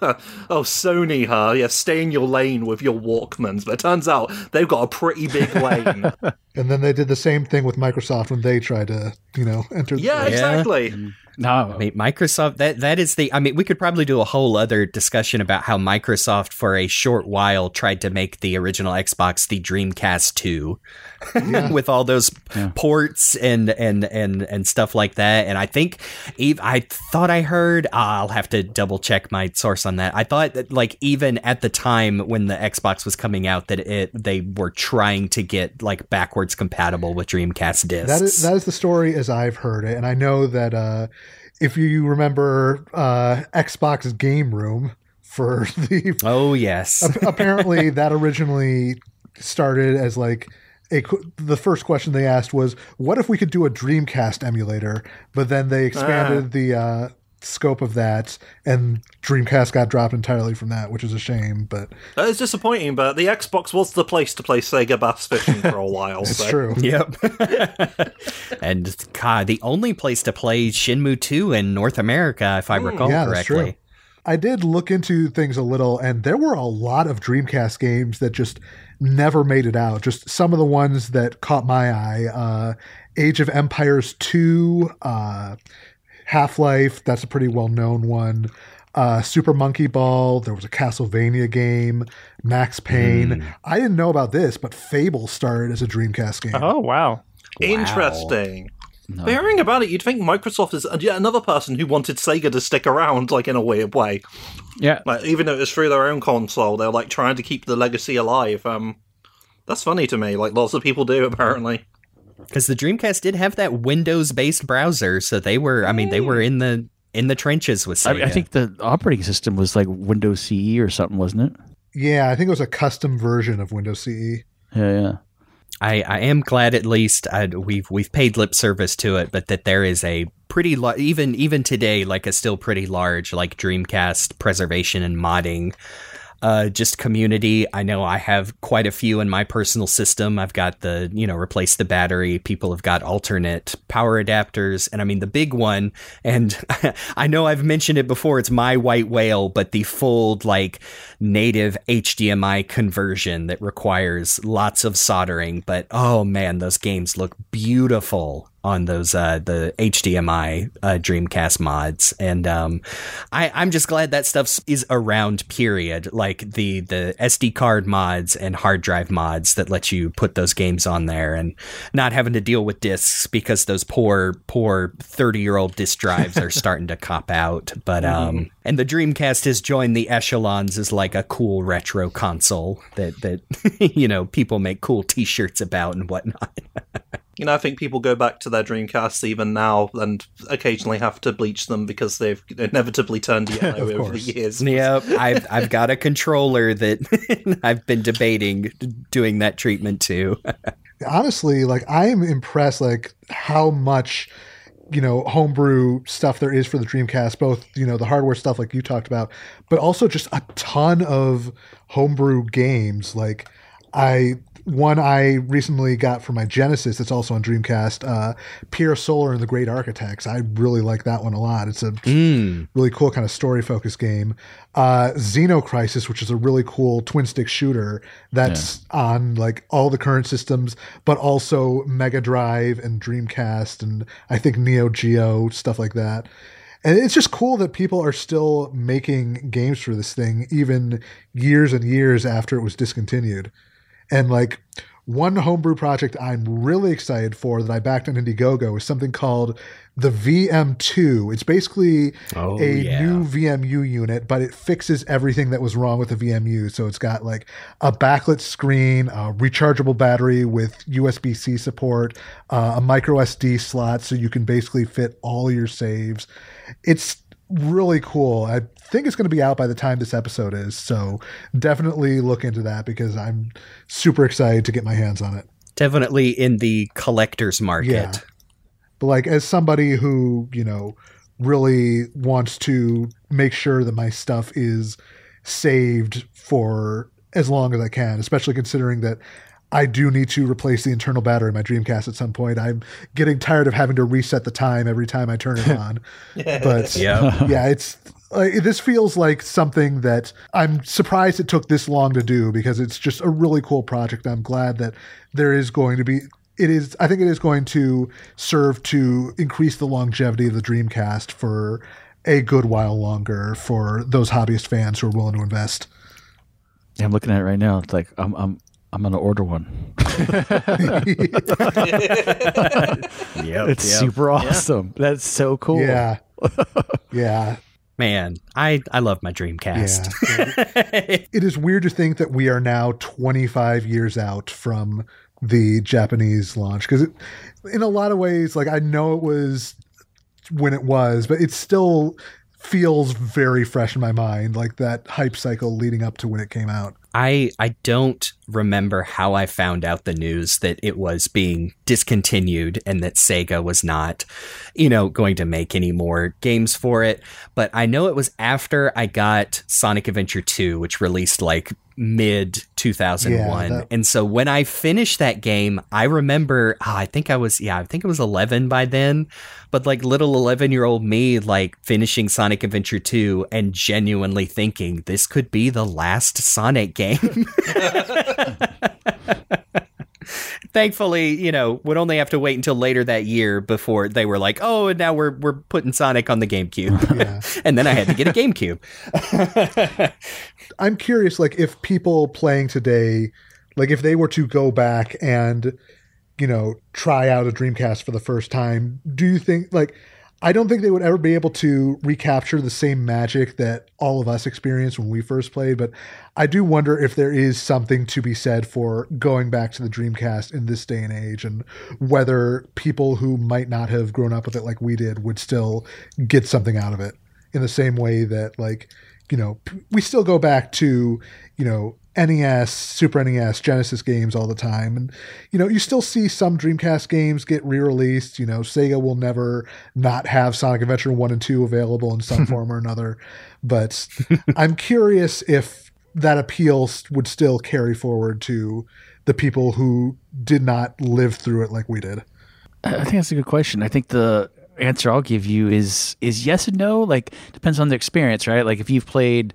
"Oh, Sony, huh? Yeah, stay in your lane with your Walkmans." But it turns out they've got a pretty big *laughs* lane. And then they did the same thing with Microsoft when they tried to, you know, *laughs* enter. the Yeah, space. exactly. No, I mean, Microsoft that that is the I mean, we could probably do a whole other discussion about how Microsoft for a short while tried to make the original Xbox the Dreamcast 2 with all those ports and and and and stuff like that. And I think I thought I heard I'll have to double check my source on that. I thought that like even at the time when the Xbox was coming out that it they were trying to get like backwards compatible with Dreamcast discs. That is that is the story as I've heard it, and I know that uh, if you remember uh, Xbox Game Room for *laughs* the oh yes. apparently that originally started as like a the first question they asked was what if we could do a Dreamcast emulator, but then they expanded the uh, scope of that, and Dreamcast got dropped entirely from that, which is a shame. But That is disappointing, but the Xbox was the place to play Sega Bass Fishing for a while. *laughs* it's so. true. Yep. *laughs* and God, the only place to play Shenmue 2 in North America, if I recall yeah, that's correctly. true. I did look into things a little, and there were a lot of Dreamcast games that just never made it out. Just some of the ones that caught my eye: uh, Age of Empires Two, uh, Half Life. That's a pretty well known one. Uh, Super Monkey Ball. There was a Castlevania game. Max Payne. I didn't know about this, but Fable started as a Dreamcast game. Oh wow. Interesting. But hearing about it, you'd think Microsoft is yet another person who wanted Sega to stick around, like in a weird way. Yeah. Like even though it was through their own console, they're like trying to keep the legacy alive. Um, that's funny to me. Like lots of people do *laughs* apparently. Because the Dreamcast did have that Windows-based browser, so they were. I mean, they were in the in the trenches with I, Sega. I think the operating system was like Windows CE or something, wasn't it? Yeah, I think it was a custom version of Windows E. CE. Yeah, yeah. I, I am glad at least I, we've we've paid lip service to it, but that there is a pretty even even today like a still pretty large like Dreamcast preservation and modding uh, just community. I know I have quite a few in my personal system. I've got the you know replace the battery. People have got alternate power adapters, and I mean the big one. And *laughs* I know I've mentioned it before. It's my white whale, but the full like native HDMI conversion that requires lots of soldering. But oh man, those games look beautiful on those uh, the HDMI uh, Dreamcast mods, and um, I, I'm just glad that stuff is around. Period. Like the the SD card mods and hard drive mods that let you put those games on there, and not having to deal with discs because those poor poor 30 year old disk drives are *laughs* starting to cop out. But um, and the Dreamcast has joined the echelons as like a cool retro console that that *laughs* you know people make cool T-shirts about and whatnot. You know, I think people go back to their Dreamcasts even now and occasionally have to bleach them because they've inevitably turned *laughs* yellow over the years. Yeah, *laughs* I've I've got a controller that *laughs* I've been debating doing that treatment too. honestly, like I am impressed, like how much you know homebrew stuff there is for the Dreamcast. Both you know the hardware stuff like you talked about, but also just a ton of homebrew games. Like I one I recently got for my Genesis that's also on Dreamcast, uh, Pier Solar and the Great Architects. I really like that one a lot. It's a really cool kind of story focused game. Uh, Xenocrisis, which is a really cool twin stick shooter that's on like all the current systems, but also Mega Drive and Dreamcast and I think Neo Geo stuff like that. And it's just cool that people are still making games for this thing, even years and years after it was discontinued. And like one homebrew project I'm really excited for that I backed on Indiegogo is something called the VM2. It's basically Oh, a yeah. new VMU unit, but it fixes everything that was wrong with the VMU. So it's got like a backlit screen, a rechargeable battery with USB C support, uh, a micro SD slot, so you can basically fit all your saves. It's really cool. I think it's going to be out by the time this episode is. So definitely look into that because I'm super excited to get my hands on it. Definitely in the collector's market. Yeah. But like as somebody who, you know, really wants to make sure that my stuff is saved for as long as I can, especially considering that I do need to replace the internal battery in my Dreamcast at some point. I'm getting tired of having to reset the time every time I turn it *laughs* on. but *laughs* Yeah. *laughs* yeah, it's like this feels like something that I'm surprised it took this long to do because it's just a really cool project. I'm glad that there is going to be it is I think it is going to serve to increase the longevity of the Dreamcast for a good while longer for those hobbyist fans who are willing to invest. Yeah, I'm looking at it right now. It's like I'm I'm I'm gonna order one. *laughs* Yep. It's yep. super awesome. That's so cool. Yeah. *laughs* yeah. Man, I I love my Dreamcast. *laughs* It is weird to think that we are now 25 years out from the Japanese launch because in a lot of ways like I know it was when it was but it still feels very fresh in my mind like that hype cycle leading up to when it came out. I I don't remember how I found out the news that it was being discontinued and that Sega was not, you know, going to make any more games for it. But I know it was after I got Sonic Adventure 2, which released like mid 2001. Yeah, that- and so when I finished that game, I remember, ah, I think I was, yeah, I think it was 11 by then. But like little 11 year old me, like finishing Sonic Adventure 2 and genuinely thinking this could be the last Sonic game. *laughs* *laughs* *laughs* Thankfully, you know, would only have to wait until later that year before they were like, "Oh, and now we're we're putting Sonic on the GameCube." Yeah. *laughs* and then I had to get a GameCube. *laughs* I'm curious, like if people playing today, like if they were to go back and, you know, try out a Dreamcast for the first time, do you think like I don't think they would ever be able to recapture the same magic that all of us experienced when we first played, but I do wonder if there is something to be said for going back to the Dreamcast in this day and age and whether people who might not have grown up with it like we did would still get something out of it in the same way that like you know we still go back to you know NES, Super NES, Genesis games all the time and you know you still see some Dreamcast games get re-released, you know Sega will never not have Sonic Adventure 1 and 2 available in some *laughs* form or another, but I'm curious if that appeal would still carry forward to the people who did not live through it like we did. I think that's a good question. I think the answer I'll give you is is yes and no. Like depends on the experience, right? Like if you've played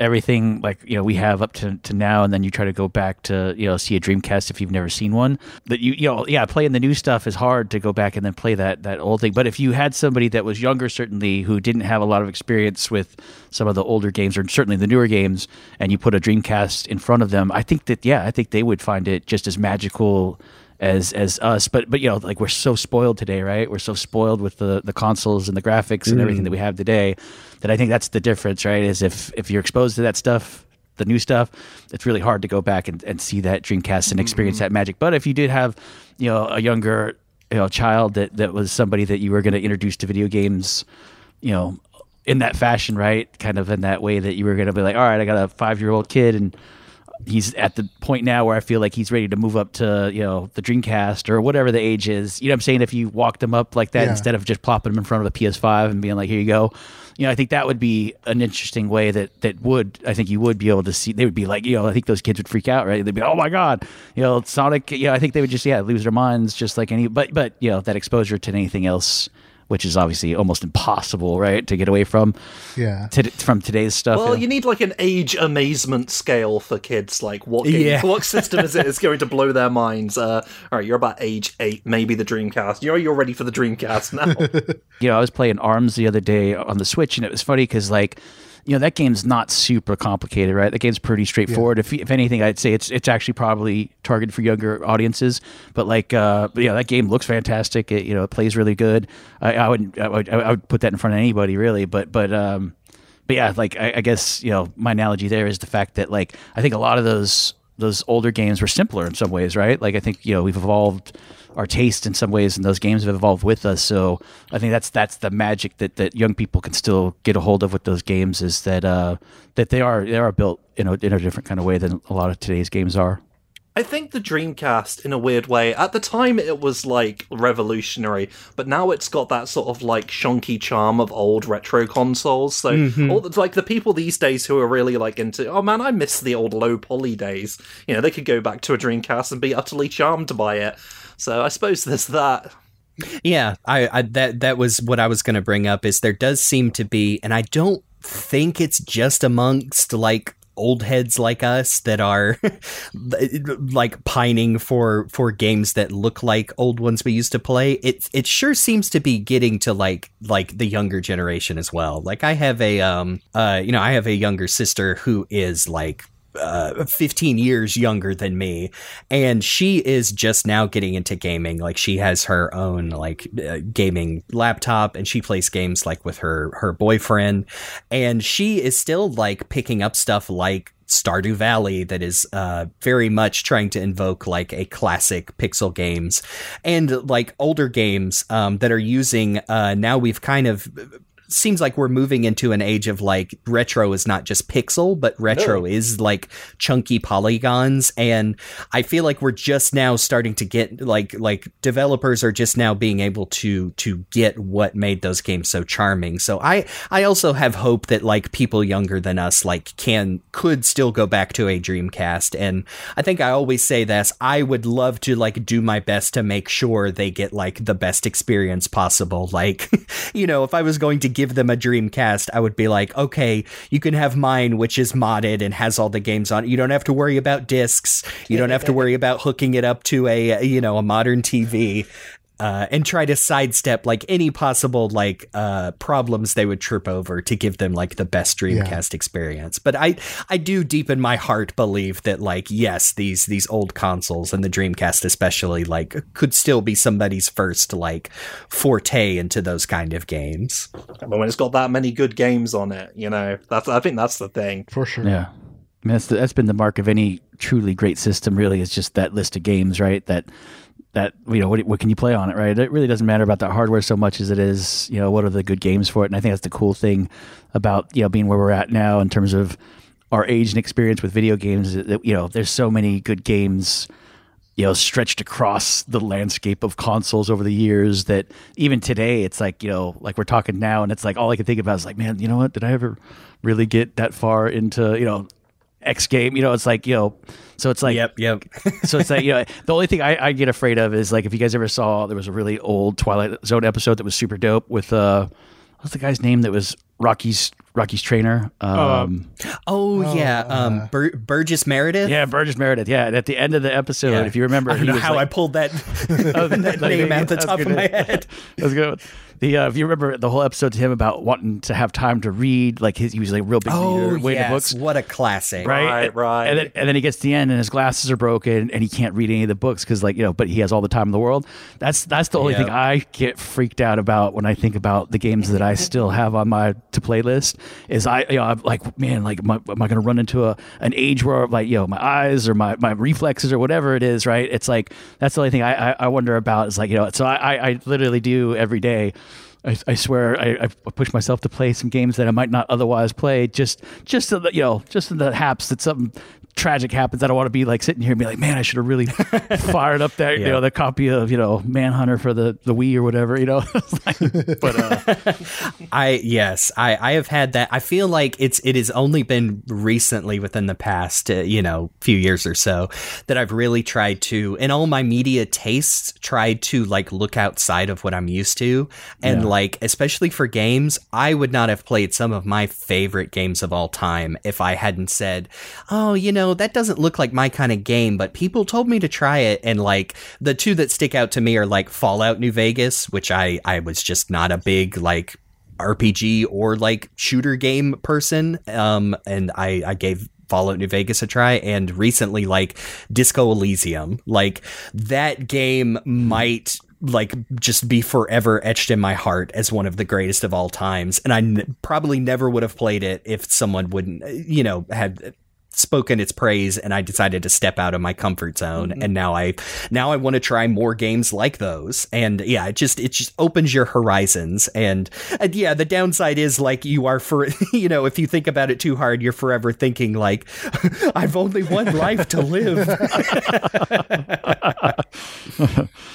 everything like you know we have up to, to now and then you try to go back to you know see a dreamcast if you've never seen one. That you you know yeah playing the new stuff is hard to go back and then play that that old thing. But if you had somebody that was younger certainly who didn't have a lot of experience with some of the older games or certainly the newer games and you put a dreamcast in front of them i think that yeah i think they would find it just as magical as as us. But but you know like we're so spoiled today right? We're so spoiled with the the consoles and the graphics and everything mm. that we have today that i think that's the difference right? Is if if you're exposed to that stuff the new stuff it's really hard to go back and, and see that dreamcast and experience mm-hmm. that magic. But if you did have you know a younger you know child that that was somebody that you were going to introduce to video games you know in that fashion right? Kind of in that way that you were going to be like all right i got a five year old kid and he's at the point now where I feel like he's ready to move up to, you know, the Dreamcast or whatever the age is. You know what I'm saying? If you walked him up like that Yeah. instead of just plopping him in front of the PS5 and being like, here you go. You know, I think that would be an interesting way that that would I think you would be able to see they would be like, you know, I think those kids would freak out, right? They'd be, Oh my God. You know, Sonic you know, I think they would just yeah, lose their minds just like any but but you know, that exposure to anything else which is obviously almost impossible, right, to get away from Yeah. to, from today's stuff. Well, yeah. you need like an age amazement scale for kids. Like, what game, Yeah. what system is it? it is going to blow their minds? Uh, all right, you're about age eight, maybe the Dreamcast. You're you're ready for the Dreamcast now. *laughs* you know, I was playing Arms the other day on the Switch, and it was funny because like, you know, that game's not super complicated, right? That game's pretty straightforward. If if anything, I'd say it's it's actually probably targeted for younger audiences. But like, uh, but yeah, that game looks fantastic. It you know, it plays really good. I, I would I would I would put that in front of anybody really. But but um, but yeah, like I, I guess you know, my analogy there is the fact that like I think a lot of those those older games were simpler in some ways, right? Like I think you know we've evolved our taste in some ways, and those games have evolved with us. So I think that's that's the magic that, that young people can still get a hold of with those games is that uh, that they are they are built in a in a different kind of way than a lot of today's games are. I think the Dreamcast, in a weird way, at the time it was like revolutionary, but now it's got that sort of like shonky charm of old retro consoles. So, all the, like the people these days who are really like into, oh man, I miss the old low poly days. You know, they could go back to a Dreamcast and be utterly charmed by it. So, I suppose there's that. Yeah, I, I that that was what I was going to bring up is there does seem to be, and I don't think it's just amongst like old heads like us that are *laughs* like pining for for games that look like old ones we used to play. It it sure seems to be getting to like like the younger generation as well. Like I have a um uh you know I have a younger sister who is like uh, 15 years younger than me. And she is just now getting into gaming. Like she has her own like uh, gaming laptop and she plays games like with her her boyfriend. And she is still like picking up stuff like Stardew Valley that is uh, very much trying to invoke like a classic pixel games and like older games um, that are using uh, now we've kind of seems like we're moving into an age of like retro is not just pixel, but retro No. is like chunky polygons, and I feel like we're just now starting to get like like developers are just now being able to to get what made those games so charming. So I I also have hope that like people younger than us like can could still go back to a Dreamcast, and I think I always say this. I would love to like do my best to make sure they get like the best experience possible. Like, *laughs* you know, if I was going to give them a Dreamcast, I would be like, okay, you can have mine, which is modded and has all the games on it. You don't have to worry about discs. You don't have to worry about hooking it up to a, you know, a modern TV. Uh, and try to sidestep like any possible like uh, problems they would trip over to give them like the best Dreamcast experience. But I I do deep in my heart believe that like yes these these old consoles and the Dreamcast especially like could still be somebody's first like forte into those kind of games. But when it's got that many good games on it, you know, that's I think that's the thing. For sure. Yeah. I mean, that's, the, that's been the mark of any truly great system. Really, is just that list of games, right? That that you know, what, what can you play on it, right? It really doesn't matter about the hardware so much as it is, you know, what are the good games for it. And I think that's the cool thing about you know being where we're at now in terms of our age and experience with video games. That you know, there's so many good games you know stretched across the landscape of consoles over the years that even today it's like you know like we're talking now and it's like all i can think about is like man you know what did i ever really get that far into you know x game you know it's like you know so it's like yep, yep. *laughs* so it's like you know the only thing I, I get afraid of is like if you guys ever saw there was a really old twilight zone episode that was super dope with uh what's the guy's name that was rocky's rocky's trainer um Oh, yeah, um, Bur- Burgess Meredith. yeah burgess meredith yeah and at the end of the episode Yeah. if you remember I don't he know was how like, I pulled that, *laughs* *laughs* that name at the top of my head. That's good. The uh, if you remember the whole episode to him about wanting to have time to read, like his, he was like a real big Oh, reader, way yes, the books, what a classic! right? Right, right. And then, and then he gets to the end, and his glasses are broken, and he can't read any of the books because, like you know, but he has all the time in the world. That's that's the only Yep. thing I get freaked out about when I think about the games that I still have on my to play list. Is I you know I'm like man, like am I, am I going to run into a an age where like you know my eyes or my my reflexes or whatever it is, right? It's like that's the only thing I I, I wonder about. Is like you know, so I I, I literally do every day. I, I swear I, I push myself to play some games that I might not otherwise play just just so that you know just in the haps that something tragic happens I don't want to be like sitting here and be like man I should have really *laughs* fired up that you know the copy of you know Manhunter for the the Wii or whatever you know? *laughs* Like, but uh, *laughs* I yes, I I have had that. I feel like it's it has only been recently within the past uh, you know few years or so that I've really tried to in all my media tastes tried to like look outside of what I'm used to. And like especially for games I would not have played some of my favorite games of all time if I hadn't said oh you know that doesn't look like my kind of game but people told me to try it and like the two that stick out to me are like Fallout New Vegas which I I was just not a big like RPG or like shooter game person. Um, and I, I gave Fallout New Vegas a try and recently like Disco Elysium. Like that game might like just be forever etched in my heart as one of the greatest of all times. And I n- probably never would have played it if someone wouldn't, you know, had spoken its praise and I decided to step out of my comfort zone. And now I now I want to try more games like those. And yeah it just it just opens your horizons. And, and yeah the downside is like you are for *laughs* you know if you think about it too hard you're forever thinking like *laughs* I've only one life to live.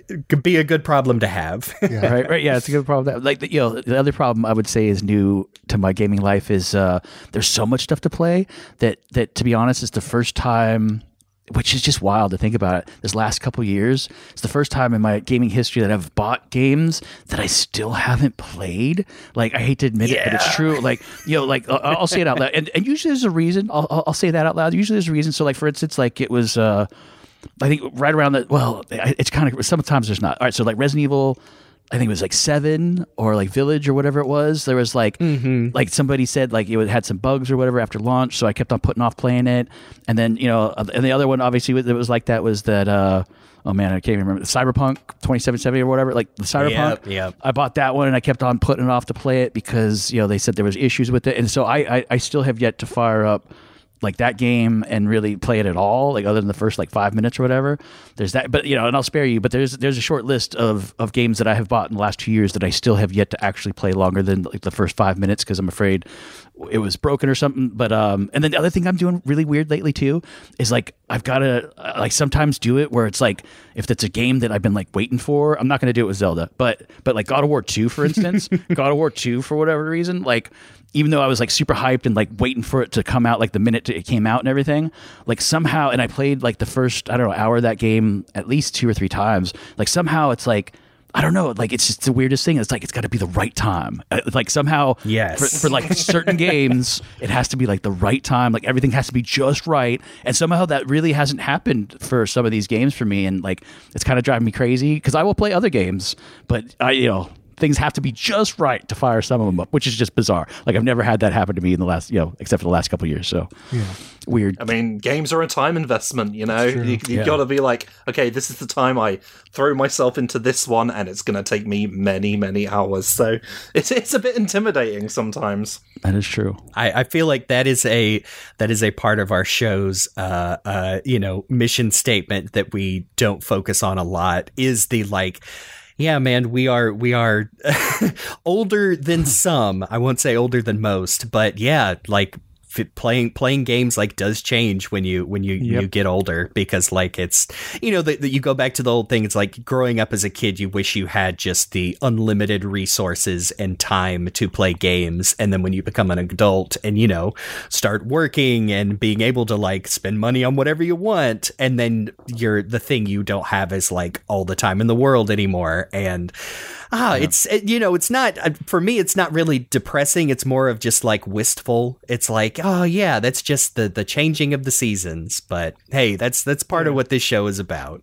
It *laughs* could be a good problem to have. Right, right, yeah, it's a good problem. That, like, the, you know, the other problem I would say is new to my gaming life is uh, there's so much stuff to play that that to be honest it's the first time. Which is just wild to think about. It. This last couple years, it's the first time in my gaming history that I've bought games that I still haven't played. Like I hate to admit it, but it's true. Like you know, like I'll, I'll say it out loud, and, and usually there's a reason. I'll, I'll I'll say that out loud. Usually there's a reason. So like for instance, like it was. uh I think right around the well, it's kind of sometimes there's not. All right, so like Resident Evil, I think it was like seven or like Village or whatever it was. There was like like somebody said like it had some bugs or whatever after launch, so I kept on putting off playing it. And then you know, and the other one obviously that was like that was that. uh Oh man, I can't even remember Cyberpunk 2077 or whatever. Like the Cyberpunk, Yep, yep. I bought that one and I kept on putting it off to play it because you know they said there was issues with it, and so I I, I still have yet to fire up like that game and really play it at all, like other than the first like five minutes or whatever. There's that, but you know, and I'll spare you. But there's there's a short list of of games that I have bought in the last two years that I still have yet to actually play longer than like the first five minutes because I'm afraid it was broken or something. But um, and then the other thing I'm doing really weird lately too is like I've got to like sometimes do it where it's like if it's a game that I've been like waiting for, I'm not going to do it with Zelda, but but like God of War two, for instance, *laughs* God of War two for whatever reason, like even though I was like super hyped and like waiting for it to come out like the minute it came out and everything, like somehow, and I played like the first I don't know hour of that game at least two or three times, like somehow it's like. I don't know. Like it's just the weirdest thing. It's like it's got to be the right time. Uh, Like somehow, Yes. for, for like certain *laughs* games, it has to be like the right time. Like everything has to be just right. And somehow that really hasn't happened for some of these games for me. And like it's kind of driving me crazy because I will play other games, but I, you know, things have to be just right to fire some of them up, which is just bizarre. Like I've never had that happen to me in the last, you know, except for the last couple of years. So weird. I mean, games are a time investment, you know? You, you've Yeah. got to be like, okay, this is the time I throw myself into this one, and it's going to take me many, many hours. So it's, it's a bit intimidating sometimes. That is true. I, I feel like that is a that is a part of our show's uh uh you know mission statement that we don't focus on a lot is the like yeah man we are we are *laughs* older than some. I won't say older than most but yeah like playing playing games like does change when you when you Yep. you get older because like it's you know that you go back to the old thing it's like growing up as a kid you wish you had just the unlimited resources and time to play games and then when you become an adult and you know start working and being able to like spend money on whatever you want and then you're the thing you don't have is like all the time in the world anymore and ah it's it, you know it's not uh, for me it's not really depressing it's more of just like wistful it's like oh yeah that's just the the changing of the seasons but hey that's that's part of what this show is about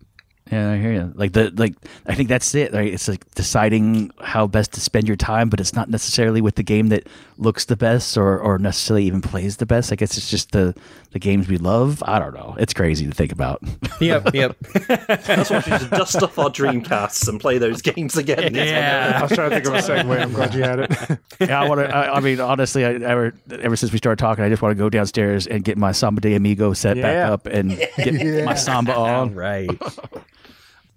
Yeah, I hear you. Like the like, I think that's it. Right? It's like deciding how best to spend your time, but it's not necessarily with the game that looks the best or or necessarily even plays the best. I guess it's just the the games we love. I don't know. It's crazy to think about. yep yep *laughs* That's what you should dust off our Dreamcasts and play those games again. Yeah. I was trying to think of a segue. I'm glad you had it. *laughs* yeah, I want to. I, I mean, honestly, I ever ever since we started talking, I just want to go downstairs and get my Samba de Amigo set back up and get *laughs* my samba on. right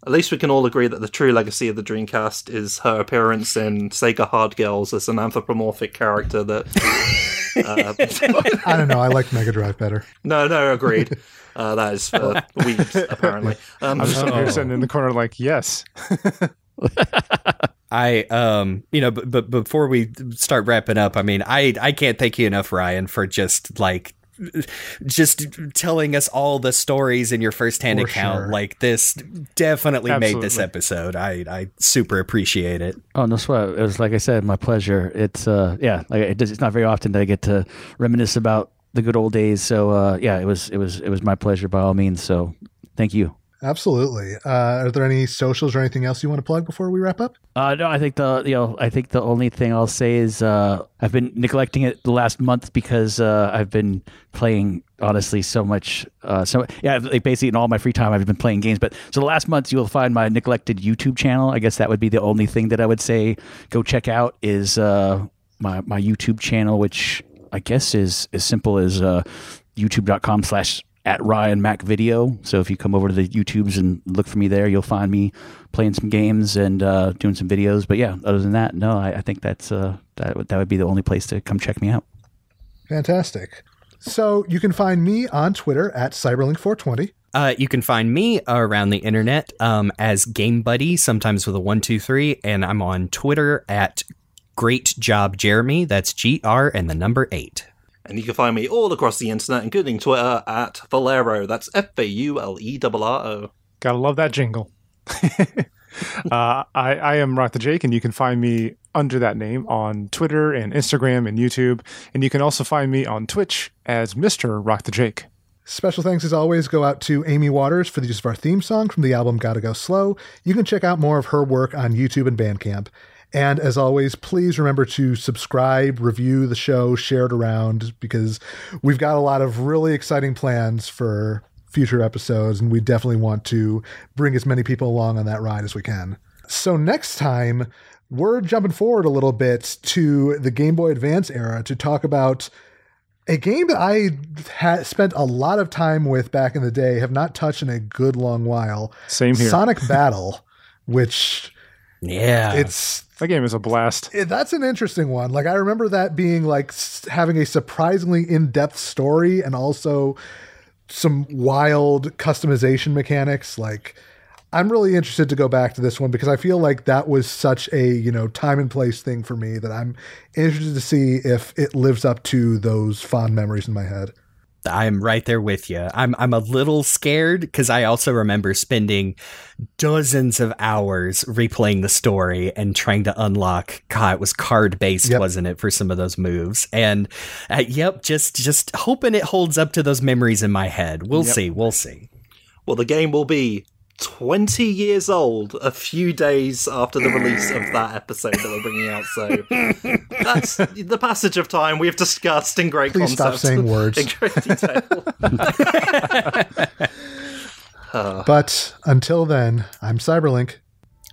At least we can all agree that the true legacy of the Dreamcast is her appearance in Sega Hard Girls as an anthropomorphic character that. uh, *laughs* I don't know. I like Mega Drive better. no, no, agreed. Uh, that is for *laughs* weebs, apparently. Um, I'm just sitting here sitting in the corner, like, yes. *laughs* I um you know but, but before we start wrapping up I mean I I can't thank you enough Ryan for just like just telling us all the stories in your firsthand For account sure. like this definitely made this episode I I super appreciate it Oh no sweat! It was like I said, my pleasure. It's uh, yeah, like it does, it's not very often that I get to reminisce about the good old days. So uh, yeah, it was it was it was my pleasure by all means. So thank you. Absolutely. Uh, are there any socials or anything else you want to plug before we wrap up? Uh, no, I think the you know I think the only thing I'll say is uh, I've been neglecting it the last month because uh, I've been playing honestly so much. Uh, so yeah, like basically in all my free time I've been playing games. But so the last month you'll find my neglected YouTube channel. I guess that would be the only thing that I would say go check out is uh, my my YouTube channel, which I guess is as simple as YouTube.com slash at Ryan Mac Video. So if you come over to the YouTubes and look for me there, you'll find me playing some games and uh, doing some videos. But yeah, other than that, no, I, I think that's uh, that would that would be the only place to come check me out. Fantastic. So you can find me on Twitter at Cyberlink420. Uh, you can find me around the internet um, as Game Buddy, sometimes with a one, two, three, and I'm on Twitter at Great Job Jeremy. That's G R and the number eight. And you can find me all across the internet, including Twitter, at Faulerro. That's F A U L E R R O. Gotta love that jingle. *laughs* uh, I, I am Rock the Jake, and you can find me under that name on Twitter and Instagram and YouTube. And you can also find me on Twitch as Mr. Rock the Jake. Special thanks as always go out to Amie Waters for the use of our theme song from the album Gotta Go Slow. You can check out more of her work on YouTube and Bandcamp. And as always, please remember to subscribe, review the show, share it around because we've got a lot of really exciting plans for future episodes, and we definitely want to bring as many people along on that ride as we can. So next time, we're jumping forward a little bit to the Game Boy Advance era to talk about A game that I had spent a lot of time with back in the day, have not touched in a good long while. Same here. Sonic *laughs* Battle, which Yeah. it's that game is a blast. it- that's an interesting one. Like I remember that being like s- having a surprisingly in-depth story and also some wild customization mechanics. Like I'm really interested to go back to this one because I feel like that was such a, you know, time and place thing for me that I'm interested to see if it lives up to those fond memories in my head. I'm right there with you. I'm I'm a little scared because I also remember spending dozens of hours replaying the story and trying to unlock. God, it was card based, Yep. wasn't it, for some of those moves? And uh, yep, just just hoping it holds up to those memories in my head. We'll Yep. see. We'll see. Well, the game will be 20 years old a few days after the release of that episode that we're bringing out. So *laughs* that's the passage of time we've discussed in great Please stop saying words. *laughs* In great detail. *laughs* But until then, I'm Cyberlink.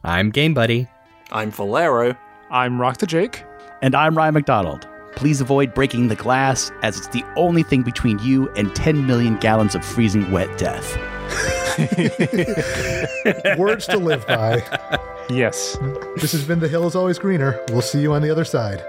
I'm Game Buddy. I'm Faulerro. I'm Rock the Jake. And I'm Ryan MacDonald. Please avoid breaking the glass, as it's the only thing between you and 10 million gallons of freezing wet death. *laughs* Words to live by. Yes. This has been The Hill is Always Greener. We'll see you on the other side.